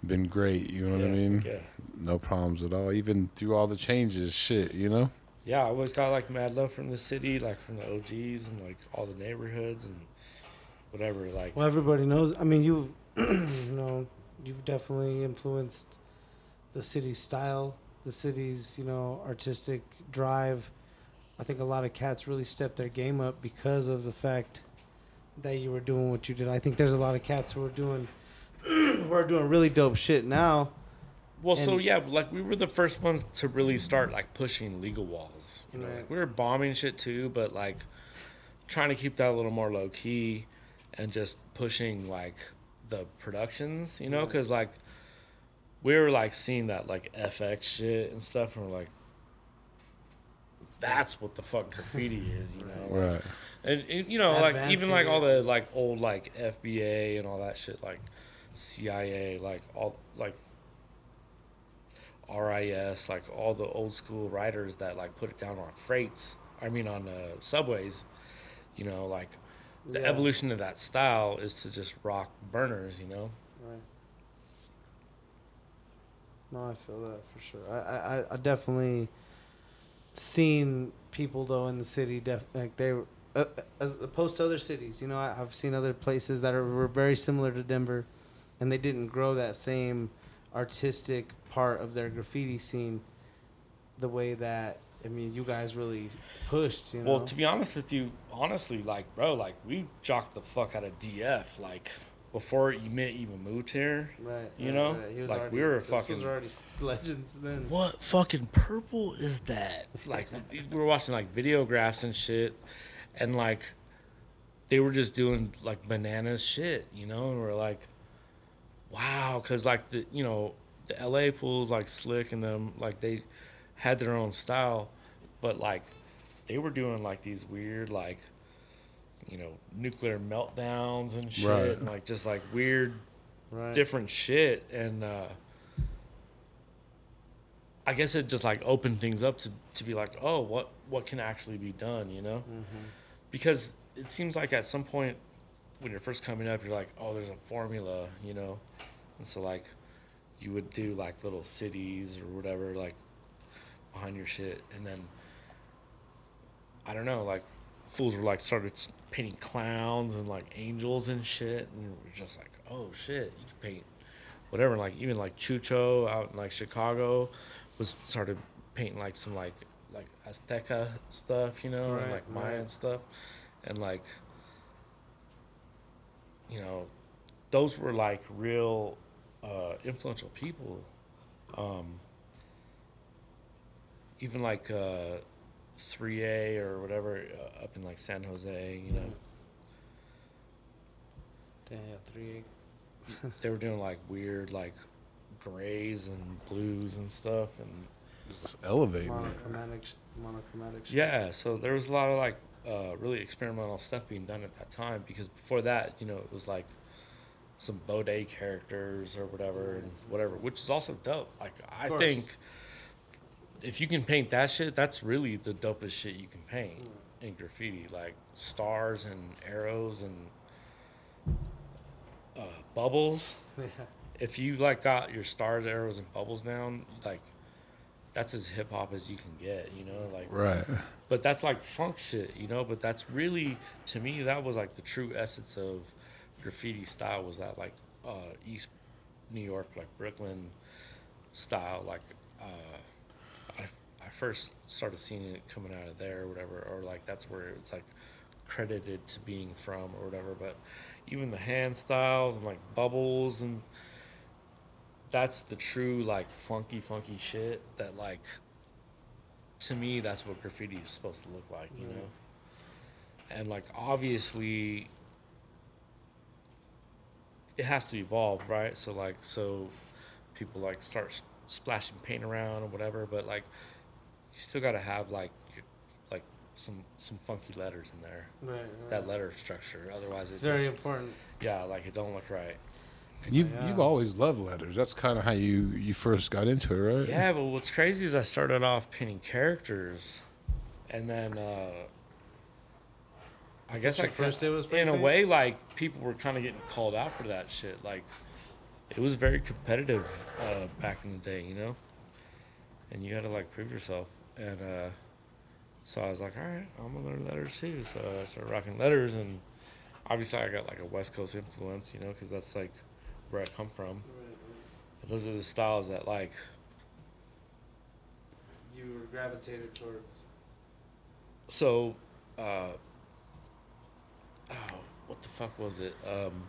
been great. You know what I mean?
Yeah,
No problems at all, even through all the changes. Shit, you know?
yeah. I always got like mad love from the city, like from the OGs and like all the neighborhoods and whatever. Like
Well, everybody knows. I mean, you, you know, you've definitely influenced the city's style, the city's, you know, artistic drive. I think a lot of cats really stepped their game up because of the fact that you were doing what you did. I think there's a lot of cats who are doing, who are doing really dope shit now.
Well, so yeah, like we were the first ones to really start like pushing legal walls. You know,
Right.
like we were bombing shit too, but like trying to keep that a little more low key and just pushing like the productions. You know,
Yeah.
because like we were like seeing that like FX shit and stuff, and we're like, that's what the fuck graffiti is, you know.
Right.
And, and, you know, like even like all the like old like FBA and all that shit, like CIA, like all like RIS, like all the old school writers that like put it down on freights. I mean, on uh, subways. You know, like the
Yeah.
evolution of that style is to just rock burners. You know.
Right. No, I feel that for sure. I, I, I definitely seen people though in the city, def- like they were, uh, as opposed to other cities. You know, I, I've seen other places that are were very similar to Denver, and they didn't grow that same artistic part of their graffiti scene the way that I mean you guys really pushed. You know.
Well, to be honest with you, honestly, like, bro, like we jocked the fuck out of DF, like before Emit even moved here.
right.
you
right,
know?
right. He was
Like,
already,
we were fucking-
already legends then.
What fucking purple is that? Like we were watching like videographs and shit, and like they were just doing like bananas shit, you know, and we're like, wow, because like the you know the LA fools like Slick and them like they had their own style, but like they were doing like these weird like you know nuclear meltdowns and shit,
Right.
and like just like weird
Right.
different shit and uh I guess it just like opened things up to, to be like, oh, what what can actually be done, you know? Because it seems like at some point when you're first coming up, you're like, oh, there's a formula, you know, and so like you would do like little cities or whatever like behind your shit, and then I don't know, like fools were like started painting clowns and like angels and shit, and we're just like, oh shit, you can paint whatever. Like even like Chucho out in like Chicago was started painting like some like like Azteca stuff, you know, and like Mayan
right.
stuff, and like you know, those were like real uh, influential people. Um, even like uh, 3A or whatever uh, up in like San Jose, you know,
Damn, yeah, three.
they were doing like weird like grays and blues and stuff and
Just elevating.
monochromatic, monochromatic.
yeah so there was a lot of like uh, really experimental stuff being done at that time because before that you know it was like some Bode characters or whatever and whatever which is also dope. Like I think if you can paint that shit that's really the dopest shit you can paint in graffiti like stars and arrows and uh, bubbles. If you like got your stars, arrows, and bubbles down, like that's as hip hop as you can get, you know. Like,
Right.
but that's like funk shit, you know. But that's really, to me, that was like the true essence of graffiti style. Was that like uh, East New York, like Brooklyn style? Like, uh, I I first started seeing it coming out of there, or whatever, or like that's where it's like credited to being from, or whatever. But even the hand styles and like bubbles and that's the true like funky funky shit that like to me that's what graffiti is supposed to look like you know? And like obviously it has to evolve right? So like so people like start splashing paint around or whatever but like you still got to have like like some some funky letters in there.
Right, right.
that letter structure otherwise
It's
it
very
just,
important.
yeah like it don't look right
You've
Yeah.
you've always loved letters. That's kind of how you you first got into it, right?
Yeah, but what's crazy is I started off painting characters, and then uh, I guess I
first
kinda-
day was
in
painting?
a way like people were kind of getting called out for that shit. Like it was very competitive uh, back in the day, you know, and you had to like prove yourself. And uh, so I was like, all right, I'm gonna learn letters too. So I started rocking letters, and obviously I got like a West Coast influence, you know, because that's like where I come from. Those are the styles that like
You were gravitated towards.
so uh oh what the fuck was it um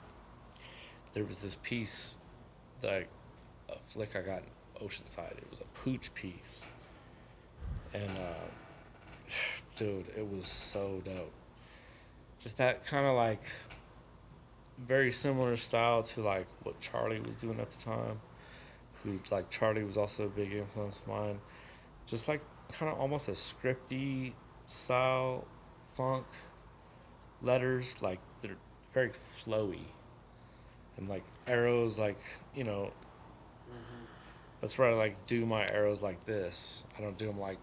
there was this piece that I, a flick i got in oceanside it was a pooch piece and uh dude it was so dope just that kind of like very similar style to like what charlie was doing at the time who like charlie was also a big influence of mine just like kind of almost a scripty style funk letters. Like they're very flowy, and like arrows, like you know. Mm-hmm. That's where I like do my arrows like this. I don't do them like,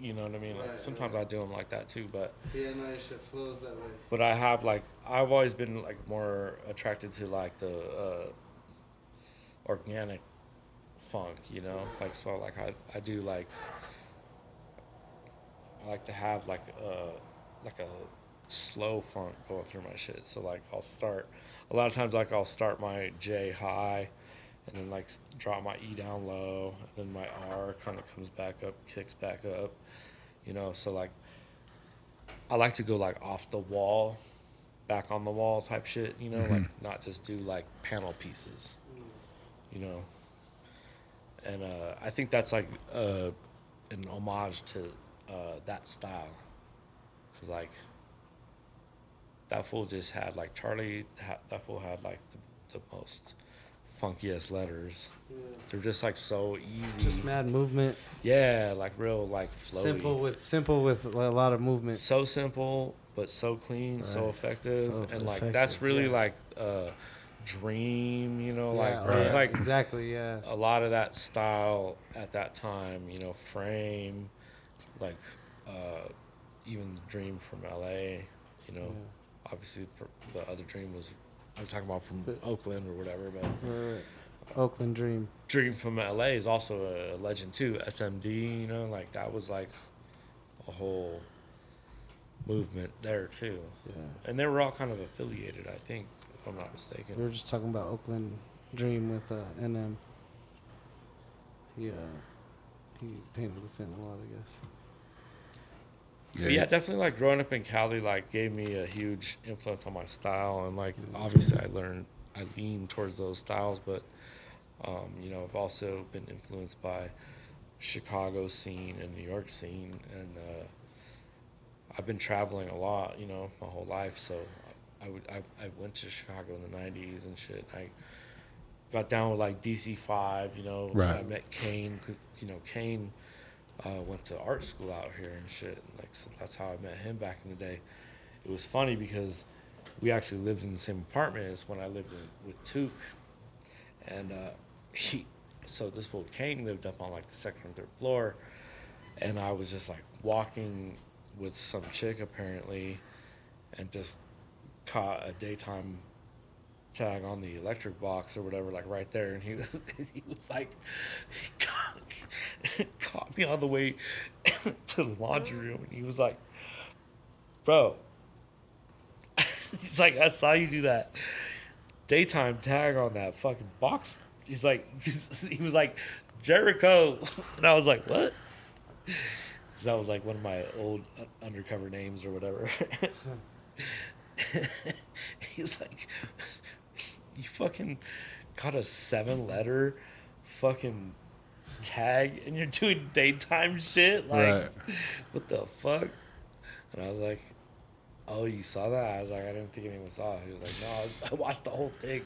you know what I mean. Like,
Right,
sometimes
right.
I do them like that too, but
Yeah, no, your shit flows that way.
but I have like I've always been like more attracted to like the uh, organic funk, you know. Like so, like I, I do like I like to have like a like a slow funk going through my shit. So like I'll start a lot of times like I'll start my J high. And then like drop my E down low, and then my R kind of comes back up, kicks back up, you know. So like I like to go like off the wall, back on the wall type shit, you know, like not just do like panel pieces, you know. And uh, I think that's like uh, an homage to uh, that style, cause like that fool just had like Charlie, that fool had like the, the most funkiest letters. They're just like so easy.
Just mad movement.
yeah, like real like flowy.
Simple with simple with a lot of movement.
so simple but so clean, so effective,
So
and like that's really
yeah.
like uh, dream. You know, like
Yeah,
there's
right.
like
exactly, yeah.
a lot of that style at that time. You know, frame, like uh, even Dream from L.A. You know, obviously for the other Dream was I'm talking about from
But-
Oakland or whatever, but
Right. Oakland Dream.
Dream from LA is also a legend too. SMD, you know, like that was like a whole movement there too.
Yeah.
And they were all kind of affiliated, I think, if I'm not mistaken.
We were just talking about Oakland Dream with uh, NM. He uh, he painted with him a lot, I guess.
But yeah, definitely like growing up in Cali like gave me a huge influence on my style and like obviously I learned I lean towards those styles, but um, you know, I've also been influenced by Chicago scene and New York scene and uh, I've been traveling a lot, you know, my whole life. So I would I, I went to Chicago in the '90s and shit. I got down with like DC Five, you know.
Right.
I met Kane. You know, Kane uh, went to art school out here and shit. Like so that's how I met him back in the day. It was funny because we actually lived in the same apartment as when I lived in, with Took, and uh, he. So this fool Kane lived up on like the second or third floor, and I was just like walking with some chick apparently, and just caught a daytime tag on the electric box or whatever, like right there, and he was he was like, he caught, caught me on the way to the laundry room, and he was like, bro, he's like, I saw you do that daytime tag on that fucking box. He's like, he's, he was like, Jericho, and I was like, what? Because that was like one of my old uh, undercover names or whatever. He's like, you fucking got a seven letter fucking tag and you're doing daytime shit? Like,
Right.
what the fuck? And I was like, oh, you saw that? I was like, I didn't think anyone saw it. He was like, no, I watched the whole thing.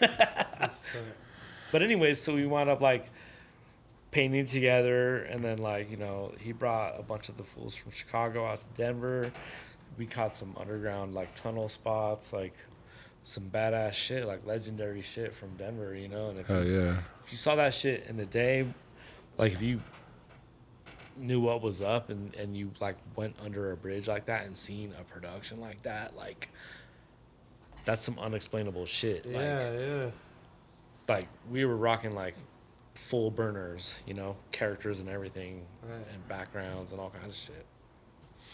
But anyways, so we wound up like painting together, and then like you know he brought a bunch of the fools from Chicago out to Denver. We caught some underground like tunnel spots, like some badass shit, like legendary shit from Denver, you know. And if
Oh
you,
yeah.
if you saw that shit in the day, like if you knew what was up and and you like went under a bridge like that and seen a production like that, like that's some unexplainable shit. Like,
Yeah, yeah.
like we were rocking like full burners, you know, characters and everything,
Right.
and backgrounds and all kinds of shit.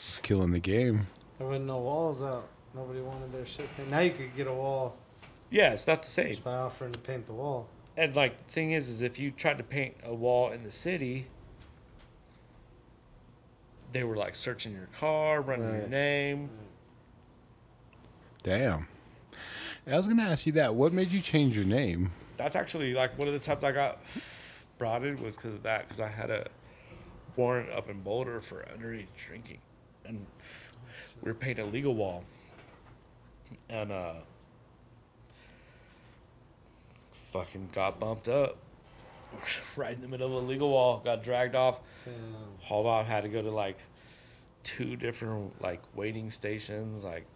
Just killing the game.
There wasn't no walls out. Nobody wanted their shit painted. Now you could get a wall
Yeah, it's not the same.
just by offering to paint the wall.
And like the thing is, is if you tried to paint a wall in the city, they were like searching your car, running your
Right.
name.
Damn. I was gonna ask you that. What made you change your name?
That's actually like one of the times I got brought in was because of that. Because I had a warrant up in Boulder for underage drinking, and we were painting a legal wall, and uh, fucking got bumped up, right in the middle of a legal wall. Got dragged off,
Damn.
hauled off. Had to go to like two different like waiting stations. Like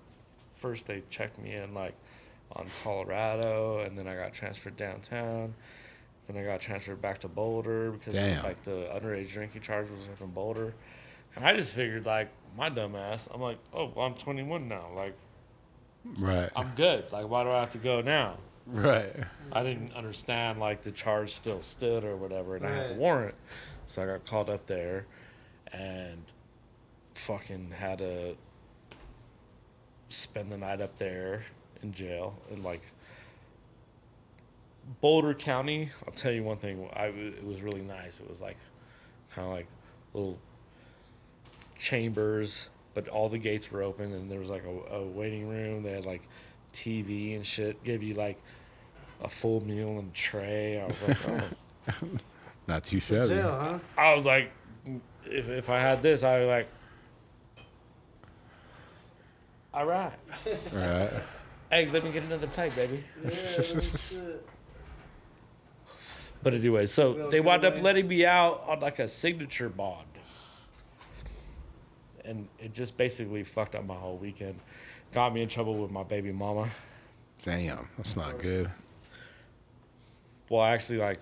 first they checked me in like on Colorado, and then I got transferred downtown. Then I got transferred back to Boulder because
Damn.
like the underage drinking charge was up in Boulder, and I just figured like my dumb ass. I'm like, oh, well, I'm 21 now. Like
Right.
I'm good. Like why do I have to go now?
right.
I didn't understand like the charge still stood or whatever, and I had a warrant, so I got called up there, and fucking had to spend the night up there in jail in like Boulder County. I'll tell you one thing. I it was really nice. It was like kind of like little chambers, but all the gates were open, and there was like a, a waiting room. They had like TV and shit. Gave you like a full meal and tray. I was like, oh.
Not too
It's
shabby.
jail, huh?
I was like, if if I had this, I'd be like, all right.
Right.
Hey, let me get another plate, baby.
Yeah.
But anyway, so they
good
wound up letting me out on like a signature bond. And it just basically fucked up my whole weekend. Got me in trouble with my baby mama.
Damn. That's not good.
Well, I actually like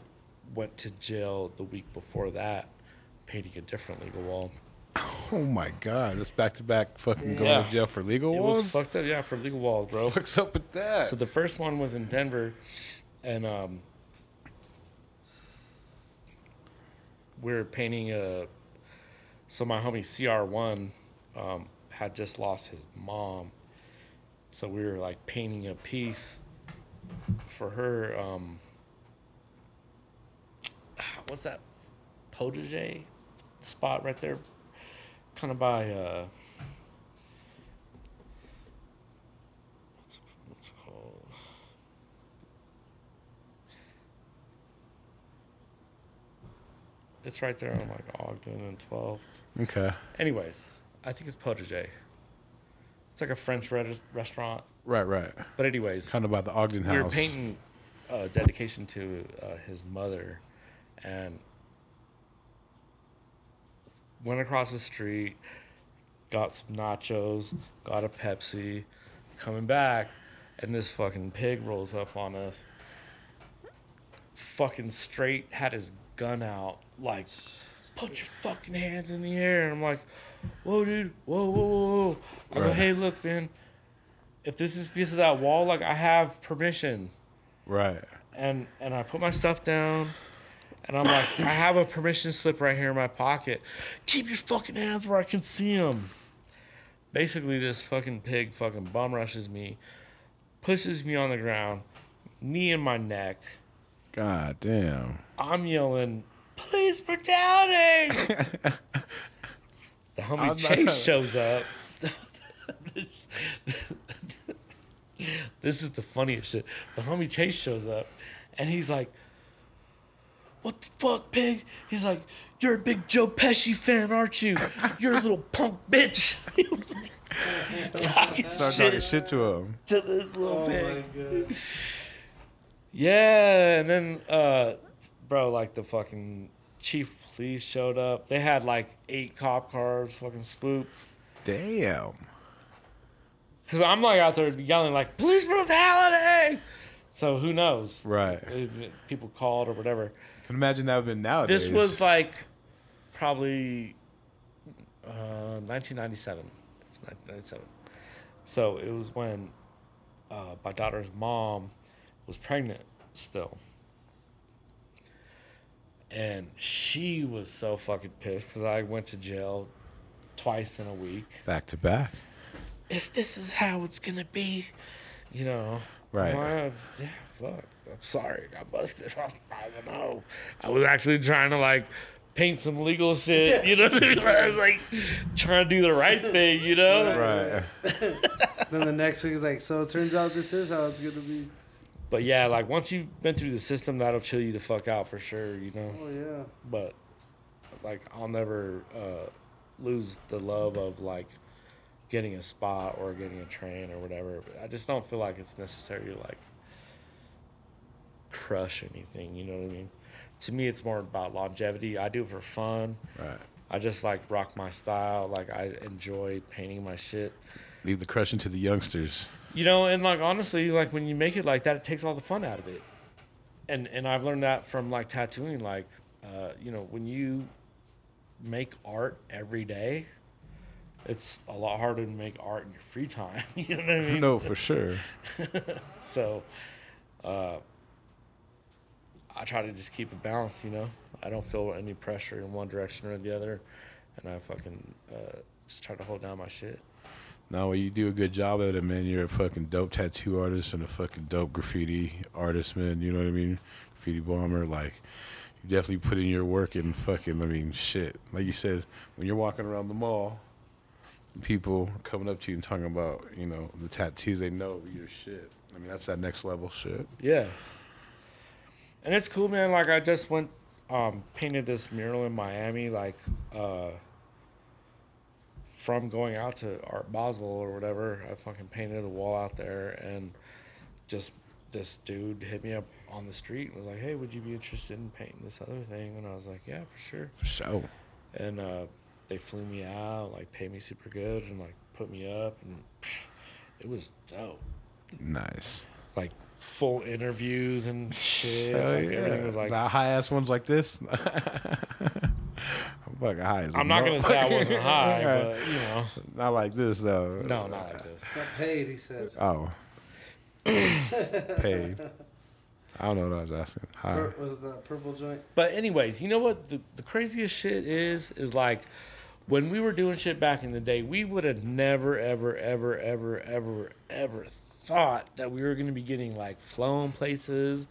went to jail the week before that, painting a different legal wall.
Oh my god. That's back to back fucking going
Yeah.
to jail for legal
It
walls.
was fucked up, yeah, for legal walls, bro.
What's up with that?
So the first one was in Denver, and um, we are painting a. So my homie CR one um, had just lost his mom, so we were like painting a piece for her. Um, what's that? Potager spot right there, kind of by. Uh, what's, what's it called? It's right there on like Ogden and 12th.
okay.
Anyways, I think it's Protege. It's like a French re- restaurant.
Right, right.
But anyways,
Kind of by the Ogden house.
we were painting uh, dedication to uh, his mother, and went across the street, got some nachos, got a Pepsi, coming back, and this fucking pig rolls up on us. Fucking straight had his gun out, like, put your fucking hands in the air. And I'm like, whoa, dude, whoa, whoa, whoa, whoa. I go,
Right.
hey, look, man, if this is a piece of that wall, like, I have permission
Right.
and and I put my stuff down, and I'm like, I have a permission slip right here in my pocket. Keep your fucking hands where I can see them. Basically, this fucking pig fucking bum rushes me, pushes me on the ground, knee in my neck.
God damn.
I'm yelling, "Police brutality!" the homie
I'm not-
Chase shows up. this, this is the funniest shit. The homie Chase shows up, and he's like, "What the fuck, pig?" He's like, "You're a big Joe Pesci fan, aren't you? You're a little punk bitch." he was like, talking
Start
shit
talking shit to him.
to this little
Oh
pig.
my god.
Yeah, and then uh bro, like the fucking chief police showed up. They had like eight cop cars fucking swooped.
Damn.
Cause I'm like out there yelling like police brutality. So who knows?
Right.
People called or whatever.
Can imagine that would have been nowadays.
This was like probably uh, 1997. 1997. So it was when uh, my daughter's mom was pregnant still. And she was so fucking pissed because I went to jail twice in a week.
back to back.
If this is how it's gonna be, you know,
Right.
well, yeah, fuck. I'm sorry, I got busted. I don't know. I was actually trying to like paint some legal shit. You know, what I mean? I was like trying to do the right thing. You know.
Right.
then the next week is like, so it turns out this is how it's gonna be.
But yeah, like once you've been through the system, that'll chill you the fuck out for sure. You know.
Oh yeah.
But like, I'll never uh, lose the love of like getting a spot or getting a train or whatever. I just don't feel like it's necessary to like crush anything. You know what I mean? to me, it's more about longevity. I do it for fun.
Right.
I just like rock my style. Like I enjoy painting my shit.
Leave the crushing to the youngsters.
You know, and like honestly, like when you make it like that, it takes all the fun out of it. And and I've learned that from like tattooing. Like, uh, you know, when you make art every day, it's a lot harder to make art in your free time. you know what I mean?
No, for sure.
So, uh, I try to just keep it balanced. You know, I don't feel any pressure in one direction or the other, and I fucking uh, just try to hold down my shit.
No, you do a good job at it, man. You're a fucking dope tattoo artist and a fucking dope graffiti artist, man. You know what I mean? Graffiti bomber. Like, you definitely put in your work and fucking, I mean, shit. Like you said, when you're walking around the mall, people coming up to you and talking about, you know, the tattoos, they know your shit. I mean, that's that next level shit.
Yeah. And it's cool, man. Like I just went, um, painted this mural in Miami, like uh, from going out to Art Basel or whatever. I fucking painted a wall out there, and just this dude hit me up on the street and was like, "Hey, would you be interested in painting this other thing?" And I was like, "Yeah, for sure."
For sure.
And uh, they flew me out, like paid me super good, and like put me up, and psh, it was dope.
Nice.
Like full interviews and shit.
Hell
like
yeah.
everything was like
the high ass ones like this. I'm fucking high as a
I'm not gonna say I wasn't high, but you know,
Not like this though.
no, not like this.
Got paid, he said.
Oh. Paid. I don't know what I was asking. Hi.
Pur- was it the purple joint?
But anyways, you know what the, the craziest shit is? Is like when we were doing shit back in the day, we would have never, ever, ever, ever, ever, ever thought that we were gonna be getting like flown places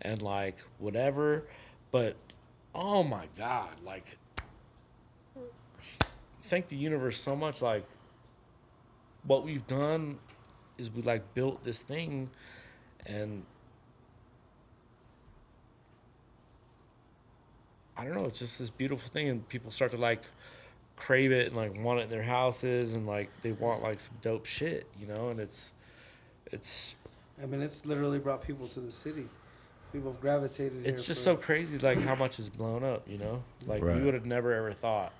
and like whatever. But oh my god, like thank the universe so much. Like what we've done is we like built this thing and I don't know, it's just this beautiful thing, and people start to like crave it and like want it in their houses, and like they want like some dope shit, you know. And it's, it's,
I mean, it's literally brought people to the city. People have gravitated here.
it's just
for-
so crazy, like how much is blown up, you know. Like
Right.
we would have never ever thought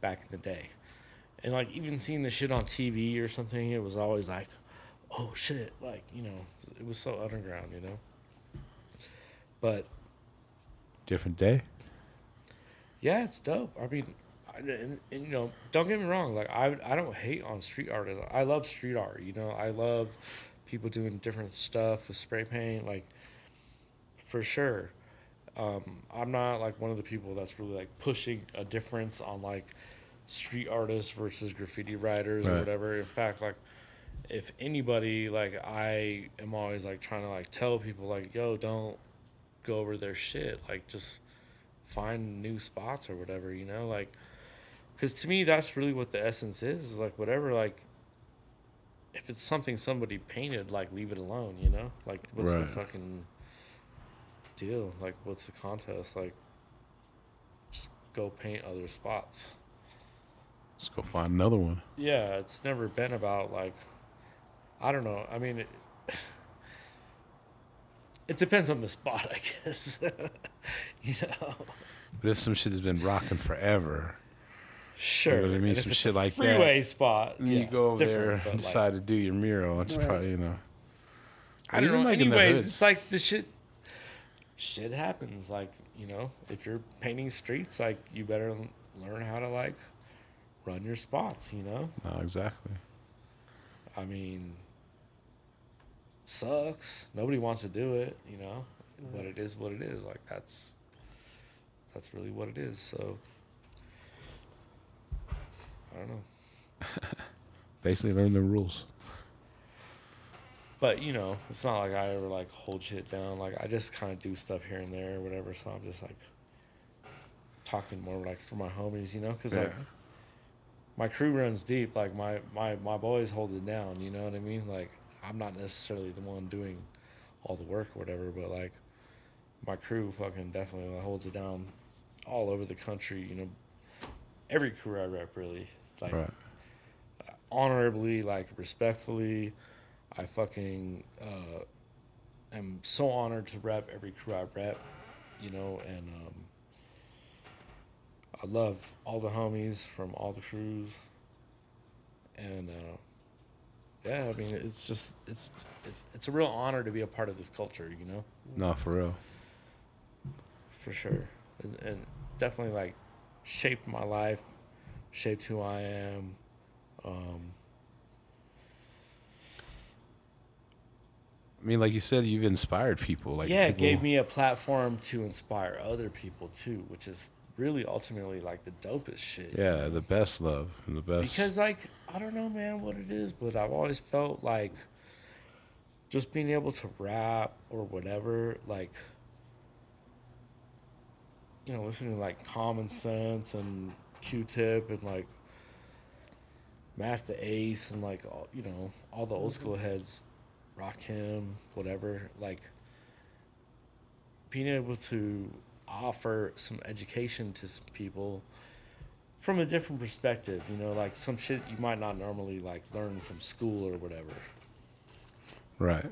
back in the day, and like even seeing the shit on TV or something, it was always like, oh shit, like you know, it was so underground, you know. But
Different day.
Yeah, it's dope. I mean, I, and, and you know, don't get me wrong. Like I, I don't hate on street art. I love street art. You know, I love people doing different stuff with spray paint. Like, for sure. Um, I'm not like one of the people that's really like pushing a difference on like street artists versus graffiti writers or whatever. In fact, like if anybody like I am always like trying to like tell people like, yo, don't go over their shit. Like just find new spots or whatever, you know, like because to me that's really what the essence is, is like whatever like if it's something somebody painted like leave it alone you know like what's the fucking deal like what's the contest like just go paint other spots
Let's go find another one.
yeah it's never been about like i don't know i mean it, it depends on the spot i guess you know
But if some shit that's been rocking forever.
Sure.
what I mean? Some shit like that.
freeway spot. Yeah,
you go over there and
like,
decide to do your mural. It's
Right.
probably, you know.
I don't know.
like in the
Anyways, it's like the shit. Shit happens. Like you know, if you're painting streets, like you better learn how to like run your spots. You know,
No, exactly.
I mean, sucks. Nobody wants to do it. You know, mm-hmm. but it is what it is. Like that's that's really what it is. So I don't know.
Basically, learn the rules.
But you know, it's not like I ever like hold shit down. Like I just kind of do stuff here and there or whatever. So I'm just like talking more like for my homies, you know, because like my crew runs deep. Like my my my boys hold it down. You know what I mean? Like I'm not necessarily the one doing all the work or whatever, but like my crew fucking definitely holds it down all over the country. You know, every crew I rep really like
right.
honorably, like respectfully. I fucking uh, am so honored to rep every crew I rep. you know, and um, I love all the homies from all the crews, and uh, yeah, I mean, it's just it's it's it's a real honor to be a part of this culture, you know,
No, for real.
for sure, and, and definitely like shaped my life, shaped who I am. Um,
I mean, like you said, you've inspired people. Like
yeah, it gave me a platform to inspire other people too, which is really ultimately like the dopest shit.
Yeah, the best love and the best.
Because like I don't know, man, what it is, but I've always felt like just being able to rap or whatever, like you know, listening to like Common Sense and Q-Tip and like Masta Ace and like all, you know all the old mm-hmm. school heads, Rakim, whatever, like being able to offer some education to some people from a different perspective, you know, like some shit you might not normally like learn from school or whatever.
right.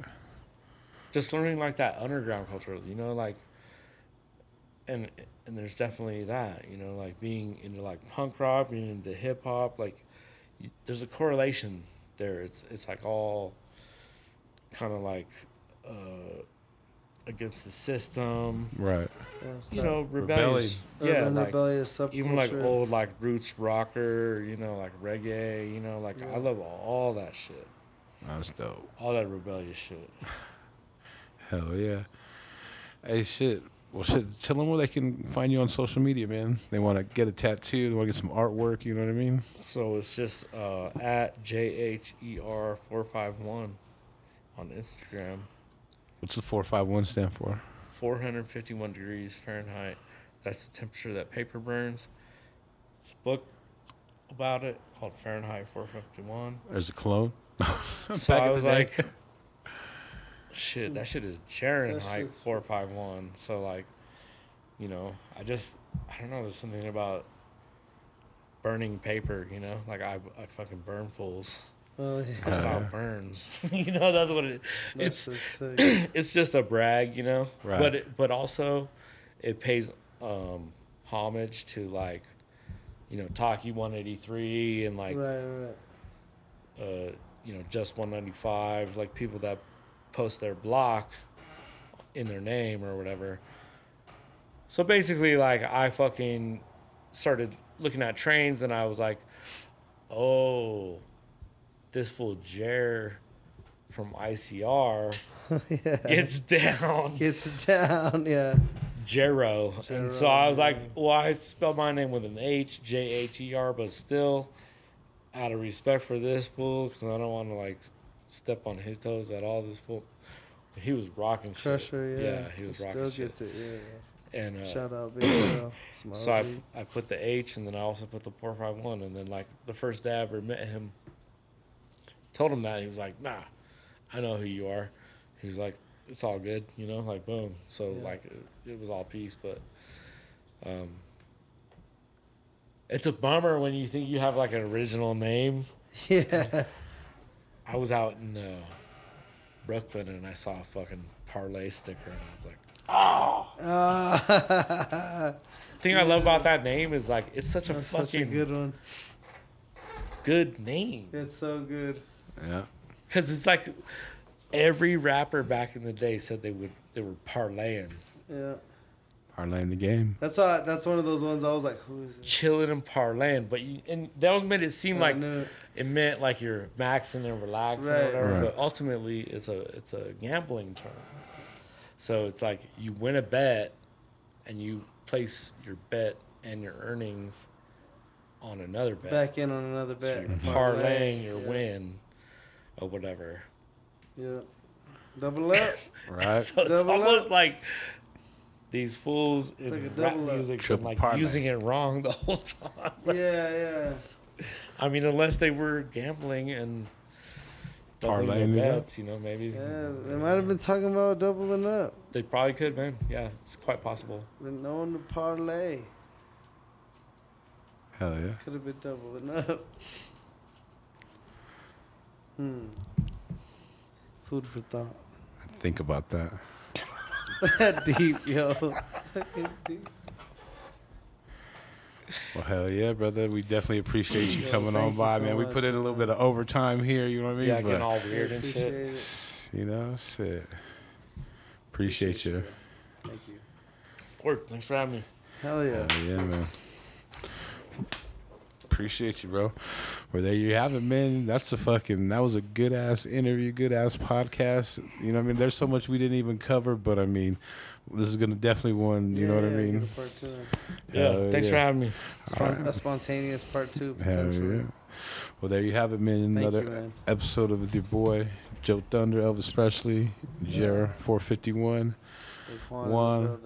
Just learning like that underground culture, you know, like and and there's definitely that, you know, like being into like punk rock, being into hip hop, like y- there's a correlation there. It's it's like all kind of like uh against the system,
Right.
Yeah,
you know, rebellious. Yeah,
urban
like
rebellious subculture.
even like old like roots rocker, you know, like reggae, you know, like I
Yeah.
love all that shit,
That's dope.
all that rebellious shit.
Hell yeah. Hey, shit. Well, shit. Tell them where they can find you on social media, man. They want to get a tattoo. They want to get some artwork. You know what I mean?
So it's just uh, at jher four five one on Instagram,
What's the four five one stand for?
four hundred fifty one degrees Fahrenheit. That's the temperature that paper burns. It's a book about it called Fahrenheit four fifty one.
There's a clone.
So I
in
was
the
like, shit, that shit is Fahrenheit
shit's-
451. So, like, you know, I just, I don't know, there's something about burning paper, you know? Like, I, I fucking burn fools.
Oh, yeah.
My style
yeah.
burns. you know, that's what it It's, it's just a brag, you know?
Right.
But, it, but also, it pays um, homage to, like, you know, Taki 183 and, like,
right, right.
uh, you know, just 195, like people that post their block in their name or whatever. So basically, like, I fucking started looking at trains and I was like, oh, this fool Jer from ICR
yeah.
gets down
Gets down, yeah.
Jero. And so I was like, well, I spelled my name with an H, J H E R, but still, out of respect for this fool, because I don't want to like step on his toes at all. This fool, he was rocking shit.
Yeah.
Yeah, he was
Still
rocking shit.
gets it, yeah.
And uh,
Shout out, Big Girl.
so I, I put the H, and then I also put the four five one, and then like the first day I ever met him, told him that he was like, nah, I know who you are. He was like, it's all good, you know, like boom. So
Yeah.
like it, it was all peace, but um, it's a bummer when you think you have like an original name.
Yeah.
I was out in uh, Brooklyn and I saw a fucking parlay sticker, and I was like,
Ah,
the thing I love about that name is like it's such a
that's
fucking
such a good one.
good name.
It's so good.
Yeah.
Because it's like every rapper back in the day said they would they were parlaying,
Yeah.
Parlaying the game.
That's all, that's one of those ones I was like, who is this?
chilling and parlaying. But you, and that was made it seem
I
like
knew it.
it meant like you're maxing and relaxing
Right.
or whatever.
Right.
But ultimately, it's a it's a gambling term. So it's like you win a bet, and you place your bet and your earnings on another bet.
Back in on another
So
bet.
you're parlaying your
yeah.
win, or whatever.
Yeah. Double up.
Right.
So it's
Double
almost
up.
like these fools in
Like
rap
double
music
Triple
like
parlay.
using it wrong the whole time.
yeah, yeah.
I mean, unless they were gambling and doubling
Parlaying it
their bets, you know, maybe
Yeah, they might have been talking about doubling up.
they probably could, man. Yeah, it's quite possible.
Been known to parlay.
Hell yeah.
Could have been doubling up. Hmm. Food for thought.
I Think about that.
deep, yo. Fucking deep.
Well, hell yeah, brother. We definitely appreciate you
Yo,
coming on by,
so
man. We put in a little
man.
bit of overtime here, you know what I mean?
Yeah,
But,
getting all weird and shit.
it.
you know, shit. Appreciate, you.
bro. Thank you.
Word. Thanks for having me.
Hell yeah.
Hell yeah, man. Appreciate you, bro. Well, there you have it, man. That's a fucking. That was a good ass interview, good ass podcast. You know, what I mean, there's so much we didn't even cover, but I mean, this is gonna definitely one. You know what I mean?
Part two.
Yeah.
Hell
thanks for having me.
Spon- A spontaneous part two.
Hell
potentially.
yeah. Well, there you have it, man.
Thank
Another
you, man.
episode of with your boy Joe Thunder, Elvis Freshly, Jer 451.
Big Juan in the
One.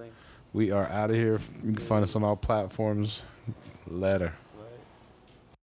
We are out of here. You can find us on all platforms. Letter.